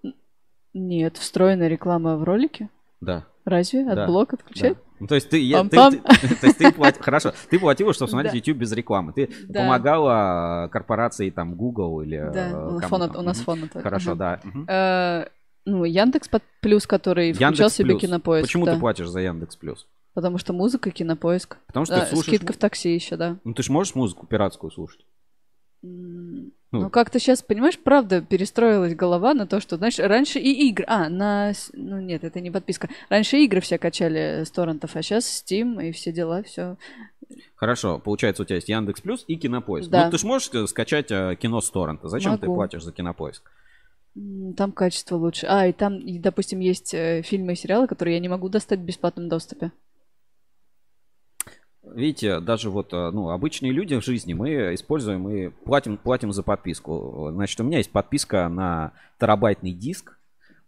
Нет, встроенная реклама в ролике. Да. Разве? Да. AdBlock отключать? Да. Ну, то есть ты, я- ты- ты- то есть ты плат- (laughs) хорошо, ты платила, чтобы смотреть Да. YouTube без рекламы. Ты Да. помогала э, корпорации там Google или Да, э, у нас кому фон, там. от- у нас фон. от- Хорошо, да. Ну, Яндекс под- плюс, который включал Яндекс себе Плюс. кинопоиск. Почему да. ты платишь за Яндекс Плюс? Потому что музыка, кинопоиск. Потому что ты слушаешь. скидка в такси еще, да. Ну ты же можешь музыку пиратскую слушать. Ну. Ну, как-то сейчас, понимаешь, правда, перестроилась голова на то, что, знаешь, раньше и игры... А, на... Ну, нет, это не подписка. Раньше игры все качали с торрентов, а сейчас Steam и все дела, все. Хорошо, получается, у тебя есть Яндекс Плюс и Кинопоиск. Да. Ну, ты же можешь э, скачать э, кино с торрента. Зачем ты Могу. платишь за Кинопоиск? Там качество лучше. А, и там, и, допустим, есть э, фильмы и сериалы, которые я не могу достать в бесплатном доступе. Видите, даже вот, э, ну, обычные люди в жизни мы используем и платим, платим за подписку. Значит, у меня есть подписка на терабайтный диск.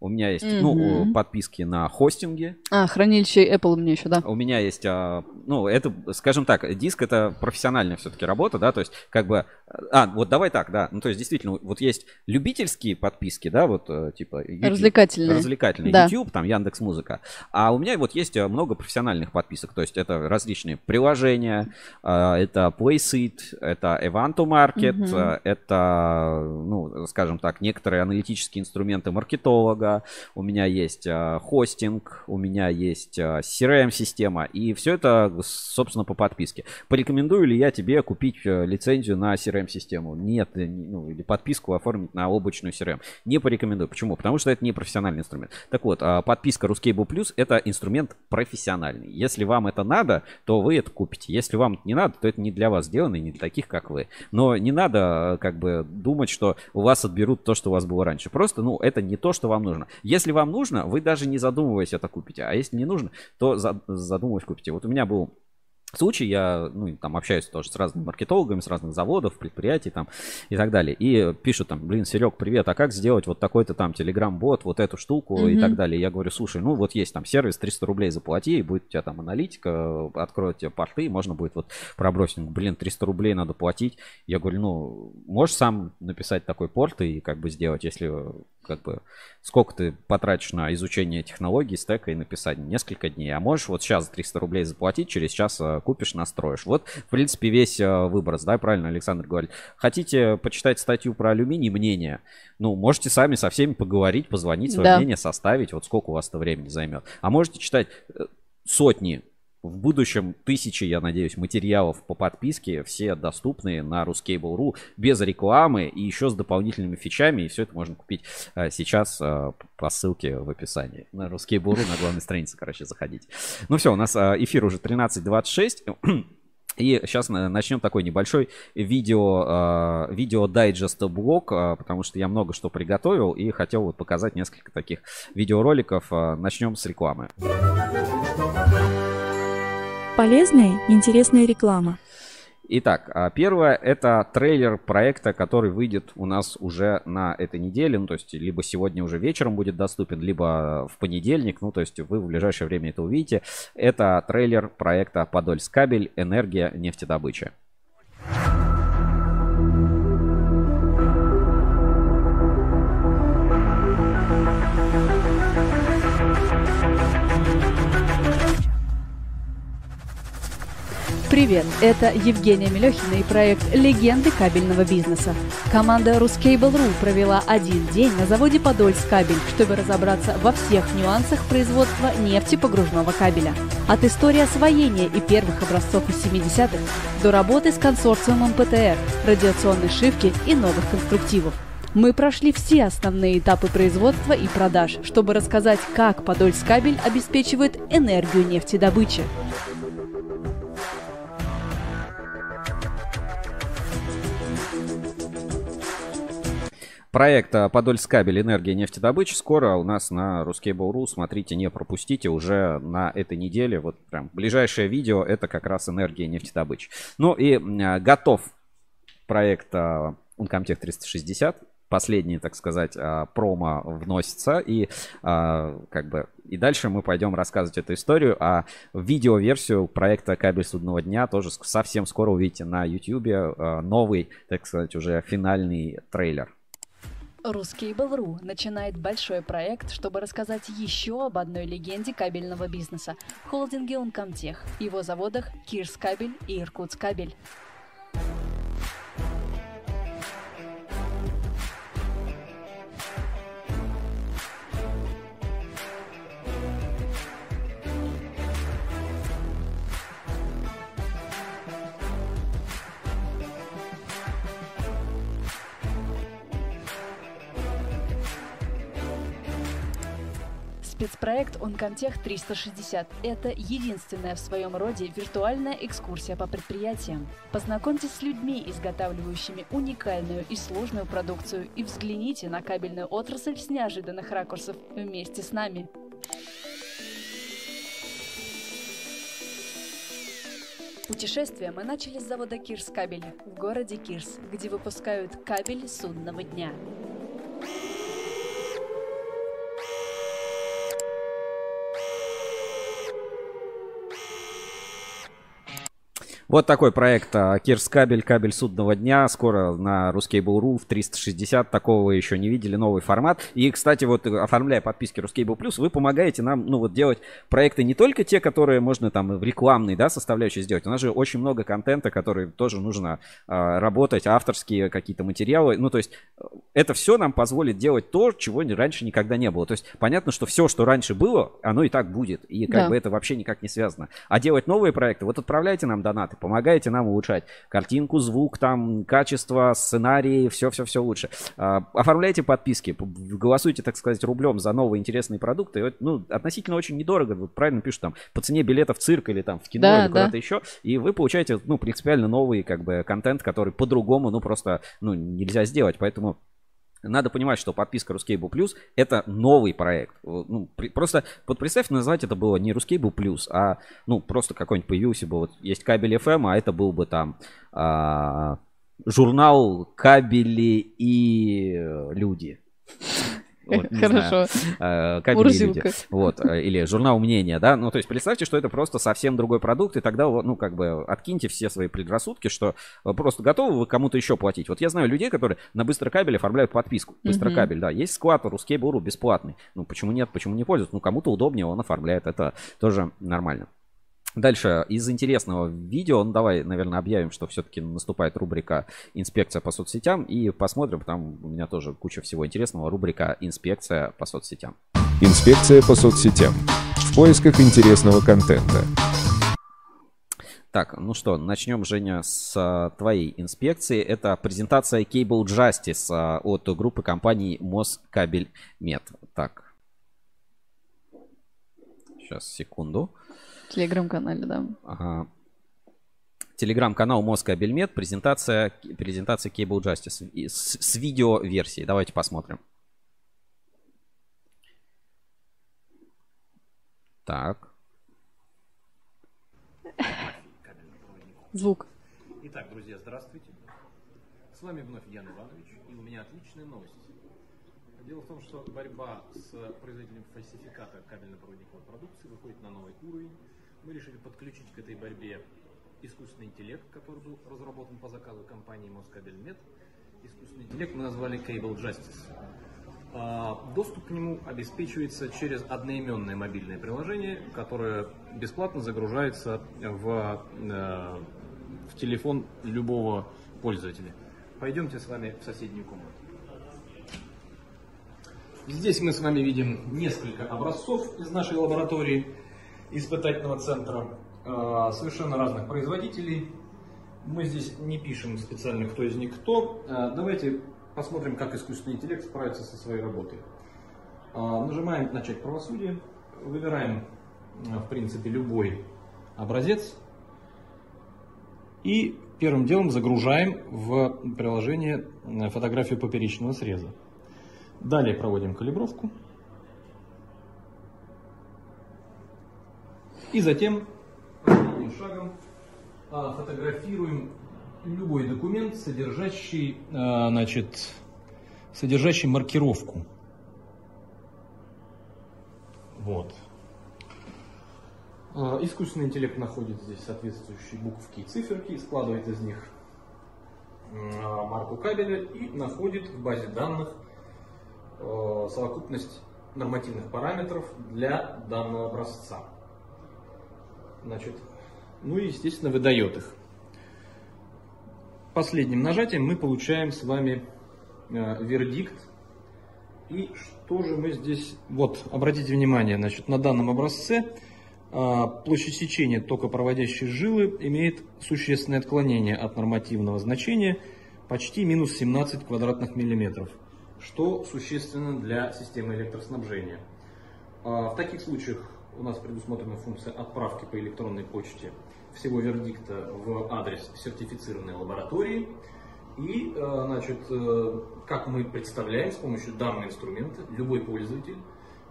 У меня есть, ну, Мгм. э, подписки на хостинге. А, хранилище Apple у меня еще, да. У меня есть, а, ну, это, скажем так, диск это профессиональная все-таки работа, да, то есть, как бы, а, вот давай так, да, ну, то есть, действительно, вот есть любительские подписки, да, вот, э, типа, YouTube, Развлекательные. развлекательные, Да. YouTube, там, Яндекс Музыка, а у меня вот есть э, много профессиональных подписок, то есть, это различные приложения, а, это PlaySeat, это Evanto Market, э, это, ну, скажем так, некоторые аналитические инструменты маркетолога, у меня есть э, хостинг, у меня есть э, CRM-система, и все это, собственно, по подписке. Порекомендую ли я тебе купить э, лицензию на CRM-систему? Нет, э, ну, или подписку оформить на облачную CRM. Не порекомендую. Почему? Потому что это не профессиональный инструмент. Так вот, а, подписка Ruscable Plus это инструмент профессиональный. Если вам это надо, то вы это купите. Если вам не надо, то это не для вас сделано и не для таких, как вы. Но не надо, э, как бы, думать, что у вас отберут то, что у вас было раньше. Просто, ну, это не то, что вам нужно. Если вам нужно, вы даже не задумываясь это купите. А если не нужно, то за- задумываясь купите. Вот у меня был случай, я ну, там общаюсь тоже с разными маркетологами, с разных заводов, предприятий там и так далее. И пишут там, блин, Серег, привет, а как сделать вот такой-то там телеграм-бот, вот эту штуку и Мгм. так далее. Я говорю, слушай, ну вот есть там сервис, 300 рублей заплати, и будет у тебя там аналитика, откроют тебе порты, и можно будет вот пробросить. Блин, 300 рублей надо платить. Я говорю, ну, можешь сам написать такой порт и как бы сделать, если как бы сколько ты потратишь на изучение технологий, стека и написать несколько дней, а можешь вот сейчас 300 рублей заплатить, через час э, купишь, настроишь. Вот, в принципе, весь э, выброс, да, правильно Александр говорит. Хотите почитать статью про алюминий, мнение, ну, можете сами со всеми поговорить, позвонить, свое Да. мнение составить, вот сколько у вас это времени займет. А можете читать э, сотни в будущем тысячи, я надеюсь, материалов по подписке, все доступные на Ruscable.ru, без рекламы и еще с дополнительными фичами. И все это можно купить э, сейчас э, по ссылке в описании. На Ruscable.ru на главной странице, короче, заходите. Ну все, у нас э, эфир уже 13.26. И сейчас начнем такой небольшой видео, видео дайджест блок, э, потому что я много что приготовил и хотел вот показать несколько таких видеороликов. Начнем с рекламы. Полезная и интересная реклама. Итак, а, первое это трейлер проекта, который выйдет у нас уже на этой неделе. Ну, то есть, либо сегодня уже вечером будет доступен, либо в понедельник. Ну, то есть, вы в ближайшее время это увидите. Это трейлер проекта Подольскабель Энергия нефтедобыча. Привет! Это Евгения Мелехина и проект «Легенды кабельного бизнеса». Команда Ruscable.ru провела один день на заводе Подольск кабель, чтобы разобраться во всех нюансах производства нефтепогружного кабеля. От истории освоения и первых образцов из 70-х до работы с консорциумом ПТР, радиационной шивки и новых конструктивов. Мы прошли все основные этапы производства и продаж, чтобы рассказать, как Подольскабель обеспечивает энергию нефтедобычи. Проект а, Подольскабель энергия нефтедобычи скоро у нас на Ruskable.ru. Смотрите, не пропустите уже на этой неделе. Вот прям ближайшее видео это как раз энергия нефтедобычи. Ну и а, готов проект а, Uncomtech 360 последний, так сказать, промо вносится. И как бы и дальше мы пойдем рассказывать эту историю. А видеоверсию проекта «Кабель судного дня» тоже совсем скоро увидите на YouTube. Новый, так сказать, уже финальный трейлер. Ruskable.ru начинает большой проект, чтобы рассказать еще об одной легенде кабельного бизнеса – холдинге Uncomtech, его заводах Кирскабель и Иркутскабель. Спецпроект Uncomtech 360 – это единственная в своем роде виртуальная экскурсия по предприятиям. Познакомьтесь с людьми, изготавливающими уникальную и сложную продукцию, и взгляните на кабельную отрасль с неожиданных ракурсов вместе с нами. Путешествие мы начали с завода Кирс Кабель в городе Кирс, где выпускают кабель судного дня. Вот такой проект а, Кирс Кабель, кабель судного дня. Скоро на Ruskable.ru в 360. Такого еще не видели, новый формат. И, кстати, вот оформляя подписки Ruskable Plus, вы помогаете нам, ну вот, делать проекты не только те, которые можно там в рекламной, да, составляющей сделать. У нас же очень много контента, который тоже нужно э, работать, авторские какие-то материалы. Ну, то есть это все нам позволит делать то, чего раньше никогда не было. То есть понятно, что все, что раньше было, оно и так будет. И как да. бы это вообще никак не связано. А делать новые проекты, вот отправляйте нам донаты помогаете нам улучшать картинку, звук, там, качество, сценарии, все-все-все лучше. А, оформляйте подписки, голосуйте, так сказать, рублем за новые интересные продукты. Ну, относительно очень недорого, вот правильно пишут, там, по цене билета в цирк или там в кино да, или куда-то да. еще, и вы получаете, ну, принципиально новый, как бы, контент, который по-другому, ну, просто, ну, нельзя сделать, поэтому надо понимать, что подписка Ruscable Plus это новый проект. Ну, при, просто вот представь, назвать это было не Ruscable Plus, а ну просто какой-нибудь появился бы вот есть кабель FM, а это был бы там а, журнал кабели и люди. Вот, (laughs) Хорошо. Знаю, э, люди. Вот, э, или журнал мнения, да. Ну, то есть представьте, что это просто совсем другой продукт, и тогда, ну, как бы откиньте все свои предрассудки, что просто готовы вы кому-то еще платить. Вот я знаю людей, которые на быстрокабель оформляют подписку. Быстрокабель, да. Есть склад русский буру бесплатный. Ну, почему нет, почему не пользуются? Ну, кому-то удобнее, он оформляет. Это тоже нормально. Дальше, из интересного видео, ну давай, наверное, объявим, что все-таки наступает рубрика «Инспекция по соцсетям» и посмотрим, там у меня тоже куча всего интересного, рубрика «Инспекция по соцсетям». Инспекция по соцсетям. В поисках интересного контента. Так, ну что, начнем, Женя, с а, твоей инспекции. Это презентация Cable Justice а, от группы компаний Москабельмет. Так. Сейчас, секунду. Телеграм-канале, да. Ага. Телеграм-канал Москабельмет, презентация, презентация Cable Justice с, с видео-версией. Давайте посмотрим. Так. Звук. Итак, друзья, здравствуйте. С вами вновь Ян Иванович, и у меня отличная новость. Дело в том, что борьба с производителем фальсификата кабельно-проводниковой продукции выходит на новый уровень мы решили подключить к этой борьбе искусственный интеллект, который был разработан по заказу компании Москабельмет. Искусственный интеллект мы назвали Cable Justice. А, Доступ к нему обеспечивается через одноименное мобильное приложение, которое бесплатно загружается в, э, в телефон любого пользователя. Пойдемте с вами в соседнюю комнату. Здесь мы с вами видим несколько образцов из нашей лаборатории испытательного центра э, совершенно разных производителей. Мы здесь не пишем специально, кто из них кто. Э, Давайте посмотрим, как искусственный интеллект справится со своей работой. Э, Нажимаем «Начать правосудие», выбираем, в принципе, любой образец и первым делом загружаем в приложение фотографию поперечного среза. Далее проводим калибровку. И затем последним шагом а, фотографируем любой документ, содержащий, а, значит, содержащий маркировку. Вот. А, Искусственный интеллект находит здесь соответствующие буковки и циферки, складывает из них марку кабеля и находит в базе данных совокупность нормативных параметров для данного образца. Значит, ну и, естественно, выдает их. Последним нажатием мы получаем с вами э, вердикт. И что же мы здесь... Вот, обратите внимание, значит, на данном образце э, площадь сечения токопроводящей жилы имеет существенное отклонение от нормативного значения почти минус 17 квадратных миллиметров что существенно для системы электроснабжения. А, В таких случаях у нас предусмотрена функция отправки по электронной почте всего вердикта в адрес сертифицированной лаборатории. И, э, значит, э, как мы представляем с помощью данного инструмента, любой пользователь,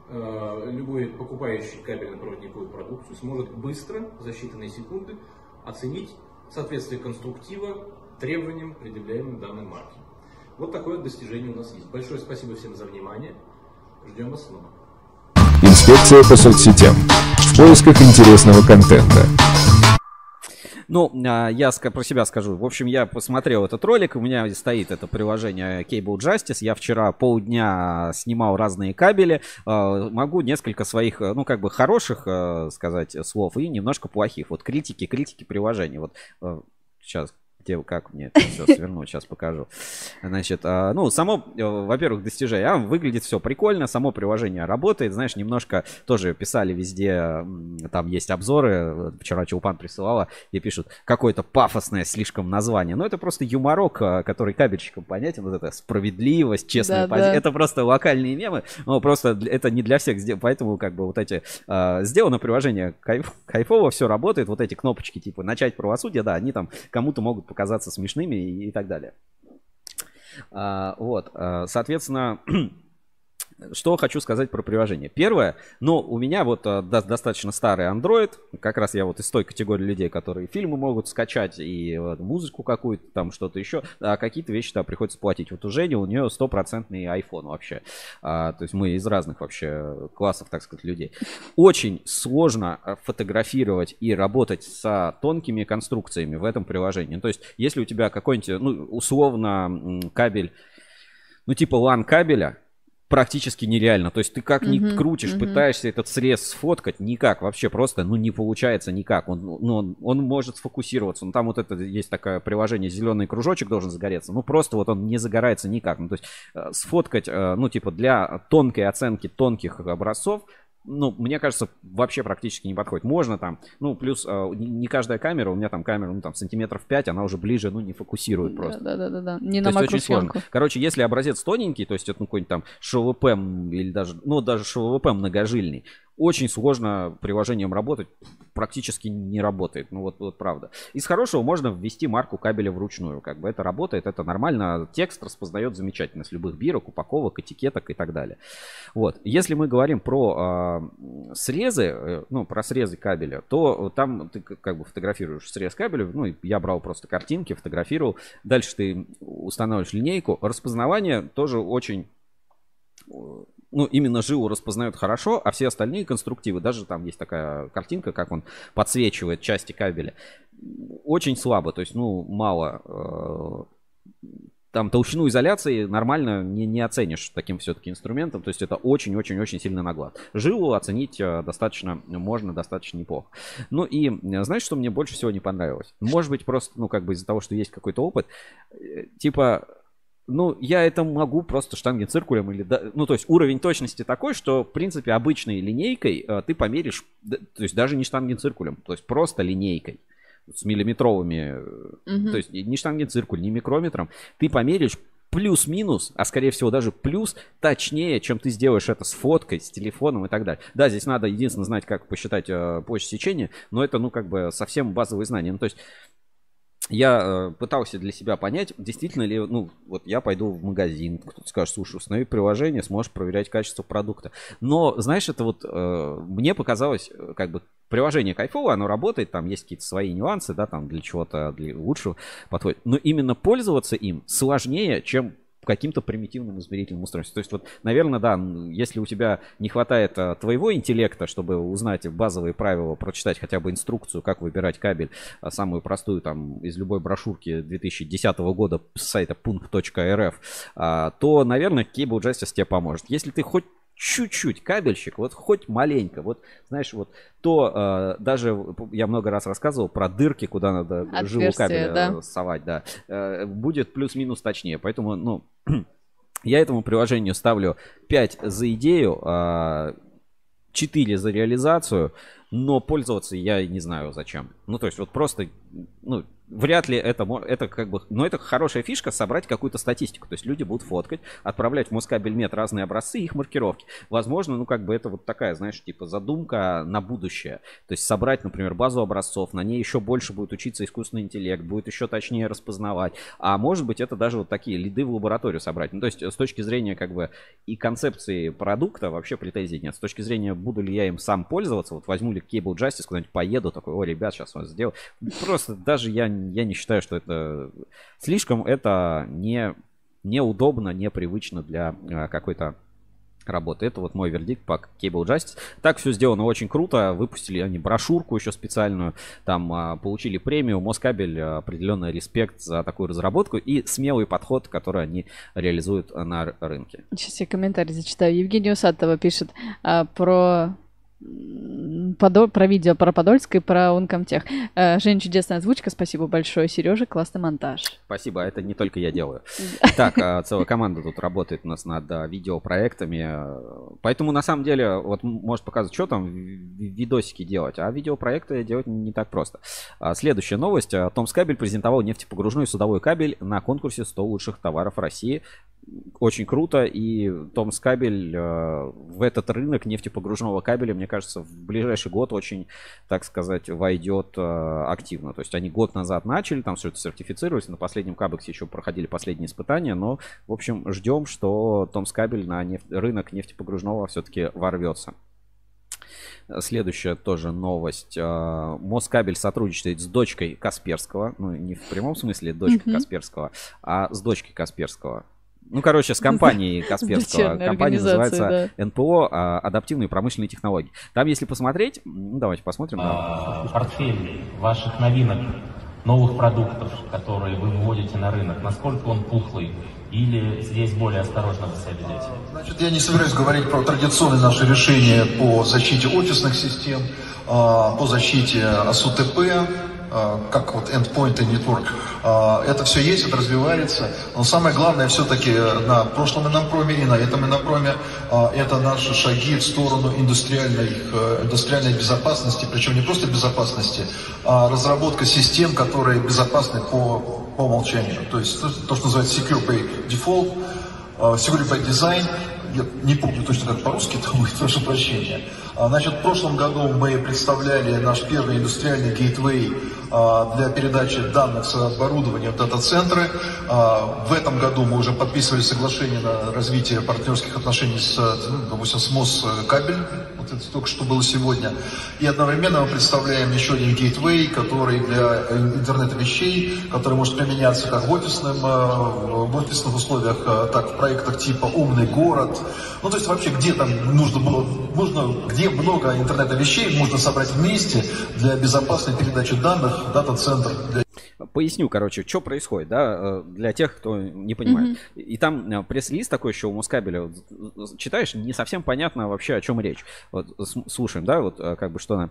э, любой покупающий кабельно-проводниковую продукцию сможет быстро, за считанные секунды, оценить соответствие конструктива требованиям, предъявляемым данной марки. Вот такое достижение у нас есть. Большое спасибо всем за внимание. Ждем вас снова. Инспекция по соцсетям. В поисках интересного контента. Ну, а, я про себя скажу. В общем, я посмотрел этот ролик. У меня стоит это приложение Cable Justice. Я вчера полдня снимал разные кабели. А, Могу несколько своих, э, ну, как бы хороших э, сказать слов и немножко плохих. Вот критики, критики приложений. Вот сейчас где, как мне это все свернуть, сейчас покажу. Значит, а, ну, само, э, во-первых, достижение, а, выглядит все прикольно, само приложение работает, знаешь, немножко тоже писали везде, там есть обзоры, вчера Чулпан присылала, где пишут, какое-то пафосное слишком название, но это просто юморок, а, который кабельщикам понятен, вот это справедливость, честная Да, позиция, да. это просто локальные мемы, но просто это не для всех, поэтому как бы вот эти, а, сделано приложение кайф- кайфово, все работает, вот эти кнопочки типа начать правосудие, да, они там кому-то могут показаться смешными и, и так далее. А, вот, а, соответственно, (clears throat) что хочу сказать про приложение. Первое, ну, у меня вот до- достаточно старый Android, как раз я вот из той категории людей, которые фильмы могут скачать и вот, музыку какую-то, там что-то еще, а какие-то вещи там приходится платить. Вот у Жени, у нее стопроцентный iPhone вообще. А, то есть мы из разных вообще классов, так сказать, людей. Очень сложно а, фотографировать и работать с тонкими конструкциями в этом приложении. То есть, если у тебя какой-нибудь, ну, условно, кабель, ну, типа LAN кабеля, практически нереально. То есть ты как ни Мгм, крутишь, мгм. пытаешься этот срез сфоткать, никак, вообще просто, ну, не получается никак. Он, ну, он, он может сфокусироваться. Ну, там вот это есть такое приложение, зеленый кружочек должен загореться. Ну, просто вот он не загорается никак. Ну, то есть э, сфоткать, э, ну, типа для тонкой оценки тонких образцов, ну, мне кажется, вообще практически не подходит. Можно там, ну, плюс э, не каждая камера, у меня там камера, ну, там, сантиметров 5, она уже ближе, ну, не фокусирует просто. Да, да, да, да. Не То на есть очень сложно. Короче, если образец тоненький, то есть это ну, какой-нибудь там ШВП или даже, ну даже ШВП многожильный, очень сложно приложением работать, практически не работает, ну вот, вот правда. Из хорошего можно ввести марку кабеля вручную, как бы это работает, это нормально, текст распознает замечательно с любых бирок, упаковок, этикеток и так далее. Вот, если мы говорим про а, срезы, э, ну про срезы кабеля, то там ты как бы фотографируешь срез кабеля, ну я брал просто картинки, фотографировал, дальше ты устанавливаешь линейку, распознавание тоже очень э, ну, именно жилу распознает хорошо, а все остальные конструктивы, даже там есть такая картинка, как он подсвечивает части кабеля, очень слабо, то есть, ну, мало. э, там толщину изоляции нормально не, не оценишь таким все-таки инструментом. То есть это очень-очень-очень сильный наглад. Жилу оценить э, достаточно можно, достаточно неплохо. Ну и э, знаешь, что мне больше всего не понравилось? Может быть, просто, ну, как бы из-за того, что есть какой-то опыт, типа, ну, я это могу просто штангенциркулем или... да- Ну, то есть уровень точности такой, что, в принципе, обычной линейкой э, ты померишь, то есть даже не штангенциркулем, то есть просто линейкой с миллиметровыми, Мгм. то есть не штангенциркуль, не микрометром, ты померишь плюс-минус, а скорее всего даже плюс, точнее, чем ты сделаешь это с фоткой, с телефоном и так далее. Да, здесь надо единственное знать, как посчитать э, площадь сечения, но это, ну, как бы совсем базовые знания. Ну, то есть я э, пытался для себя понять, действительно ли, ну, вот я пойду в магазин, кто-то скажет, слушай, установи приложение, сможешь проверять качество продукта. Но, знаешь, это вот э, мне показалось, э, как бы приложение кайфово, оно работает, там есть какие-то свои нюансы, да, там для чего-то, для лучшего подходит. Но именно пользоваться им сложнее, чем каким-то примитивным измерительным устройством. То есть вот, наверное, да, если у тебя не хватает а, твоего интеллекта, чтобы узнать базовые правила, прочитать хотя бы инструкцию, как выбирать кабель, а, самую простую там из любой брошюрки 2010 года с сайта punkt.rf, а, то, наверное, Cable Justice тебе поможет. Если ты хоть чуть-чуть кабельщик, вот хоть маленько, вот знаешь, вот то э, даже я много раз рассказывал про дырки, куда надо жилу Отверстия, кабеля да. э, совать, да, э, будет плюс-минус точнее. Поэтому, ну, (clears throat) я этому приложению ставлю 5 за идею, а, 4 за реализацию, но пользоваться я не знаю зачем. Ну, то есть вот просто, ну, вряд ли это, это как бы, но это хорошая фишка собрать какую-то статистику. То есть люди будут фоткать, отправлять в Москабельмет разные образцы их маркировки. Возможно, ну, как бы это вот такая, знаешь, типа задумка на будущее. То есть собрать, например, базу образцов, на ней еще больше будет учиться искусственный интеллект, будет еще точнее распознавать. А может быть, это даже вот такие лиды в лабораторию собрать. Ну, то есть с точки зрения как бы и концепции продукта вообще претензий нет. С точки зрения, буду ли я им сам пользоваться, вот возьму ли Cable Justice, куда-нибудь поеду, такой, о, ребят, сейчас вас сделаю. Просто даже я, я не считаю, что это слишком это не неудобно, непривычно для э, какой-то работы. Это вот мой вердикт по Cable Justice. Так все сделано очень круто. Выпустили они брошюрку еще специальную. Там а, получили премию. Москабель а, определенный респект за такую разработку и смелый подход, который они реализуют на рынке. Сейчас я комментарий зачитаю. Евгения Усатова пишет а, про Подо- про видео про Подольск и про Uncomtech. Э, Жень, чудесная озвучка, спасибо большое. Сережа, классный монтаж. Спасибо, это не только я делаю. (laughs) Так, а, целая команда тут работает у нас над а, видеопроектами. а, Поэтому, на самом деле, вот может показывать, что там ви- ви- видосики делать, а видеопроекты делать не так просто. А, Следующая новость. А, Томс Кабель презентовал нефтепогружной судовой кабель на конкурсе 100 лучших товаров России. Очень круто, и Томс Кабель э, в этот рынок нефтепогружного кабеля, мне кажется, в ближайший год очень, так сказать, войдет э, активно. То есть они год назад начали, там все это сертифицировались, на последнем кабексе еще проходили последние испытания, но, в общем, ждем, что Томс Кабель на неф- рынок нефтепогружного все-таки ворвется. Следующая тоже новость. А, Москабель сотрудничает с дочкой Касперского. Ну, не в прямом смысле дочкой Мгм. Касперского, а с дочкой Касперского. Ну, короче, с (laughs) компанией Касперского. Компания называется НПО а, «Адаптивные промышленные технологии». Там, если посмотреть, ну, давайте посмотрим. А, портфель ваших новинок, новых продуктов, которые вы выводите на рынок, насколько он пухлый? Или здесь более осторожно вы себя ведете? Значит, я не собираюсь говорить про традиционные наши решения по защите офисных систем, а, по защите СУТП, а, как вот endpoint и network. А, Это все есть, это развивается. Но самое главное все-таки на прошлом инопроме и на этом инопроме а, это наши шаги в сторону индустриальной, э, индустриальной безопасности, причем не просто безопасности, а разработка систем, которые безопасны по, по умолчанию. То есть то, то, что называется Secure by Default, а, Security by Design, я не помню точно как по-русски, это будет, (laughs) прошу прощения. Значит, в прошлом году мы представляли наш первый индустриальный гейтвей для передачи данных с оборудования в дата-центры. А, В этом году мы уже подписывали соглашение на развитие партнерских отношений с, ну, допустим, с Москабель, вот это только что было сегодня. И одновременно мы представляем еще один гейтвей, который для э, интернета вещей, который может применяться как в, офисном, э, в офисных условиях, э, так в проектах типа «Умный город». Ну, то есть вообще где там нужно было, нужно, где много интернета вещей можно собрать вместе для безопасной передачи данных дата-центр. Для... Поясню, короче, что происходит, да, э, для тех, кто не понимает. И там э, пресс-лист такой еще у Москабеля, вот, читаешь, не совсем понятно вообще, о чем речь. Вот с- слушаем, да, вот э, как бы что.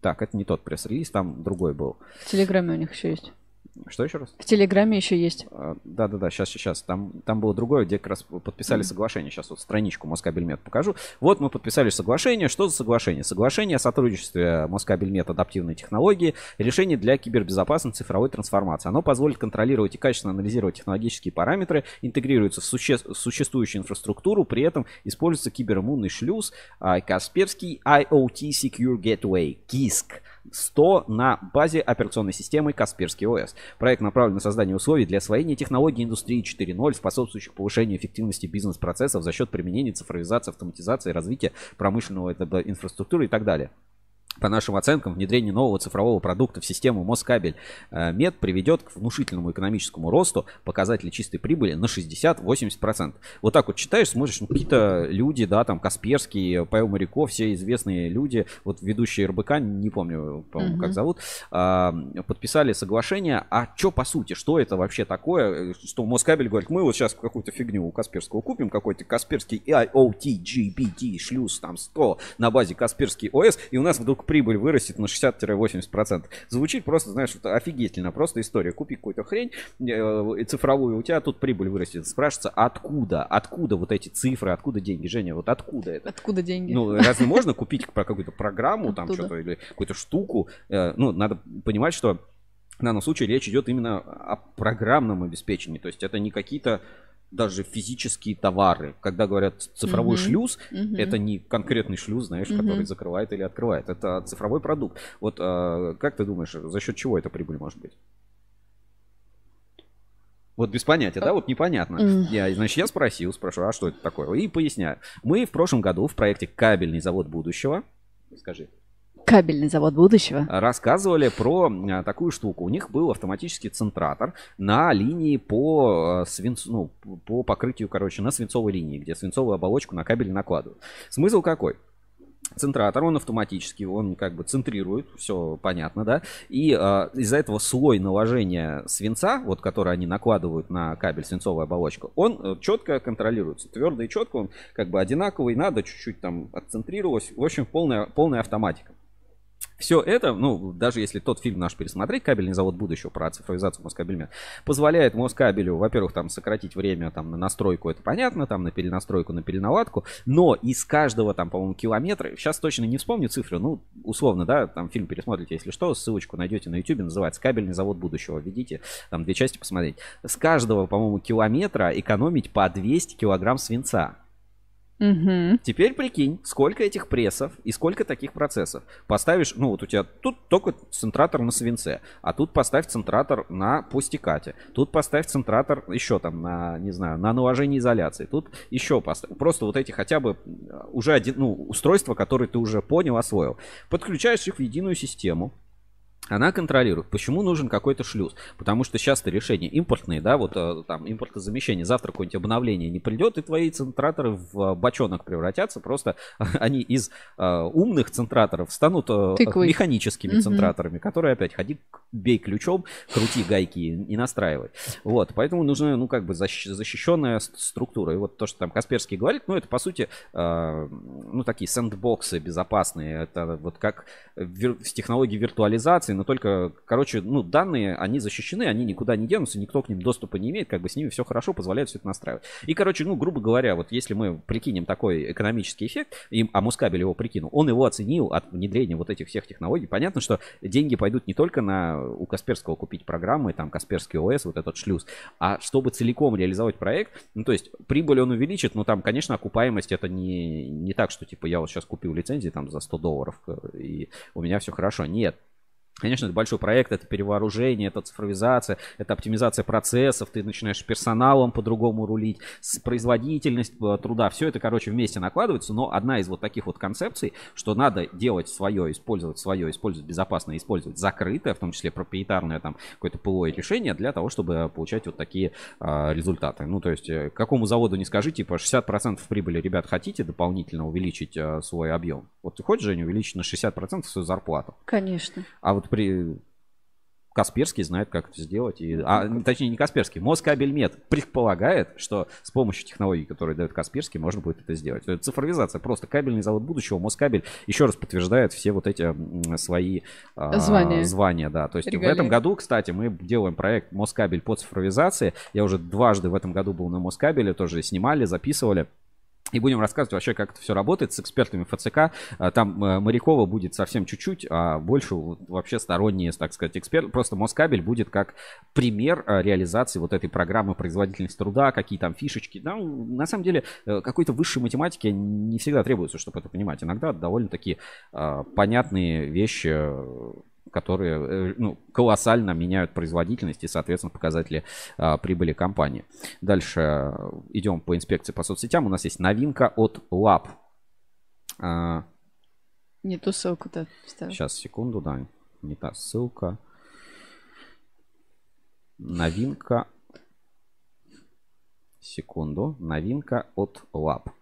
Так, это не тот пресс-релиз, там другой был. В Телеграме у них еще есть. Что еще раз? В Телеграме еще есть. А, Да-да-да, сейчас, сейчас. Там, там было другое, где как раз подписали соглашение. Сейчас вот страничку Москабельмет покажу. Вот мы подписали соглашение. Что за соглашение? Соглашение о сотрудничестве Москабельмет адаптивной технологии, решение для кибербезопасной цифровой трансформации. Оно позволит контролировать и качественно анализировать технологические параметры, интегрируется в суще- существующую инфраструктуру, при этом используется кибериммунный шлюз а, Касперский IoT Secure Gateway, KISK. 100 на базе операционной системы Касперский ОС. Проект направлен на создание условий для освоения технологий индустрии 4.0, способствующих повышению эффективности бизнес-процессов за счет применения цифровизации, автоматизации, развития промышленного инфраструктуры и так далее. По нашим оценкам, внедрение нового цифрового продукта в систему Москабель э, Мед приведет к внушительному экономическому росту показателей чистой прибыли на 60-80%. Вот так вот читаешь, смотришь, ну, какие-то люди, да, там Касперский, Павел Моряков, все известные люди, вот ведущие РБК, не помню, по-моему, Мгм. как зовут, а, подписали соглашение. А что по сути, что это вообще такое? Что Москабель говорит, мы вот сейчас какую-то фигню у Касперского купим, какой-то Касперский IoT GPT шлюз там 100 на базе Касперский ОС, и у нас вдруг прибыль вырастет на 60-80%. Звучит просто, знаешь, вот офигительно, просто история. Купи какую-то хрень э, цифровую, у тебя тут прибыль вырастет. Спрашивается, откуда? Откуда вот эти цифры, откуда деньги? Женя, вот откуда это? Откуда деньги? Ну, разве можно купить про какую-то программу, там что-то, или какую-то штуку? Э, Ну, надо понимать, что в данном случае речь идет именно о программном обеспечении. То есть это не какие-то даже физические товары. Когда говорят цифровой Мгм. шлюз, Мгм. это не конкретный шлюз, знаешь, Мгм. который закрывает или открывает. Это цифровой продукт. Вот э, как ты думаешь, за счет чего эта прибыль может быть? Вот без понятия, да, вот непонятно. Мгм. Я, значит, я спросил, спрашиваю, а что это такое? И поясняю. Мы в прошлом году в проекте «Кабельный завод будущего», скажи, Кабельный завод будущего. рассказывали про а, такую штуку. У них был автоматический центратор на линии по, а, свинцу, ну, по покрытию, короче, на свинцовой линии, где свинцовую оболочку на кабель накладывают. Смысл какой? Центратор, он автоматически, он как бы центрирует, все понятно, да, и а, из-за этого слой наложения свинца, вот который они накладывают на кабель свинцовую оболочку, он четко контролируется, твердо и четко, он как бы одинаковый, надо чуть-чуть там отцентрировалось, в общем, полная, полная автоматика. Все это, ну, даже если тот фильм наш пересмотреть, «Кабельный завод будущего» про цифровизацию Москабельмет, позволяет Москабелю, во-первых, там сократить время там на настройку, это понятно, там на перенастройку, на переналадку, но из каждого там, по-моему, километра, сейчас точно не вспомню цифры, ну, условно, да, там фильм пересмотрите, если что, ссылочку найдете на YouTube, называется «Кабельный завод будущего», введите, там две части посмотреть. С каждого, по-моему, километра экономить по 200 килограмм свинца. Мгм. Теперь прикинь, сколько этих прессов и сколько таких процессов. Поставишь, ну вот у тебя тут только центратор на свинце, а тут поставь центратор на пустикате, тут поставь центратор еще там на, не знаю, на наложении изоляции, тут еще поставь. Просто вот эти хотя бы э, уже один, ну, устройства, которые ты уже понял, освоил. Подключаешь их в единую систему, она контролирует. Почему нужен какой-то шлюз? Потому что часто решения импортные, да, вот э, там импортозамещение, завтра какое-нибудь обновление не придет, и твои центраторы в э, бочонок превратятся. Просто (laughs) они из э, умных центраторов станут э, Тыквой. механическими Мгм. центраторами, которые опять ходи, бей ключом, крути гайки и, настраивай. Вот, поэтому нужна, ну, как бы защ- защищенная структура. И вот то, что там Касперский говорит, ну, это, по сути, э, ну, такие сэндбоксы безопасные. Это вот как вир- с технологией виртуализации, но только, короче, ну, данные, они защищены, они никуда не денутся, никто к ним доступа не имеет, как бы с ними все хорошо, позволяет все это настраивать. И, короче, ну, грубо говоря, вот если мы прикинем такой экономический эффект, и, а Мускабель его прикинул, он его оценил от внедрения вот этих всех технологий. Понятно, что деньги пойдут не только на у Касперского купить программы, там, Касперский ОС, вот этот шлюз, а чтобы целиком реализовать проект, ну, то есть прибыль он увеличит, но там, конечно, окупаемость это не, не так, что, типа, я вот сейчас купил лицензии там за 100 долларов, э, и у меня все хорошо. Нет, Конечно, это большой проект, это перевооружение, это цифровизация, это оптимизация процессов, ты начинаешь персоналом по-другому рулить, производительность э, труда, все это, короче, вместе накладывается, но одна из вот таких вот концепций, что надо делать свое, использовать свое, использовать безопасно, использовать закрытое, в том числе проприетарное там какое-то ПО решение для того, чтобы получать вот такие а, результаты. Ну, то есть, э, какому заводу не скажи, типа 60% прибыли, ребят, хотите дополнительно увеличить а, свой объем? Вот ты хочешь, Женя, увеличить на 60% свою зарплату? Конечно. А вот при... Касперский знает, как это сделать. И, а, точнее, не Касперский, Москабельмет предполагает, что с помощью технологий, которые дает Касперский, можно будет это сделать. Это цифровизация, просто кабельный завод будущего, Москабель еще раз подтверждает все вот эти свои а, Звания. звания, да. То есть в Регалии. этом году, кстати, мы делаем проект Москабель по цифровизации. Я уже дважды в этом году был на Москабеле, тоже снимали, записывали. И будем рассказывать вообще, как это все работает с экспертами ФЦК. А, Там э, Морякова будет совсем чуть-чуть, а больше вообще сторонние, так сказать, эксперты. Просто Москабель будет как пример э, реализации вот этой программы производительности труда, какие там фишечки. Да, на самом деле, э, какой-то высшей математики не всегда требуется, чтобы это понимать. Иногда довольно-таки э, понятные вещи которые э, ну, колоссально меняют производительность и, соответственно, показатели а, прибыли компании. Дальше э, идем по инспекции по соцсетям. У нас есть новинка от Lab. А, Не ту ссылку-то вставил. Сейчас, секунду, да, не та ссылка. Новинка. Секунду. Новинка от Lab.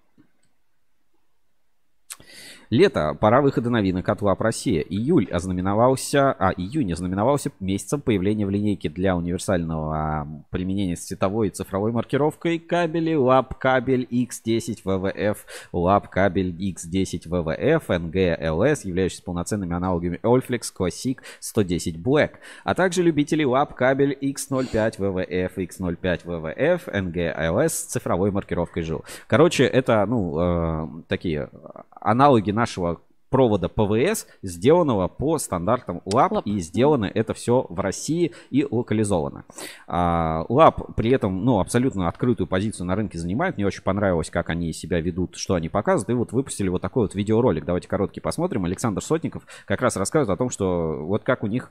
Лето, пора выхода новинок от ЛАП Россия. Июль ознаменовался, а июнь ознаменовался месяцем появления в линейке для универсального а, применения с цветовой и цифровой маркировкой кабелей ЛАП кабель X10 VVF, LAPP кабель X10 VVF, NG LS, являющиеся полноценными аналогами Ölflex Classic 110 Black, а также любители LAPP кабель X05 VVF, X05 VVF, NG LS с цифровой маркировкой жил. Короче, это, ну, э, такие аналоги нашего провода ПВС, сделанного по стандартам LAPP, и сделано это все в России и локализовано. LAPP при этом, ну, абсолютно открытую позицию на рынке занимает. Мне очень понравилось, как они себя ведут, что они показывают. И вот выпустили вот такой вот видеоролик. Давайте короткий посмотрим. Александр Сотников как раз рассказывает о том, что вот как у них...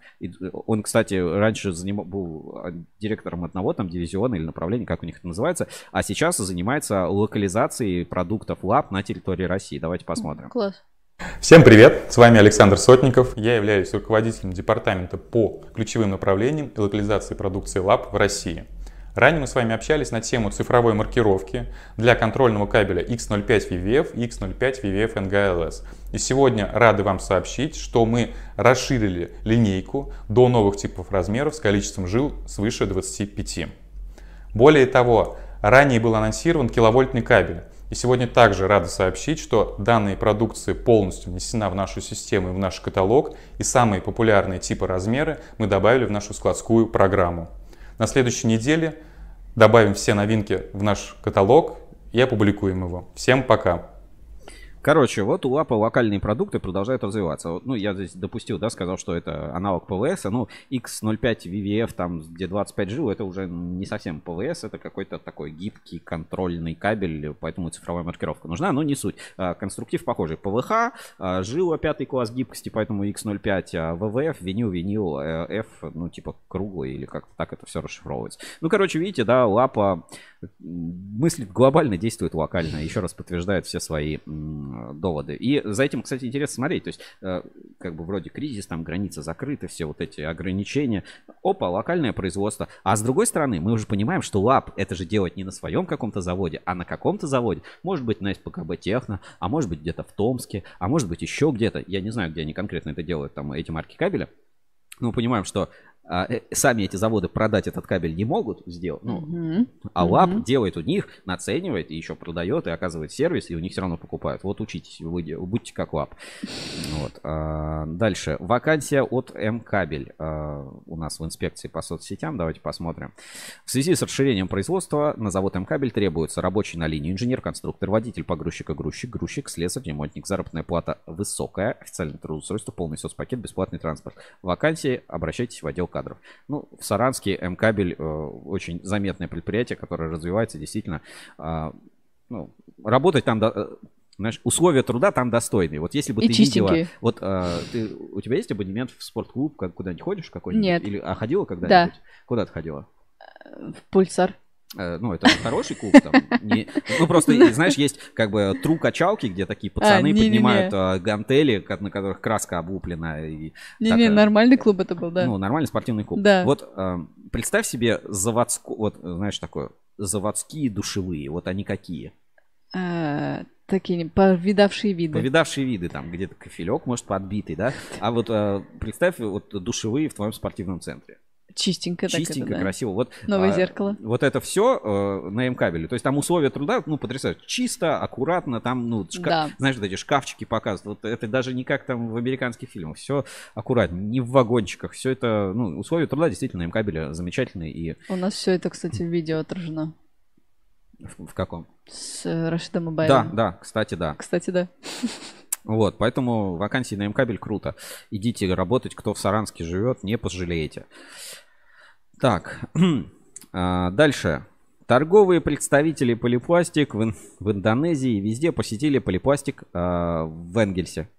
Он, кстати, раньше заним- был директором одного там дивизиона или направления, как у них это называется, а сейчас занимается локализацией продуктов ЛАП на территории России. Давайте посмотрим. Класс. Всем привет! С вами Александр Сотников. Я являюсь руководителем департамента по ключевым направлениям и локализации продукции ЛАП в России. Ранее мы с вами общались на тему цифровой маркировки для контрольного кабеля X05 VVF и X05 VVF NGLS. И сегодня рады вам сообщить, что мы расширили линейку до новых типов размеров с количеством жил свыше 25. Более того, ранее был анонсирован киловольтный кабель. И сегодня также рады сообщить, что данная продукция полностью внесена в нашу систему и в наш каталог, и самые популярные типы размеры мы добавили в нашу складскую программу. На следующей неделе добавим все новинки в наш каталог и опубликуем его. Всем пока! Короче, вот у LAPP а локальные продукты продолжают развиваться. Вот, ну, я здесь допустил, да, сказал, что это аналог ПВС. Ну, X05 VVF, там, где 25 жил, это уже не совсем ПВС, это какой-то такой гибкий контрольный кабель, поэтому цифровая маркировка нужна, но не суть. А, Конструктив похожий. ПВХ, жила пятый класс гибкости, поэтому X05, а ВВФ, винил, винил, э, F, ну, типа круглый или как-то так это все расшифровывается. Ну, короче, видите, да, LAPP а мыслит глобально, действует локально. Еще раз подтверждает все свои доводы. И за этим, кстати, интересно смотреть. То есть, э, как бы вроде кризис, там границы закрыты, все вот эти ограничения. Опа, локальное производство. А с другой стороны, мы уже понимаем, что лап это же делать не на своем каком-то заводе, а на каком-то заводе. Может быть, на СПКБ Техно, а может быть где-то в Томске, а может быть еще где-то. Я не знаю, где они конкретно это делают, там эти марки кабеля. Мы понимаем, что сами эти заводы продать этот кабель не могут сделать. Ну, а ЛАП Мгм. делает у них, наценивает и еще продает и оказывает сервис, и у них все равно покупают. Вот учитесь, вы будьте как ЛАП. Вот. а, Дальше. Вакансия от М-кабель а, у нас в инспекции по соцсетям. Давайте посмотрим. В связи с расширением производства на завод М-кабель требуется рабочий на линию, инженер-конструктор, водитель погрузчика, грузчик, грузчик, слесарь, ремонтник. Заработная плата высокая, официальное трудоустройство, полный соцпакет, бесплатный транспорт. Вакансии обращайтесь в отдел кадров. Ну, в Саранске М-кабель э, очень заметное предприятие, которое развивается действительно. а, ну, работать там, до- э, знаешь, условия труда там достойные. Вот если бы И ты видела, чистенькие. вот э, ты, у тебя есть абонемент в спортклуб, как- куда-нибудь ходишь какой-нибудь? Нет. Или, а ходила когда-нибудь? Куда ты ходила? В пульсар. Э, Ну, это хороший клуб там. не- Ну, просто, (laughs) знаешь, есть как бы тру качалки, где такие пацаны не-не-не. поднимают э, гантели, ка- на которых краска облуплена. И так, э, нормальный клуб это был, да. ну, нормальный спортивный клуб. Да. Вот э, представь себе заводскую, вот знаешь такое, заводские душевые, вот они какие? Э, Такие повидавшие виды. Повидавшие виды, там где-то кофелек, может, подбитый, да? А вот э, представь, вот душевые в твоем спортивном центре. Чистенько, так Чистенько, это, да. красиво. Вот, Новое а, зеркало. Вот это все э, на М-кабеле. То есть там условия труда, ну, потрясающе. Чисто, аккуратно, там, ну, шка- Да. знаешь, вот эти шкафчики показывают. Вот это даже не как там в американских фильмах. Все аккуратно, не в вагончиках. Все это, ну, условия труда действительно на М-кабеле замечательные. И У нас все это, кстати, в видео отражено. в, в каком? С э, Рашидом Да, Абаевым. да, кстати, да. Кстати, да. Вот, поэтому вакансии на М-кабель круто. Идите работать, кто в Саранске живет, не пожалеете. Так, (clears throat) а, дальше. Торговые представители Полипластик в, Ин- в Индонезии везде посетили Полипластик а, в Энгельсе.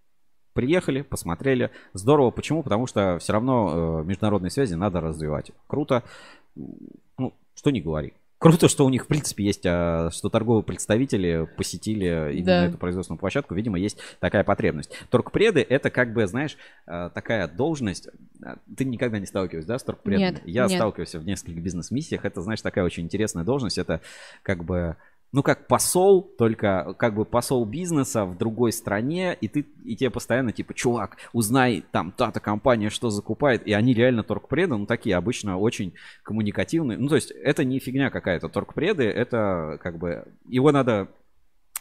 Приехали, посмотрели. Здорово. Почему? Потому что все равно э, международные связи надо развивать. Круто. Ну, что не говори. Круто, что у них, в принципе, есть, а, что торговые представители посетили именно Да. эту производственную площадку. Видимо, есть такая потребность. Торгпреды — это как бы, знаешь, а, такая должность. а, Ты никогда не сталкивался, да, с торгпредами? Нет, Я нет. сталкивался в нескольких бизнес-миссиях. Это, знаешь, такая очень интересная должность. Это как бы ну, как посол, только как бы посол бизнеса в другой стране, и ты, и тебе постоянно типа, чувак, узнай там та-то компания, что закупает, и они реально торгпреды, ну, такие обычно очень коммуникативные. Ну, то есть это не фигня какая-то. Торгпреды, это как бы, его надо,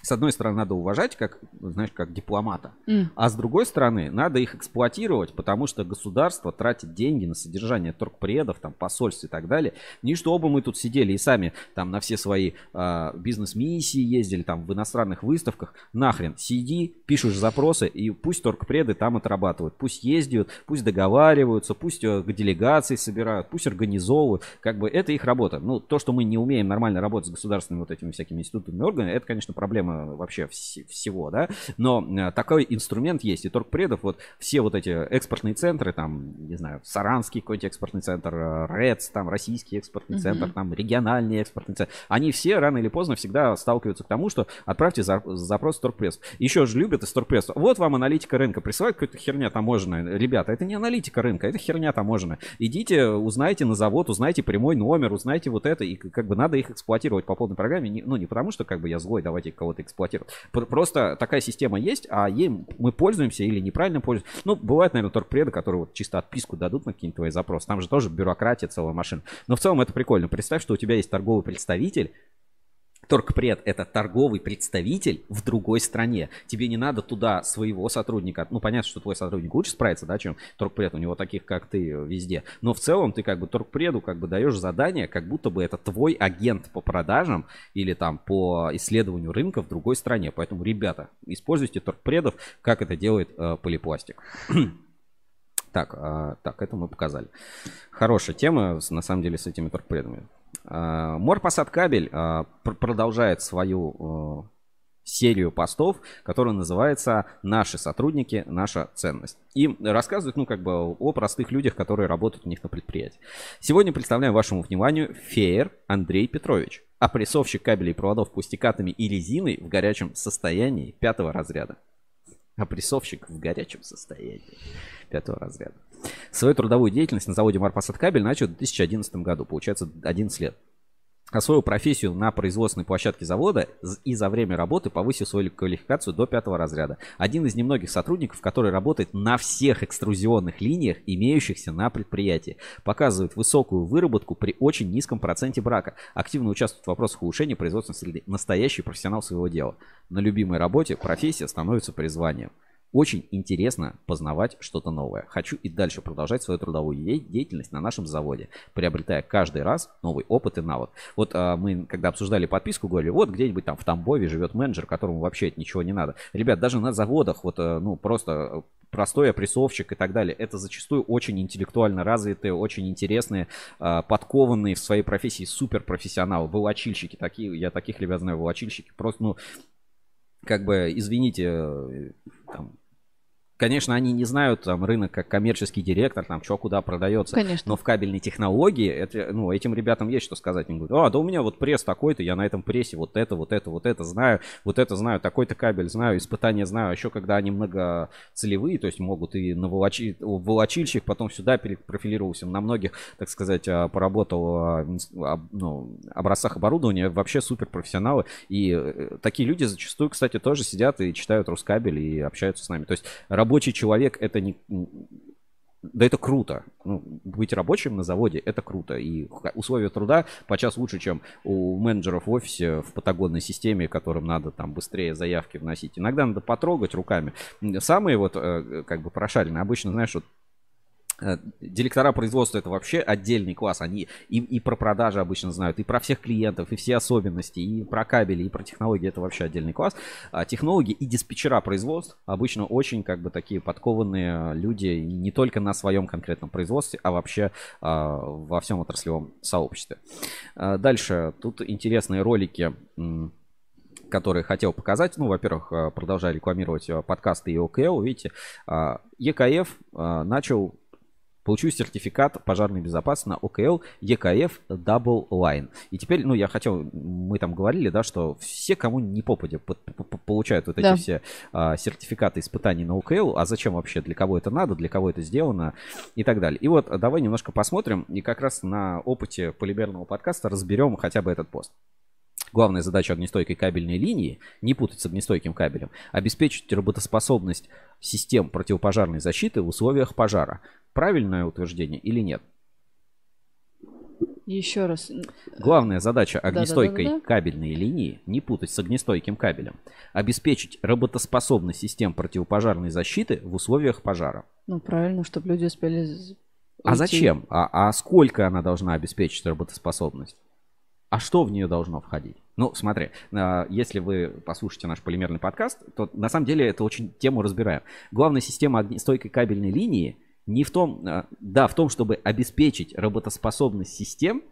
с одной стороны, надо уважать, как, знаешь, как дипломата, М. а с другой стороны, надо их эксплуатировать, потому что государство тратит деньги на содержание торгпредов, там, посольств и так далее. Не чтобы мы тут сидели и сами там на все свои а, бизнес-миссии ездили, там, в иностранных выставках. Нахрен, сиди, пишешь запросы, и пусть торгпреды там отрабатывают. Пусть ездят, пусть договариваются, пусть э, к делегации собирают, пусть организовывают. Как бы это их работа. Ну, то, что мы не умеем нормально работать с государственными вот этими всякими институтами и органами, это, конечно, проблема вообще вс- всего, да. Но э, такой инструмент есть. И торгпредов, вот все вот эти экспортные центры, там, не знаю, Саранский какой-нибудь экспортный центр, э, РЭЦ, там, российский экспортный центр, там, региональный экспортный центр, они все рано или поздно всегда сталкиваются к тому, что отправьте за- запрос в торгпресс. Еще же любят из торгпресса. Вот вам аналитика рынка, присылает какая-то херня таможенная. Ребята, это не аналитика рынка, это херня таможенная. Идите, узнайте на завод, узнайте прямой номер, узнайте вот это, и как бы надо их эксплуатировать по полной программе. Не- ну, не потому что как бы я злой, давайте кого-то эксплуатировать. Пр- Просто такая система есть, а ей мы пользуемся или неправильно пользуемся. Ну, бывает, наверное, торгпреды, которые вот чисто отписку дадут на какие-нибудь твои запросы. Там же тоже бюрократия, целая машина. Но в целом это прикольно. Представь, что у тебя есть торговый представитель, Торгпред – это торговый представитель в другой стране. Тебе не надо туда своего сотрудника. Ну, понятно, что твой сотрудник лучше справится, да, чем торгпред. У него таких, как ты, везде. Но в целом ты как бы торгпреду как бы даешь задание, как будто бы это твой агент по продажам или там по исследованию рынка в другой стране. Поэтому, ребята, используйте торгпредов, как это делает э, полипластик. (clears throat) Так, а, так, это мы показали. Хорошая тема, на самом деле, с этими торгпредами. А, Морпосад кабель пр- продолжает свою э, серию постов, которая называется «Наши сотрудники. Наша ценность». И рассказывают, ну, как бы о простых людях, которые работают у них на предприятии. Сегодня представляю вашему вниманию Феер Андрей Петрович, опрессовщик кабелей и проводов пустикатами и резиной в горячем состоянии пятого разряда. Опрессовщик в горячем состоянии пятого разряда. Свою трудовую деятельность на заводе Марпасад Кабель начал в 2011 году, получается 11 лет. Освоил профессию на производственной площадке завода и за время работы повысил свою квалификацию до пятого разряда. Один из немногих сотрудников, который работает на всех экструзионных линиях, имеющихся на предприятии. Показывает высокую выработку при очень низком проценте брака. Активно участвует в вопросах улучшения производственной среды. Настоящий профессионал своего дела. На любимой работе профессия становится призванием. Очень интересно познавать что-то новое. Хочу и дальше продолжать свою трудовую де- деятельность на нашем заводе, приобретая каждый раз новый опыт и навык. Вот а, мы, когда обсуждали подписку, говорили, вот где-нибудь там в Тамбове живет менеджер, которому вообще ничего не надо. Ребят, даже на заводах, вот, э, ну, просто э, простой опрессовщик и так далее, это зачастую очень интеллектуально развитые, очень интересные, а, подкованные в своей профессии суперпрофессионалы, волочильщики, такие, я таких ребят знаю, волочильщики, просто, ну, как бы, извините, э, там, Конечно, они не знают там рынок как коммерческий директор, там что куда продается. Конечно. Но в кабельной технологии это, ну, этим ребятам есть что сказать. Они говорят, а, да у меня вот пресс такой-то, я на этом прессе вот это, вот это, вот это знаю, вот это знаю, такой-то кабель знаю, испытания знаю. А еще когда они многоцелевые, то есть могут и на волочи, волочильщик, потом сюда перепрофилировался, на многих, так сказать, а, поработал а, ну, образцах оборудования, вообще супер профессионалы. И э, такие люди зачастую, кстати, тоже сидят и читают Рускабель и общаются с нами. То есть рабочий человек это не... Да это круто. Ну, быть рабочим на заводе это круто. И условия труда подчас лучше, чем у менеджеров в офисе в патагонной системе, которым надо там быстрее заявки вносить. Иногда надо потрогать руками. Самые вот э, как бы прошаренные, обычно, знаешь, вот Э, директора производства это вообще отдельный класс. Они и, и про продажи обычно знают, и про всех клиентов, и все особенности, и про кабели, и про технологии. Это вообще отдельный класс. А технологи и диспетчера производств обычно очень как бы такие подкованные люди не только на своем конкретном производстве, а вообще а, во всем отраслевом сообществе. А, дальше. Тут интересные ролики которые хотел показать. Ну, во-первых, э, продолжаю рекламировать э, подкасты и ОКЛ. Видите, ЕКФ начал Получу сертификат пожарной безопасности на ОКЛ EKF Double Line. И теперь, ну, я хотел, мы там говорили, да, что все, кому не попадя, получают вот эти да. все а, сертификаты испытаний на ОКЛ. А зачем вообще? Для кого это надо? Для кого это сделано? И так далее. И вот давай немножко посмотрим и как раз на опыте полимерного подкаста разберем хотя бы этот пост. Главная задача огнестойкой кабельной линии, не путать с огнестойким кабелем, обеспечить работоспособность систем противопожарной защиты в условиях пожара. Правильное утверждение или нет? Еще раз. Главная задача огнестойкой да, да, да, да. кабельной линии, не путать с огнестойким кабелем, обеспечить работоспособность систем противопожарной защиты в условиях пожара. Ну, правильно, чтобы люди успели... А уйти. зачем? А, а сколько она должна обеспечить работоспособность? А что в нее должно входить? Ну, смотри, а, если вы послушаете наш полимерный подкаст, то на самом деле это очень тему разбираем. Главная система огнестойкой кабельной линии не в том, а, да, в том, чтобы обеспечить работоспособность систем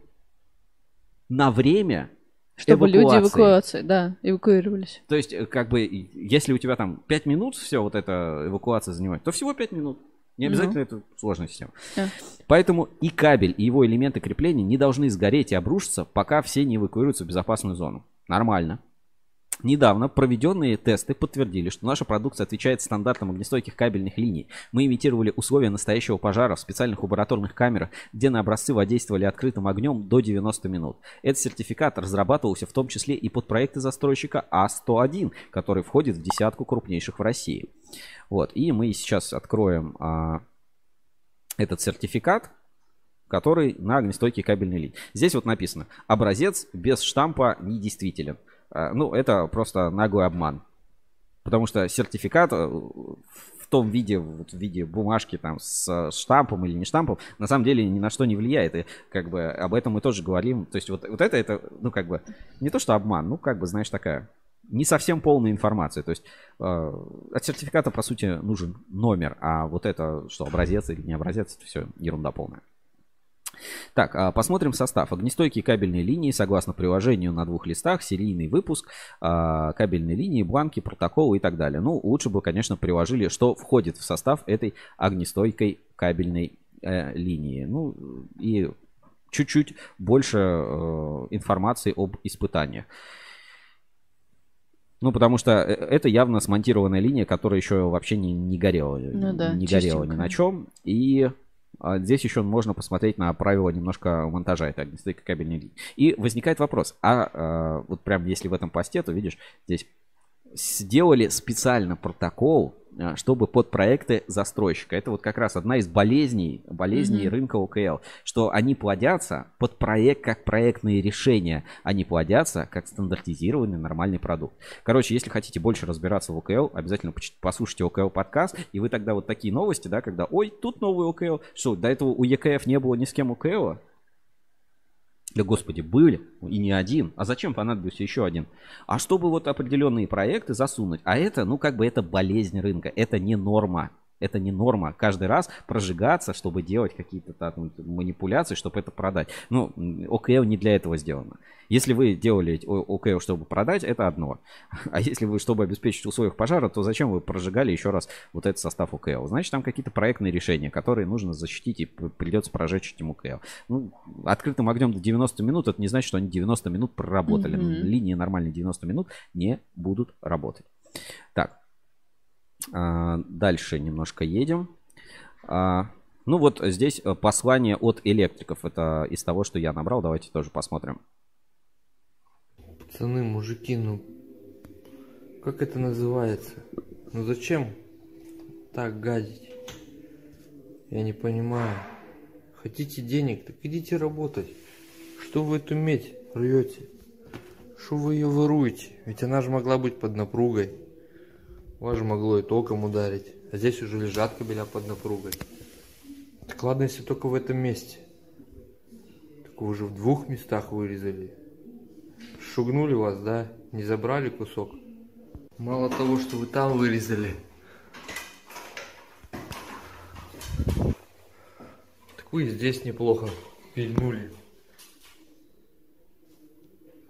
на время чтобы эвакуации. люди эвакуации, да, эвакуировались. То есть, э, как бы, если у тебя там 5 минут все вот эта эвакуация занимает, то всего 5 минут. Не обязательно ну. это сложная система. Да. Поэтому и кабель, и его элементы крепления не должны сгореть и обрушиться, пока все не эвакуируются в безопасную зону. Нормально. Недавно проведенные тесты подтвердили, что наша продукция отвечает стандартам огнестойких кабельных линий. Мы имитировали условия настоящего пожара в специальных лабораторных камерах, где на образцы воздействовали открытым огнем до 90 минут. Этот сертификат разрабатывался в том числе и под проекты застройщика А101, который входит в десятку крупнейших в России. Вот, и мы сейчас откроем а, этот сертификат, который на огнестойкие кабельные линии. Здесь вот написано, образец без штампа недействителен. А, ну, это просто наглый обман. Потому что сертификат э, в том виде, вот в виде бумажки там с штампом или не штампом, на самом деле ни на что не влияет. И как бы об этом мы тоже говорим. То есть вот, вот это, это, ну как бы, не то что обман, ну как бы, знаешь, такая не совсем полная информация. То есть э, от сертификата, по сути, нужен номер, а вот это, что образец или не образец, это все ерунда полная. Так, а посмотрим состав. Огнестойкие кабельные линии, согласно приложению на двух листах, серийный выпуск, а, кабельные линии, бланки, протоколы и так далее. Ну, лучше бы, конечно, приложили, что входит в состав этой огнестойкой кабельной э, линии. Ну, и чуть-чуть больше э, информации об испытаниях. Ну, потому что э, это явно смонтированная линия, которая еще вообще не, не горела. Ну, да, не горела ни на чем. И здесь еще можно посмотреть на правила немножко монтажа этой огнестойкой кабельной линии. И возникает вопрос, а, а вот прям если в этом посте, то видишь, здесь сделали специально протокол, а, чтобы под проекты застройщика. Это вот как раз одна из болезней, болезней mm-hmm. рынка ОКЛ, что они плодятся под проект как проектные решения, они плодятся как стандартизированный нормальный продукт. Короче, если хотите больше разбираться в ОКЛ, обязательно послушайте ОКЛ подкаст, и вы тогда вот такие новости, да, когда, ой, тут новый ОКЛ, что, до этого у ЕКФ не было ни с кем ОКЛа, да господи, были, и не один. А зачем понадобился еще один? А чтобы вот определенные проекты засунуть. А это, ну как бы это болезнь рынка, это не норма. Это не норма. Каждый раз прожигаться, чтобы делать какие-то там манипуляции, чтобы это продать. Ну, ОКЛ не для этого сделано. Если вы делали ОКЛ, чтобы продать, это одно. А если вы, чтобы обеспечить условия пожара, то зачем вы прожигали еще раз вот этот состав ОКЛ? Значит, там какие-то проектные решения, которые нужно защитить и придется прожечь этим ОКЛ. Ну, открытым огнем до 90 минут, это не значит, что они 90 минут проработали. Mm-hmm. Линии нормальные 90 минут не будут работать. Так, дальше немножко едем. А, ну вот здесь э, послание от электриков. Это из того, что я набрал. Давайте тоже посмотрим. Пацаны, мужики, ну как это называется? Ну зачем так гадить? Я не понимаю. Хотите денег, так идите работать. Что вы эту медь рвете? Что вы ее воруете? Ведь она же могла быть под напругой. Вас же могло и током ударить. А здесь уже лежат кабеля под напругой. Так ладно, если только в этом месте. Так вы уже в двух местах вырезали. Шугнули вас, да? Не забрали кусок? Мало того, что вы там вырезали. Так вы здесь неплохо пильнули.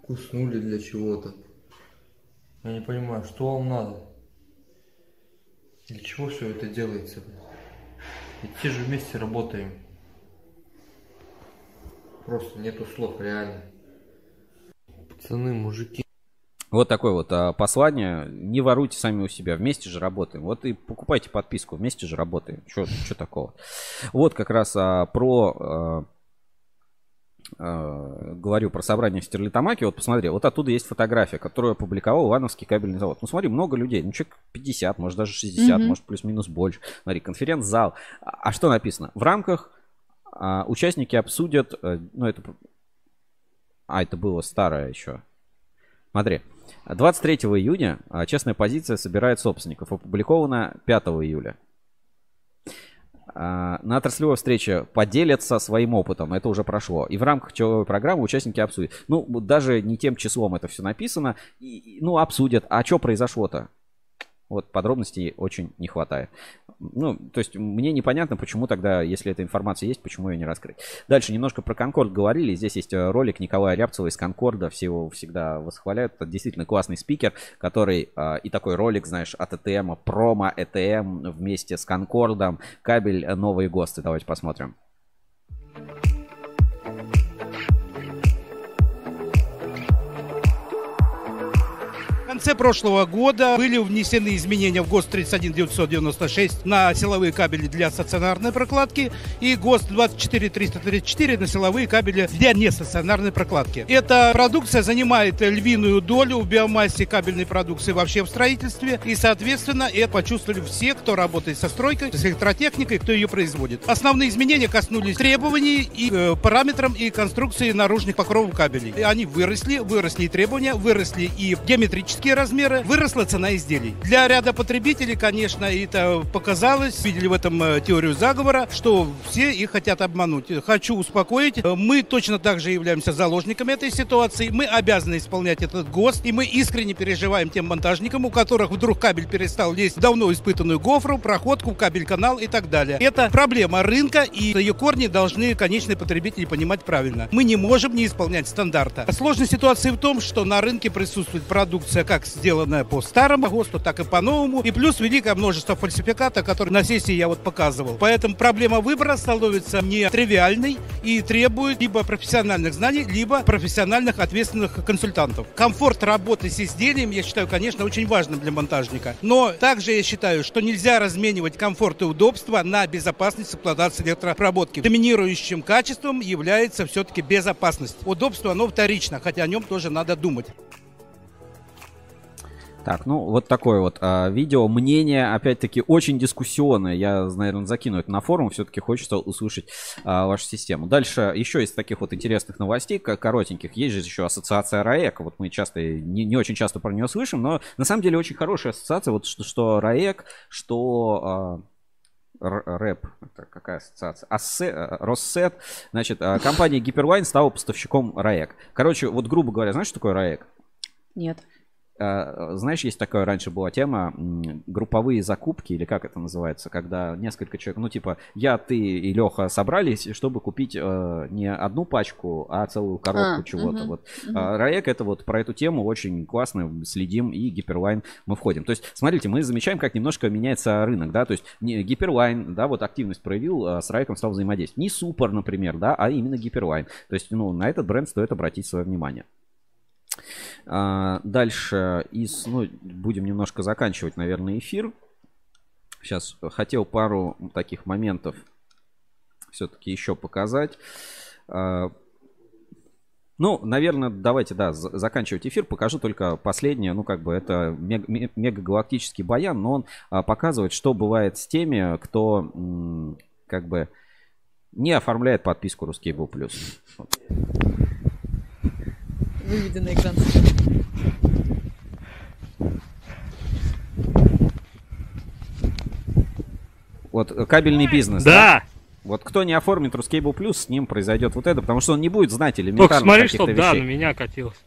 Куснули для чего-то. Я не понимаю, что вам надо? Для чего все это делается? Ведь все же вместе работаем. Просто нету слов, реально. Пацаны, мужики. Вот такое вот а, послание. Не воруйте сами у себя. Вместе же работаем. Вот и покупайте подписку. Вместе же работаем. Что такого? Вот как раз а, про а, э, говорю про собрание в Стерлитамаке, вот посмотри, вот оттуда есть фотография, которую опубликовал Ивановский кабельный завод. Ну смотри, много людей, ну человек 50, может даже 60, mm-hmm. может плюс-минус больше. Смотри, конференц-зал. А, а что написано? В рамках а, участники обсудят, а, ну это, а это было старое еще. Смотри, 23 июня а, честная позиция собирает собственников, опубликована 5 июля. А, на отраслевой встрече поделятся своим опытом, это уже прошло. И в рамках человой программы участники обсудят. Ну, даже не тем числом это все написано. И, ну, обсудят. А что произошло-то? Вот подробностей очень не хватает. Ну, то есть мне непонятно, почему тогда, если эта информация есть, почему ее не раскрыть. Дальше немножко про Конкорд говорили. Здесь есть э, ролик Николая Рябцева из Конкорда. Все его всегда восхваляют. Это действительно классный спикер, который э, и такой ролик, знаешь, от ЭТМ, промо ЭТМ вместе с Конкордом. Кабель э, новые ГОСТы. Давайте посмотрим. Конце прошлого года были внесены изменения в ГОСТ 31996 на силовые кабели для стационарной прокладки и ГОСТ 24334 на силовые кабели для нестационарной прокладки. Эта продукция занимает львиную долю в биомассе кабельной продукции вообще в строительстве и, соответственно, это почувствовали все, кто работает со стройкой, с электротехникой, кто ее производит. Основные изменения коснулись требований и э, параметрам и конструкции наружных покровов кабелей. Они выросли, выросли и требования, выросли и геометрические такие размеры, выросла цена изделий. Для ряда потребителей, конечно, это показалось, видели в этом э, теорию заговора, что все их хотят обмануть. Хочу успокоить, э, мы точно так же являемся заложниками этой ситуации, мы обязаны исполнять этот ГОСТ, и мы искренне переживаем тем монтажникам, у которых вдруг кабель перестал лезть в давно испытанную гофру, проходку, кабель-канал и так далее. Это проблема рынка, и ее корни должны конечные потребители понимать правильно. Мы не можем не исполнять стандарта. Сложность ситуации в том, что на рынке присутствует продукция, как сделанное по старому ГОСТу, так и по новому. И плюс великое множество фальсификата, которые на сессии я вот показывал. Поэтому проблема выбора становится не тривиальной и требует либо профессиональных знаний, либо профессиональных ответственных консультантов. Комфорт работы с изделием, я считаю, конечно, очень важным для монтажника. Но также я считаю, что нельзя разменивать комфорт и удобство на безопасность эксплуатации электропроводки. Доминирующим качеством является все-таки безопасность. Удобство, оно вторично, хотя о нем тоже надо думать. Так, ну вот такое вот а, видео. Мнение, опять-таки, очень дискуссионное. Я, наверное, закину это на форум. Все-таки хочется услышать а, вашу систему. Дальше еще из таких вот интересных новостей, коротеньких, есть же еще ассоциация РАЭК. Вот мы часто, не, не очень часто про нее слышим, но на самом деле очень хорошая ассоциация. Вот что, что РАЭК, что... А, рэп, это какая ассоциация? Ассе, э, Россет. Значит, а, компания Гиперлайн стала поставщиком РАЭК. Короче, вот грубо говоря, знаешь, что такое РАЭК? Нет. А, знаешь, есть такая раньше была тема групповые закупки, или как это называется, когда несколько человек, ну типа я, ты и Леха собрались, чтобы купить э, не одну пачку, а целую коробку А, чего-то. мгм, Вот. А, Раек это вот про эту тему очень классно следим и гиперлайн мы входим. То есть, смотрите, мы замечаем, как немножко меняется рынок, да, то есть не, гиперлайн, да, вот активность проявил, а, с Раеком стал взаимодействовать. Не супер, например, да, а именно гиперлайн. То есть, ну, на этот бренд стоит обратить свое внимание. А, Дальше из, ну, будем немножко заканчивать, наверное, эфир. Сейчас хотел пару таких моментов все-таки еще показать. А, Ну, наверное, давайте, да, за- заканчивать эфир. Покажу только последнее. Ну, как бы это мег- ме- мегагалактический баян, но он а, показывает, что бывает с теми, кто как бы не оформляет подписку Ruskable Plus. Вот. Выведи на экран. Вот э, кабельный бизнес. Да. Вот кто не оформит Ruskable Plus, с ним произойдет вот это, потому что он не будет знать Только элементарно смотри, каких-то чтоб, да, на меня катилось.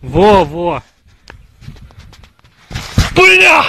Во, во. Бля!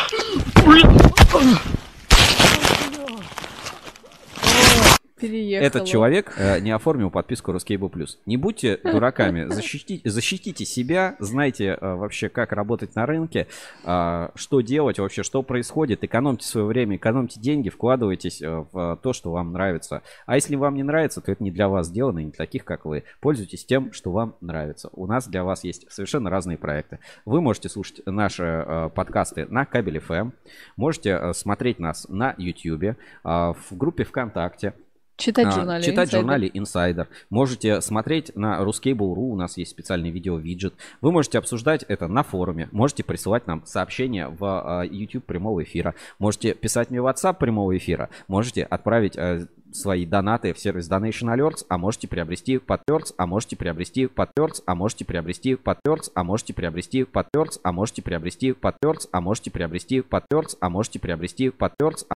Переехала. Этот человек э, не оформил подписку Ruskable Plus. Не будьте дураками, (laughs) защитите, защитите себя, знайте э, вообще, как работать на рынке, э, что делать вообще, что происходит, экономьте свое время, экономьте деньги, вкладывайтесь э, в то, что вам нравится. А если вам не нравится, то это не для вас сделано, не для таких, как вы. Пользуйтесь тем, что вам нравится. У нас для вас есть совершенно разные проекты. Вы можете слушать наши э, подкасты на Кабель FM, можете э, смотреть нас на YouTube, э, в группе ВКонтакте, Читать в а, журнале Читать в Insider. журнале Insider. Можете смотреть на Ruscable.ru, у нас есть специальный видео-виджет. Вы можете обсуждать это на форуме. Можете присылать нам сообщения в а, YouTube прямого эфира. Можете писать мне в WhatsApp прямого эфира. Можете отправить а, свои донаты в сервис Donation Alerts, а можете приобрести подперц, а можете приобрести подперц, а можете приобрести подперц, а можете приобрести подперц, а можете приобрести подперц, а можете приобрести подперц, а можете приобрести подперц,